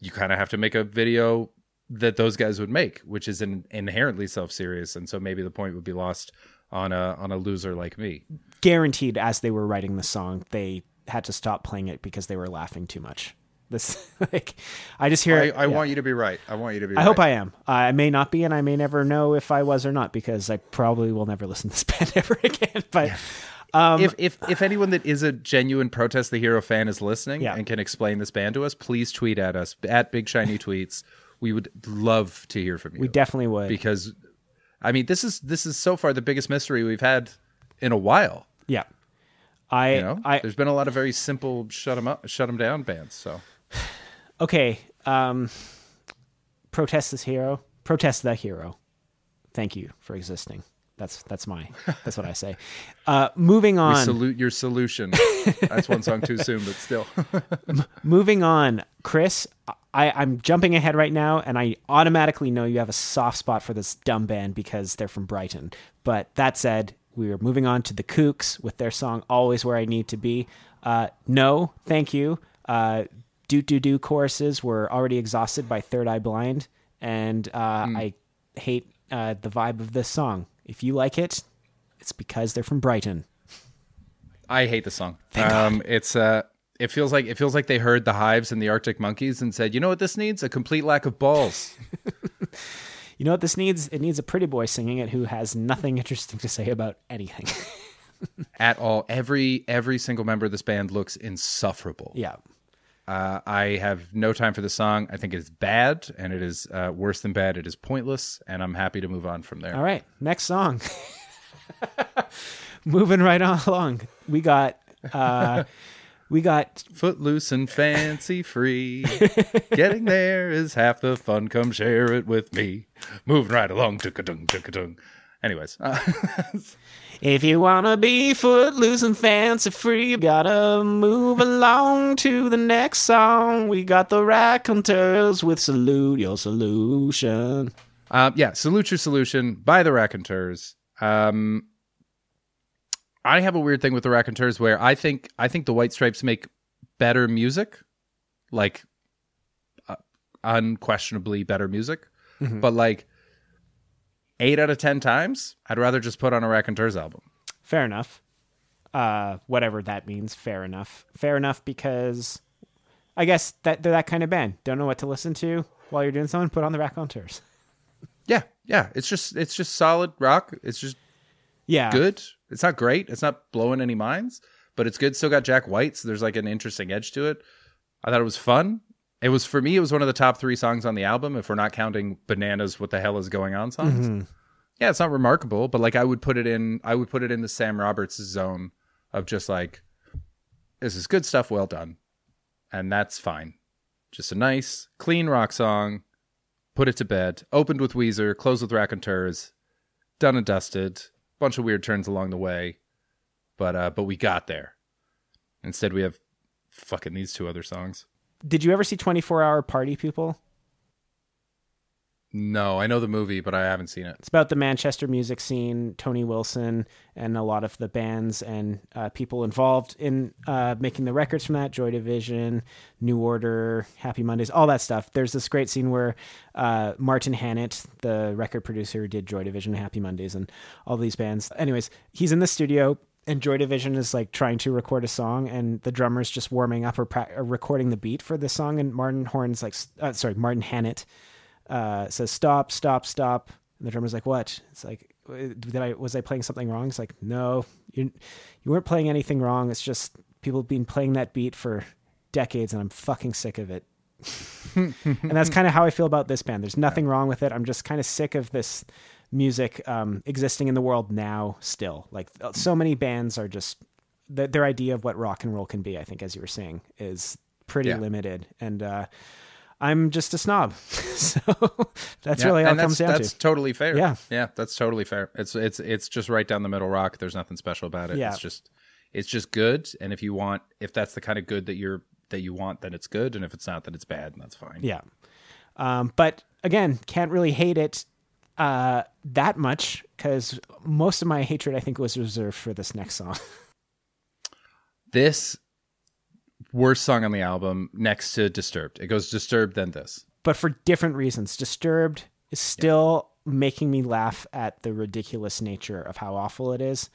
[SPEAKER 2] you kind of have to make a video that those guys would make, which is in, inherently self-serious, and so maybe the point would be lost on a on a loser like me.
[SPEAKER 1] Guaranteed, as they were writing the song, they had to stop playing it because they were laughing too much. This, like, I just hear.
[SPEAKER 2] I,
[SPEAKER 1] it-
[SPEAKER 2] I
[SPEAKER 1] yeah.
[SPEAKER 2] want you to be right. I want you to be.
[SPEAKER 1] I
[SPEAKER 2] right.
[SPEAKER 1] hope I am. I may not be, and I may never know if I was or not because I probably will never listen to this band ever again. But um,
[SPEAKER 2] if if if anyone that is a genuine protest the hero fan is listening
[SPEAKER 1] Yeah.
[SPEAKER 2] and can explain this band to us, please tweet at us at Big Shiny Tweets. We would love to hear from you
[SPEAKER 1] we definitely would.
[SPEAKER 2] because, I mean, this is this is so far the biggest mystery we've had in a while.
[SPEAKER 1] yeah, I,
[SPEAKER 2] You know,
[SPEAKER 1] I
[SPEAKER 2] there's been a lot of very simple shut them up, shut them down bands. So
[SPEAKER 1] okay. Um, protest this hero. Protest the hero. Thank you for existing. That's that's my that's what I say. Uh, moving
[SPEAKER 2] we
[SPEAKER 1] on.
[SPEAKER 2] salute your solution. That's one song too soon, but still.
[SPEAKER 1] moving on, Chris. I, I'm jumping ahead right now, and I automatically know you have a soft spot for this dumb band because they're from Brighton. But that said, we are moving on to the Kooks with their song "Always Where I Need to Be." Uh, no, thank you. Uh, do do do choruses were already exhausted by Third Eye Blind, and uh, I hate uh, the vibe of this song. If you like it, it's because they're from Brighton.
[SPEAKER 2] I hate the song. Um, it's uh, it feels like it feels like they heard the Hives and the Arctic Monkeys and said, "You know what this needs? A complete lack of balls."
[SPEAKER 1] You know what this needs? It needs a pretty boy singing it who has nothing interesting to say about anything.
[SPEAKER 2] at all. Every every single member of this band looks insufferable.
[SPEAKER 1] yeah.
[SPEAKER 2] Uh, I have no time for the song. I think it is bad, and it is uh, worse than bad. It is pointless, and I'm happy to move on from there.
[SPEAKER 1] All right. Next song. Moving right on along. We got uh we got
[SPEAKER 2] Footloose and fancy free, getting there is half the fun. Come share it with me. Moving right along, tuk-a-dung, tuk-a-dung. Anyways, uh,
[SPEAKER 1] if you wanna be footloose and fancy free, you gotta move along to the next song. We got the raconteurs with salute your solution.
[SPEAKER 2] Um, yeah, Salute Your Solution by the Raconteurs. Um, I have a weird thing with the Raconteurs where I think I think the White Stripes make better music, like uh, unquestionably better music, but like eight out of ten times, I'd rather just put on a Raconteurs album.
[SPEAKER 1] Fair enough. Uh, whatever that means, fair enough. Fair enough because I guess that they're that kind of band. Don't know what to listen to while you're doing something. Put on the raconteurs.
[SPEAKER 2] Yeah, yeah, it's just it's just solid rock. It's just
[SPEAKER 1] Yeah,
[SPEAKER 2] good. It's not great. It's not blowing any minds, but it's good. Still got Jack White, so there's like an interesting edge to it. I thought it was fun, It was for me. It was one of the top three songs on the album. If we're not counting "Bananas," what the hell is going on? Songs.
[SPEAKER 1] Mm-hmm.
[SPEAKER 2] Yeah, it's not remarkable, but like I would put it in. I would put it in the Sam Roberts zone of just like, this is good stuff. Well done, and that's fine. Just a nice, clean rock song. Put it to bed. Opened with Weezer. Closed with Raconteurs. Done and dusted. Bunch of weird turns along the way, but uh, but we got there. Instead, we have fucking these two other songs.
[SPEAKER 1] Did you ever see 24 Hour Party People?
[SPEAKER 2] No, I know the movie, but I haven't seen it.
[SPEAKER 1] It's about the Manchester music scene, Tony Wilson, and a lot of the bands and uh, people involved in uh, making the records from that Joy Division, New Order, Happy Mondays, all that stuff. There's this great scene where uh, Martin Hannett, the record producer, did Joy Division, Happy Mondays, and all these bands. Anyways, he's in the studio. And Joy Division is like trying to record a song, and the drummer's just warming up or, pra- or recording the beat for the song. And Martin Horn's like, uh, sorry, Martin Hannett uh, says stop, stop, stop. And the drummer's like, what? It's like, did I was I playing something wrong? It's like, no, you you weren't playing anything wrong. It's just people have been playing that beat for decades, and I'm fucking sick of it. and that's kind of how I feel about this band. There's nothing wrong with it. I'm just kind of sick of this music um, existing in the world now. Still, like so many bands are just th- their idea of what rock and roll can be. I think, as you were saying, is pretty
[SPEAKER 2] Yeah.
[SPEAKER 1] limited, and uh, I'm just a snob. so that's
[SPEAKER 2] Yeah,
[SPEAKER 1] really all it comes down
[SPEAKER 2] that's
[SPEAKER 1] to.
[SPEAKER 2] totally fair.
[SPEAKER 1] Yeah.
[SPEAKER 2] yeah, that's totally fair. It's it's it's just right down the middle rock. There's nothing special about it.
[SPEAKER 1] Yeah.
[SPEAKER 2] It's just it's just good. And if you want, if that's the kind of good that you're that you want, then it's good. And if it's not, then it's bad, and that's fine.
[SPEAKER 1] Yeah. Um, but again, can't really hate it uh, that much because most of my hatred, I think, was reserved for this next song.
[SPEAKER 2] This worst song on the album next to Disturbed. It goes Disturbed, then this.
[SPEAKER 1] but for different reasons. Disturbed is still making me laugh at the ridiculous nature of how awful it is.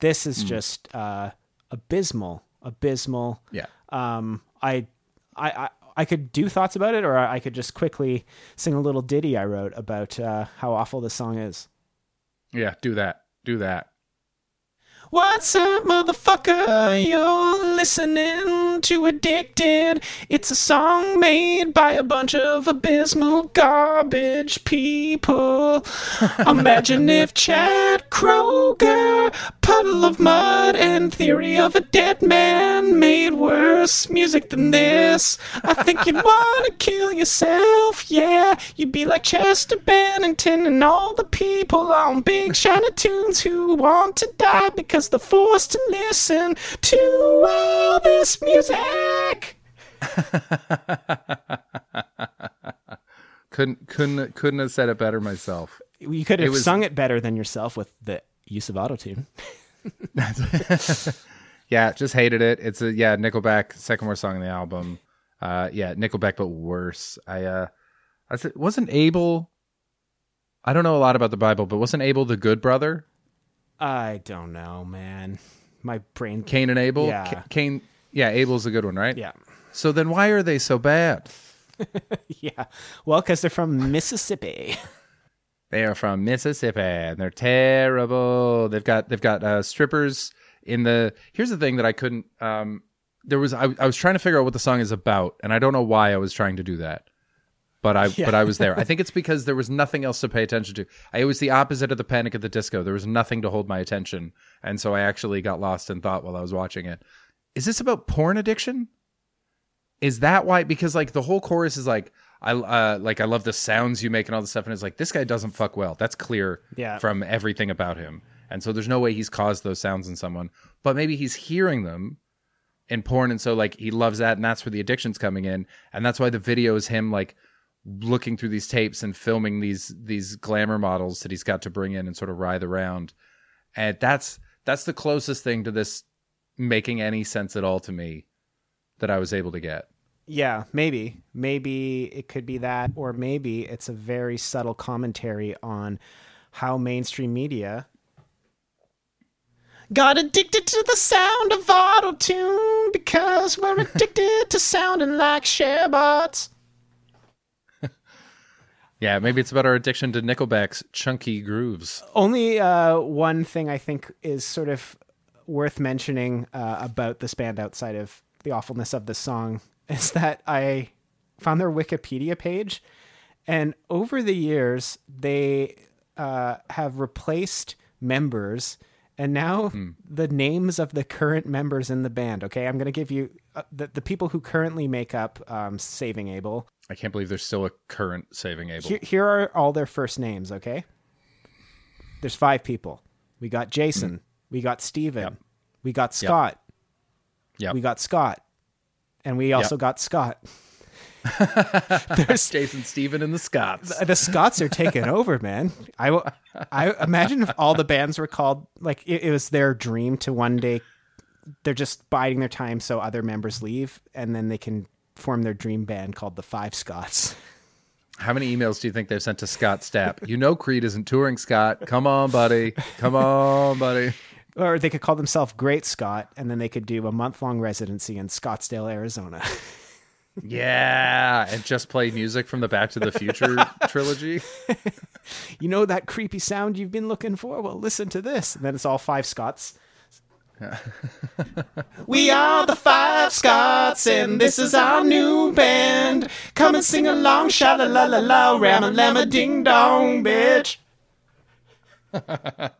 [SPEAKER 1] This is just uh, abysmal, abysmal.
[SPEAKER 2] Yeah.
[SPEAKER 1] Um, I, I, I, I could do thoughts about it, or I could just quickly sing a little ditty I wrote about uh, how awful this song is.
[SPEAKER 2] Yeah, do that. Do that.
[SPEAKER 1] What's up, motherfucker? You're listening to Addicted. It's a song made by a bunch of abysmal garbage people. Imagine if Chad Kroeger, Puddle of Mudd, and Theory of a Deadman made worse music than this. I think you'd want to kill yourself, yeah. You'd be like Chester Bennington and all the people on Big Shiny Tunes who want to die because they're forced to listen to all this music.
[SPEAKER 2] Couldn't couldn't couldn't have said it better myself.
[SPEAKER 1] You could have
[SPEAKER 2] was-
[SPEAKER 1] sung it better than yourself with the use of autotune.
[SPEAKER 2] Yeah, just hated it. It's a yeah, Nickelback second worst song on the album. Uh yeah, Nickelback but worse. I uh I wasn't Abel I don't know a lot about the Bible, but wasn't Abel the good brother?
[SPEAKER 1] I don't know, man. My brain.
[SPEAKER 2] Cain and Abel?
[SPEAKER 1] Yeah.
[SPEAKER 2] Ca- Cain Yeah, Abel's a good one, right?
[SPEAKER 1] Yeah.
[SPEAKER 2] So then why are they so bad?
[SPEAKER 1] Yeah. Well, because they're from Mississippi.
[SPEAKER 2] They are from Mississippi and they're terrible. They've got they've got uh, strippers in the. Here's the thing that I couldn't. Um, there was I, I was trying to figure out what the song is about, and I don't know why I was trying to do that. But I
[SPEAKER 1] Yeah.
[SPEAKER 2] but I was there. I think it's because there was nothing else to pay attention to. I it was the opposite of the Panic at the Disco. There was nothing to hold my attention, and so I actually got lost in thought while I was watching it. Is this about porn addiction? Is that why? Because like the whole chorus is like I uh, like I love the sounds you make and all this stuff, and it's like this guy doesn't fuck well. That's clear
[SPEAKER 1] Yeah.
[SPEAKER 2] from everything about him, and so there's no way he's caused those sounds in someone. But maybe he's hearing them in porn, and so like he loves that, and that's where the addiction's coming in, and that's why the video is him like looking through these tapes and filming these these glamour models that he's got to bring in and sort of writhe around, and that's that's the closest thing to this making any sense at all to me that I was able to get.
[SPEAKER 1] Yeah, maybe. Maybe it could be that, or maybe it's a very subtle commentary on how mainstream media got addicted to the sound of auto tune because we're addicted to sounding like sharebots.
[SPEAKER 2] Yeah, maybe it's about our addiction to Nickelback's chunky grooves.
[SPEAKER 1] Only uh, one thing I think is sort of worth mentioning uh, about this band outside of the awfulness of this song is that I found their Wikipedia page, and over the years they uh, have replaced members, and now the names of the current members in the band. Okay, I'm going to give you uh, the the people who currently make up um, Saving Abel.
[SPEAKER 2] I can't believe there's still a current Saving Abel.
[SPEAKER 1] Here, here are all their first names. Okay, there's five people. We got Jason. We got Steven. We got Scott.
[SPEAKER 2] Yep.
[SPEAKER 1] We got Scott. And we also
[SPEAKER 2] Yep.
[SPEAKER 1] got Scott. There's
[SPEAKER 2] Jason Steven and the Scots.
[SPEAKER 1] the Scots are taking over, man. I, I imagine if all the bands were called like it, it was their dream to one day they're just biding their time so other members leave and then they can form their dream band called the Five Scots.
[SPEAKER 2] How many emails do you think they've sent to Scott Stapp? You know Creed isn't touring, Scott. Come on, buddy. Come on, buddy.
[SPEAKER 1] Or they could call themselves Great Scott and then they could do a month long residency in Scottsdale, Arizona.
[SPEAKER 2] Yeah, and just play music from the Back to the Future trilogy.
[SPEAKER 1] you know that creepy sound you've been looking for? Well, listen to this. And then it's all five Scots. we are the five Scots, and this is our new band. Come and sing along, sha la la la la, ram a ding dong, bitch.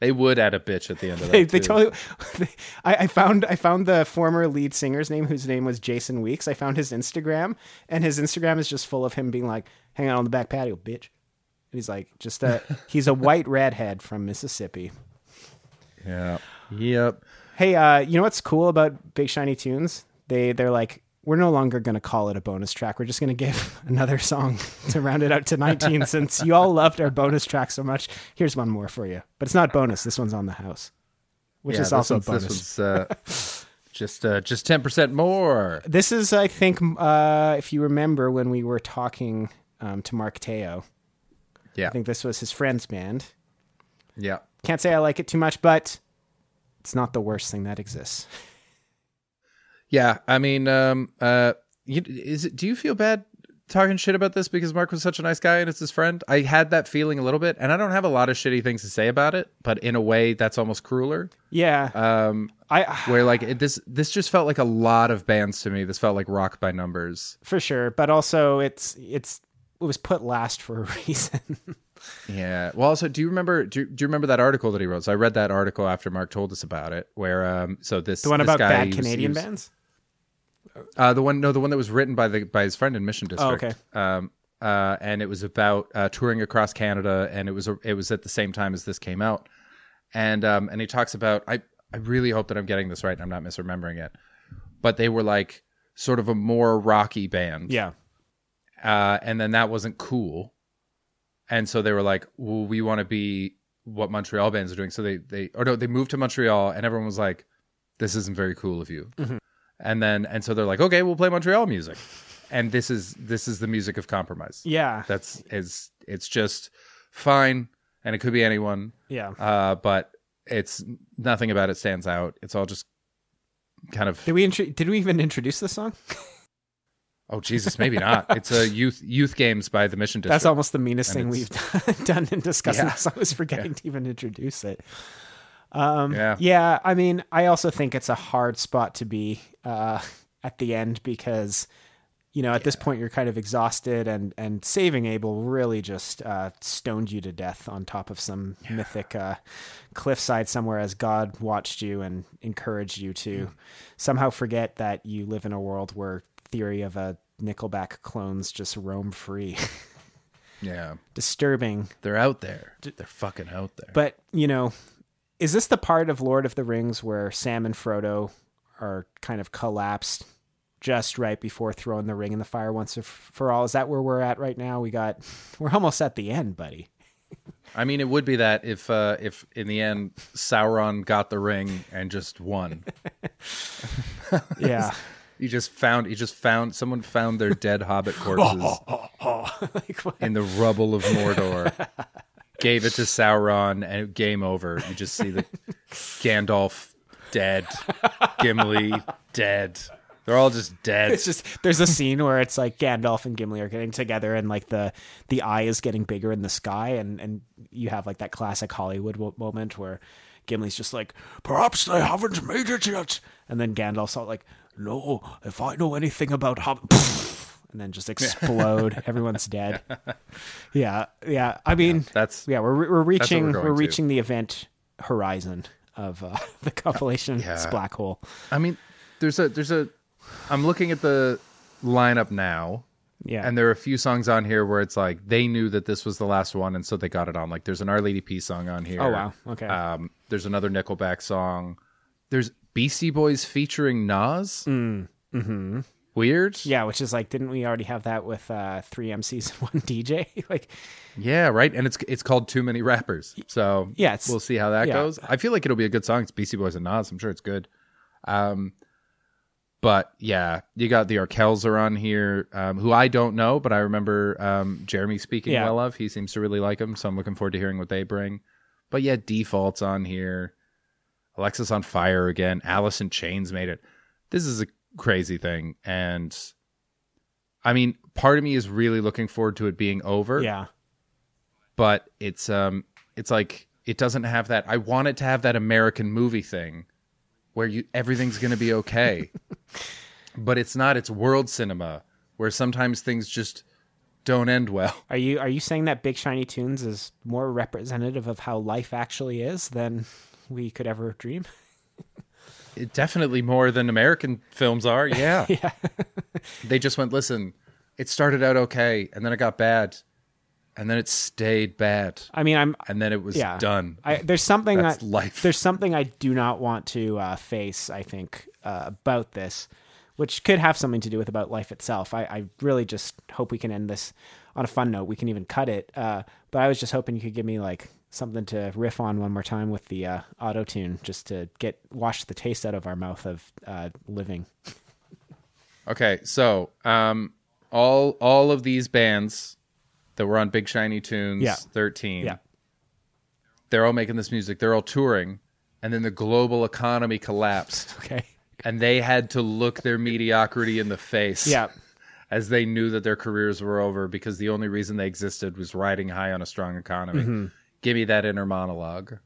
[SPEAKER 2] They would add a bitch at the end of that.
[SPEAKER 1] They, they totally. I, I found I found the former lead singer's name, whose name was Jason Weeks. I found his Instagram, and his Instagram is just full of him being like, "Hang out on the back patio, bitch." And he's like, just a he's a white redhead from Mississippi.
[SPEAKER 2] Yeah. Yep.
[SPEAKER 1] Hey, uh, you know what's cool about Big Shiny Tunes? They they're like, we're no longer going to call it a bonus track. We're just going to give another song to round it out to 19. Since you all loved our bonus track so much, here's one more for you. But it's not bonus. This one's on the house, which
[SPEAKER 2] Yeah,
[SPEAKER 1] is also bonus.
[SPEAKER 2] This one's uh, just uh, just ten percent more.
[SPEAKER 1] This is, I think, uh, if you remember when we were talking um, to Mark Teo,
[SPEAKER 2] Yeah.
[SPEAKER 1] I think this was his friend's band.
[SPEAKER 2] Yeah.
[SPEAKER 1] Can't say I like it too much, but it's not the worst thing that exists.
[SPEAKER 2] Yeah. I mean, um, uh, you, is it? Do you feel bad talking shit about this because Mark was such a nice guy and it's his friend? I had that feeling a little bit, and I don't have a lot of shitty things to say about it, but in a way, that's almost crueler.
[SPEAKER 1] Yeah,
[SPEAKER 2] Um,
[SPEAKER 1] I
[SPEAKER 2] where like it, this this just felt like a lot of bands to me. This felt like rock by numbers.
[SPEAKER 1] for sure, but also it's it's it was put last for a reason.
[SPEAKER 2] Yeah. Well, also, do you remember? Do you, do you remember that article that he wrote? So I read that article after Mark told us about it. Where um, so this
[SPEAKER 1] the one about
[SPEAKER 2] guy,
[SPEAKER 1] bad Canadian
[SPEAKER 2] was-
[SPEAKER 1] bands.
[SPEAKER 2] Uh, the one no, the one that was written by the by his friend in Mission District.
[SPEAKER 1] Oh, okay.
[SPEAKER 2] Um, uh, and it was about uh, touring across Canada, and it was a, it was at the same time as this came out, and um, and he talks about I I really hope that I'm getting this right and I'm not misremembering it, but they were like sort of a more rocky band,
[SPEAKER 1] Yeah,
[SPEAKER 2] uh, and then that wasn't cool, and so they were like, well, we want to be what Montreal bands are doing, so they they or no, they moved to Montreal, and everyone was like, this isn't very cool of you, and then and so they're like, okay, we'll play Montreal music, and this is this is the music of compromise.
[SPEAKER 1] yeah,
[SPEAKER 2] That's is it's just fine, and it could be anyone,
[SPEAKER 1] yeah.
[SPEAKER 2] uh, but it's nothing about it stands out. It's all just kind of
[SPEAKER 1] Did we intro- did we even introduce the song?
[SPEAKER 2] oh Jesus, maybe not. It's a youth youth games by the Mission District.
[SPEAKER 1] That's almost the meanest
[SPEAKER 2] And
[SPEAKER 1] thing we've done in discussing
[SPEAKER 2] Yeah.
[SPEAKER 1] the song. Was forgetting to even introduce it. Um,
[SPEAKER 2] Yeah.
[SPEAKER 1] yeah. I mean, I also think it's a hard spot to be uh, at the end because you know at this point you're kind of exhausted and and saving Abel really just uh, stoned you to death on top of some mythic uh, cliffside somewhere as God watched you and encouraged you to somehow forget that you live in a world where theory of a Nickelback clones just roam free.
[SPEAKER 2] yeah.
[SPEAKER 1] Disturbing
[SPEAKER 2] They're out there. They're fucking out there.
[SPEAKER 1] But, you know, is this the part of Lord of the Rings where Sam and Frodo are kind of collapsed just right before throwing the ring in the fire once for all? Is that where we're at right now? We got we're almost at the end, buddy.
[SPEAKER 2] I mean, it would be that if uh, if in the end Sauron got the ring and just won.
[SPEAKER 1] Yeah.
[SPEAKER 2] He just found he just found someone found their dead hobbit corpses
[SPEAKER 1] like,
[SPEAKER 2] in the rubble of Mordor. Gave it to Sauron and game over. You just see the Gandalf dead, Gimli dead. They're all just dead.
[SPEAKER 1] it's just there's a scene where it's like Gandalf and Gimli are getting together and like the the eye is getting bigger in the sky and and you have like that classic Hollywood wo- moment where Gimli's just like perhaps they haven't made it yet and then Gandalf's all like no if I know anything about Hobbit and then just explode. Everyone's dead. Yeah, yeah. I mean,
[SPEAKER 2] That's
[SPEAKER 1] yeah, we're we're reaching
[SPEAKER 2] we're
[SPEAKER 1] we're,
[SPEAKER 2] going to.
[SPEAKER 1] reaching the event horizon of uh, the compilation
[SPEAKER 2] Yeah.
[SPEAKER 1] Black Hole.
[SPEAKER 2] I mean, there's a there's a I'm looking at the lineup now
[SPEAKER 1] Yeah,
[SPEAKER 2] and there are a few songs on here where it's like they knew that this was the last one and so they got it on. Like there's an Our Lady Peace song on here.
[SPEAKER 1] Oh, wow. Okay.
[SPEAKER 2] Um there's another Nickelback song. There's Beastie Boys featuring Nas. Mm. Mm-hmm. Weird.
[SPEAKER 1] yeah, which is like, didn't we already have that with uh, three MCs and one DJ? like,
[SPEAKER 2] Yeah, right. And it's it's called Too Many Rappers. So
[SPEAKER 1] Yeah,
[SPEAKER 2] we'll see how that
[SPEAKER 1] yeah.
[SPEAKER 2] goes. I feel like it'll be a good song. It's Beastie Boys and Nas. I'm sure it's good. Um, but yeah, you got the Arkells are on here, um, who I don't know, but I remember um, Jeremy speaking
[SPEAKER 1] Yeah.
[SPEAKER 2] well of. He seems to really like them, so I'm looking forward to hearing what they bring. But yeah, Default's on here. Alexisonfire again. Alice in Chains made it. This is a crazy thing, and I mean, part of me is really looking forward to it being over
[SPEAKER 1] yeah,
[SPEAKER 2] but it's um it's like it doesn't have that I want it to have that American movie thing where you everything's going to be okay. but it's not it's world cinema where sometimes things just don't end well.
[SPEAKER 1] Are you are you saying that Big Shiny Tunes is more representative of how life actually is than we could ever dream?
[SPEAKER 2] It, definitely more than American films are. Yeah. yeah. they just went, "Listen, it started out okay and then it got bad and then it stayed bad
[SPEAKER 1] I mean, I'm
[SPEAKER 2] and then it was
[SPEAKER 1] yeah
[SPEAKER 2] done."
[SPEAKER 1] I, there's something
[SPEAKER 2] That's
[SPEAKER 1] that
[SPEAKER 2] life.
[SPEAKER 1] there's something I do not want to uh, face. I think uh, about this, which could have something to do with about life itself. I, I really just hope we can end this on a fun note. We can even cut it. Uh, but I was just hoping you could give me like something to riff on one more time with the uh, auto tune, just to get wash the taste out of our mouth of uh, living.
[SPEAKER 2] Okay, so um, all all of these bands that were on Big Shiny Tunes
[SPEAKER 1] Yeah.
[SPEAKER 2] 13,
[SPEAKER 1] Yeah.
[SPEAKER 2] they're all making this music. They're all touring, and then the global economy collapsed,
[SPEAKER 1] Okay.
[SPEAKER 2] and they had to look their mediocrity in the face.
[SPEAKER 1] Yeah.
[SPEAKER 2] as they knew that their careers were over because the only reason they existed was riding high on a strong economy.
[SPEAKER 1] Mm-hmm.
[SPEAKER 2] Give me that inner monologue.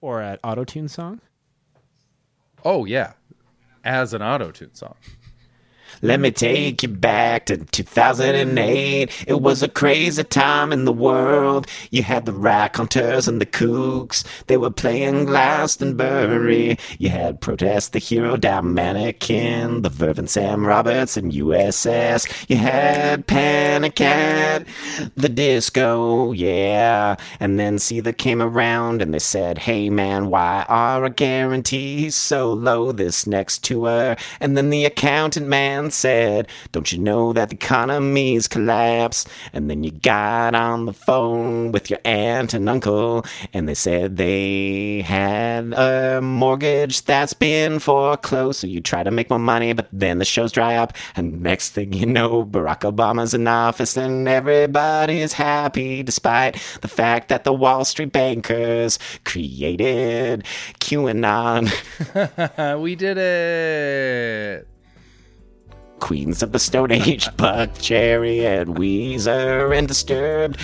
[SPEAKER 1] Or an auto tune song.
[SPEAKER 2] Oh yeah, as an auto tune song.
[SPEAKER 3] Let me take you back to 2008. It was a crazy time in the world. You had the raconteurs and the kooks. They were playing Glastonbury. You had Protest the Hero, Mannequin, The Verve and Sam Roberts and USS. You had Panic at the disco, yeah. And then Caesar came around and they said, Hey man, why are our guarantees so low this next tour? And then the accountant man said, Don't you know that the economy's collapsed? And then you got on the phone with your aunt and uncle, and they said they had a mortgage that's been foreclosed. So you try to make more money, but then the shows dry up, and next thing you know, Barack Obama's in office, and everybody is happy despite the fact that the Wall Street bankers created QAnon.
[SPEAKER 2] We did it.
[SPEAKER 3] Queens of the Stone Age, Buckcherry and Weezer and Disturbed.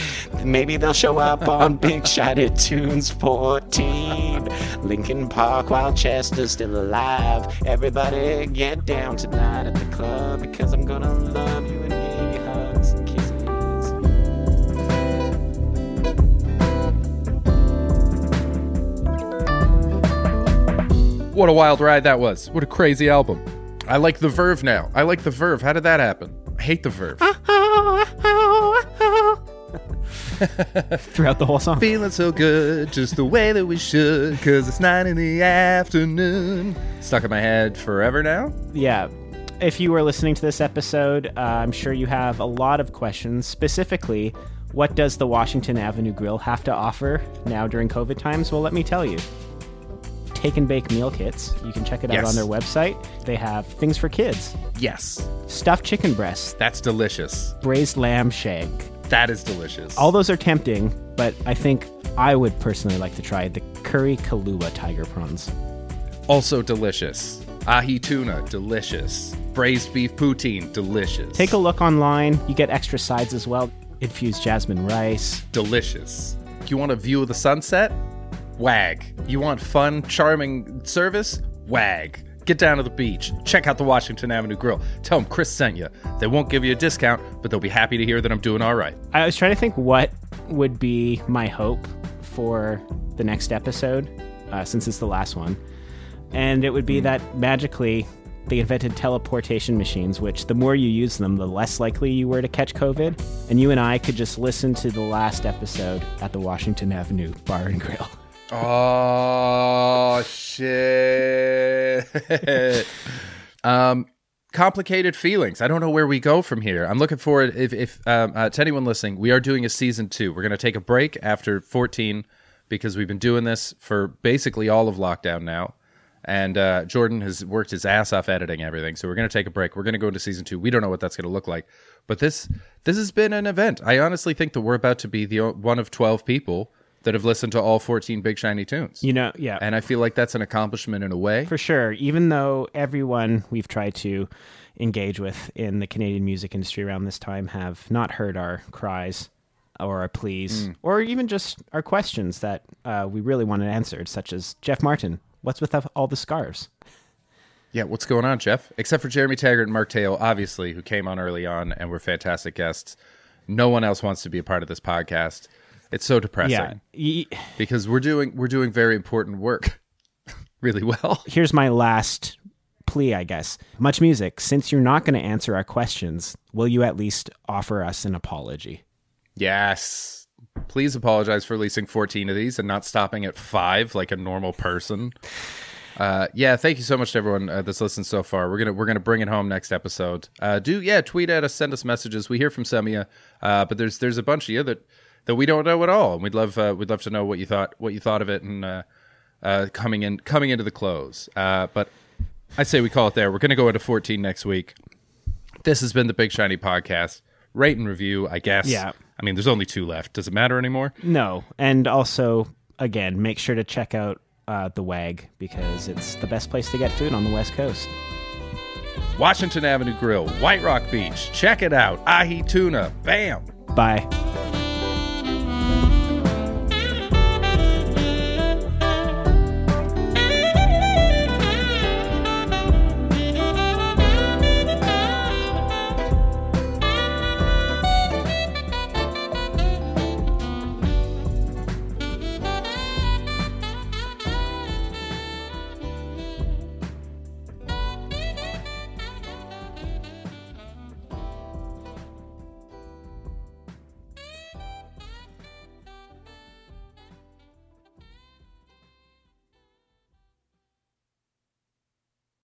[SPEAKER 3] Maybe they'll show up on Big Shot at Tunes 14. Linkin Park while Chester's still alive. Everybody get down tonight at the club because I'm gonna love you and give you hugs and kisses.
[SPEAKER 2] What a wild ride that was. What a crazy album. I like the Verve now. I like the Verve. How did that happen? I hate the Verve.
[SPEAKER 1] Throughout the whole song.
[SPEAKER 2] Feeling so good, just the way that we should, because it's nine in the afternoon. Stuck in my head forever now.
[SPEAKER 1] yeah. If you were listening to this episode, uh, I'm sure you have a lot of questions. Specifically, what does the Washington Avenue Grill have to offer now during COVID times? Well, let me tell you. Take and bake meal kits. You can check it out
[SPEAKER 2] Yes.
[SPEAKER 1] on their website. They have things for kids
[SPEAKER 2] Yes.
[SPEAKER 1] stuffed chicken breasts,
[SPEAKER 2] That's delicious.
[SPEAKER 1] braised lamb shank.
[SPEAKER 2] That is delicious.
[SPEAKER 1] All those are tempting, but I think I would personally like to try the curry Kahlua tiger prawns.
[SPEAKER 2] also delicious. Ahi tuna, delicious. Braised beef poutine, delicious.
[SPEAKER 1] Take a look online. You get extra sides as well. Infused jasmine rice.
[SPEAKER 2] delicious. Do you want a view of the sunset? Wag. You want fun, charming service? Wag. Get down to the beach. Check out the Washington Avenue Grill. Tell them Chris sent you. They won't give you a discount, but they'll be happy to hear that I'm doing all right.
[SPEAKER 1] I was trying to think what would be my hope for the next episode, uh, since it's the last one. And it would be that magically they invented teleportation machines, which the more you use them, the less likely you were to catch COVID. And you and I could just listen to the last episode at the Washington Avenue Bar and Grill.
[SPEAKER 2] Oh shit. um complicated feelings. I don't know where we go from here. I'm looking forward if if um, uh, to anyone listening, we are doing a season 2. We're going to take a break after 14 because we've been doing this for basically all of lockdown now. And uh, Jordan has worked his ass off editing everything. So we're going to take a break. We're going to go into season 2. We don't know what that's going to look like. But this this has been an event. I honestly think that we're about to be the one of 12 people that have listened to all 14 Big Shiny tunes.
[SPEAKER 1] You know, yeah.
[SPEAKER 2] And I feel like that's an accomplishment in a way.
[SPEAKER 1] For sure. Even though everyone we've tried to engage with in the Canadian music industry around this time have not heard our cries or our pleas or even just our questions that uh, we really wanted answered, such as Jeff Martin, what's with all the scarves?
[SPEAKER 2] Yeah, what's going on, Jeff? Except for Jeremy Taggart and Mark Teo, obviously, who came on early on and were fantastic guests. No one else wants to be a part of this podcast. It's so depressing
[SPEAKER 1] Yeah.
[SPEAKER 2] Because we're doing we're doing very important work really well.
[SPEAKER 1] Here's my last plea, I guess. Much music, since you're not going to answer our questions, will you at least offer us an apology?
[SPEAKER 2] Yes. Please apologize for releasing 14 of these and not stopping at 5 like a normal person. Uh, yeah, thank you so much to everyone uh, that's listened so far. We're gonna we're gonna bring it home next episode. Uh, do yeah, tweet at us, send us messages. We hear from you, uh, but there's there's a bunch of you that that we don't know at all, and we'd love uh, we'd love to know what you thought what you thought of it and uh, uh, coming in coming into the close. Uh, but I say we call it there. We're gonna go into 14 next week. This has been the Big Shiny Podcast. Rate and review, I guess.
[SPEAKER 1] Yeah.
[SPEAKER 2] I mean, there's only two left. Does it matter anymore?
[SPEAKER 1] No. And also, again, make sure to check out uh, the WAG because it's the best place to get food on the West Coast.
[SPEAKER 2] Washington Avenue Grill, White Rock Beach. Check it out. Ahi tuna. Bam.
[SPEAKER 1] Bye thank you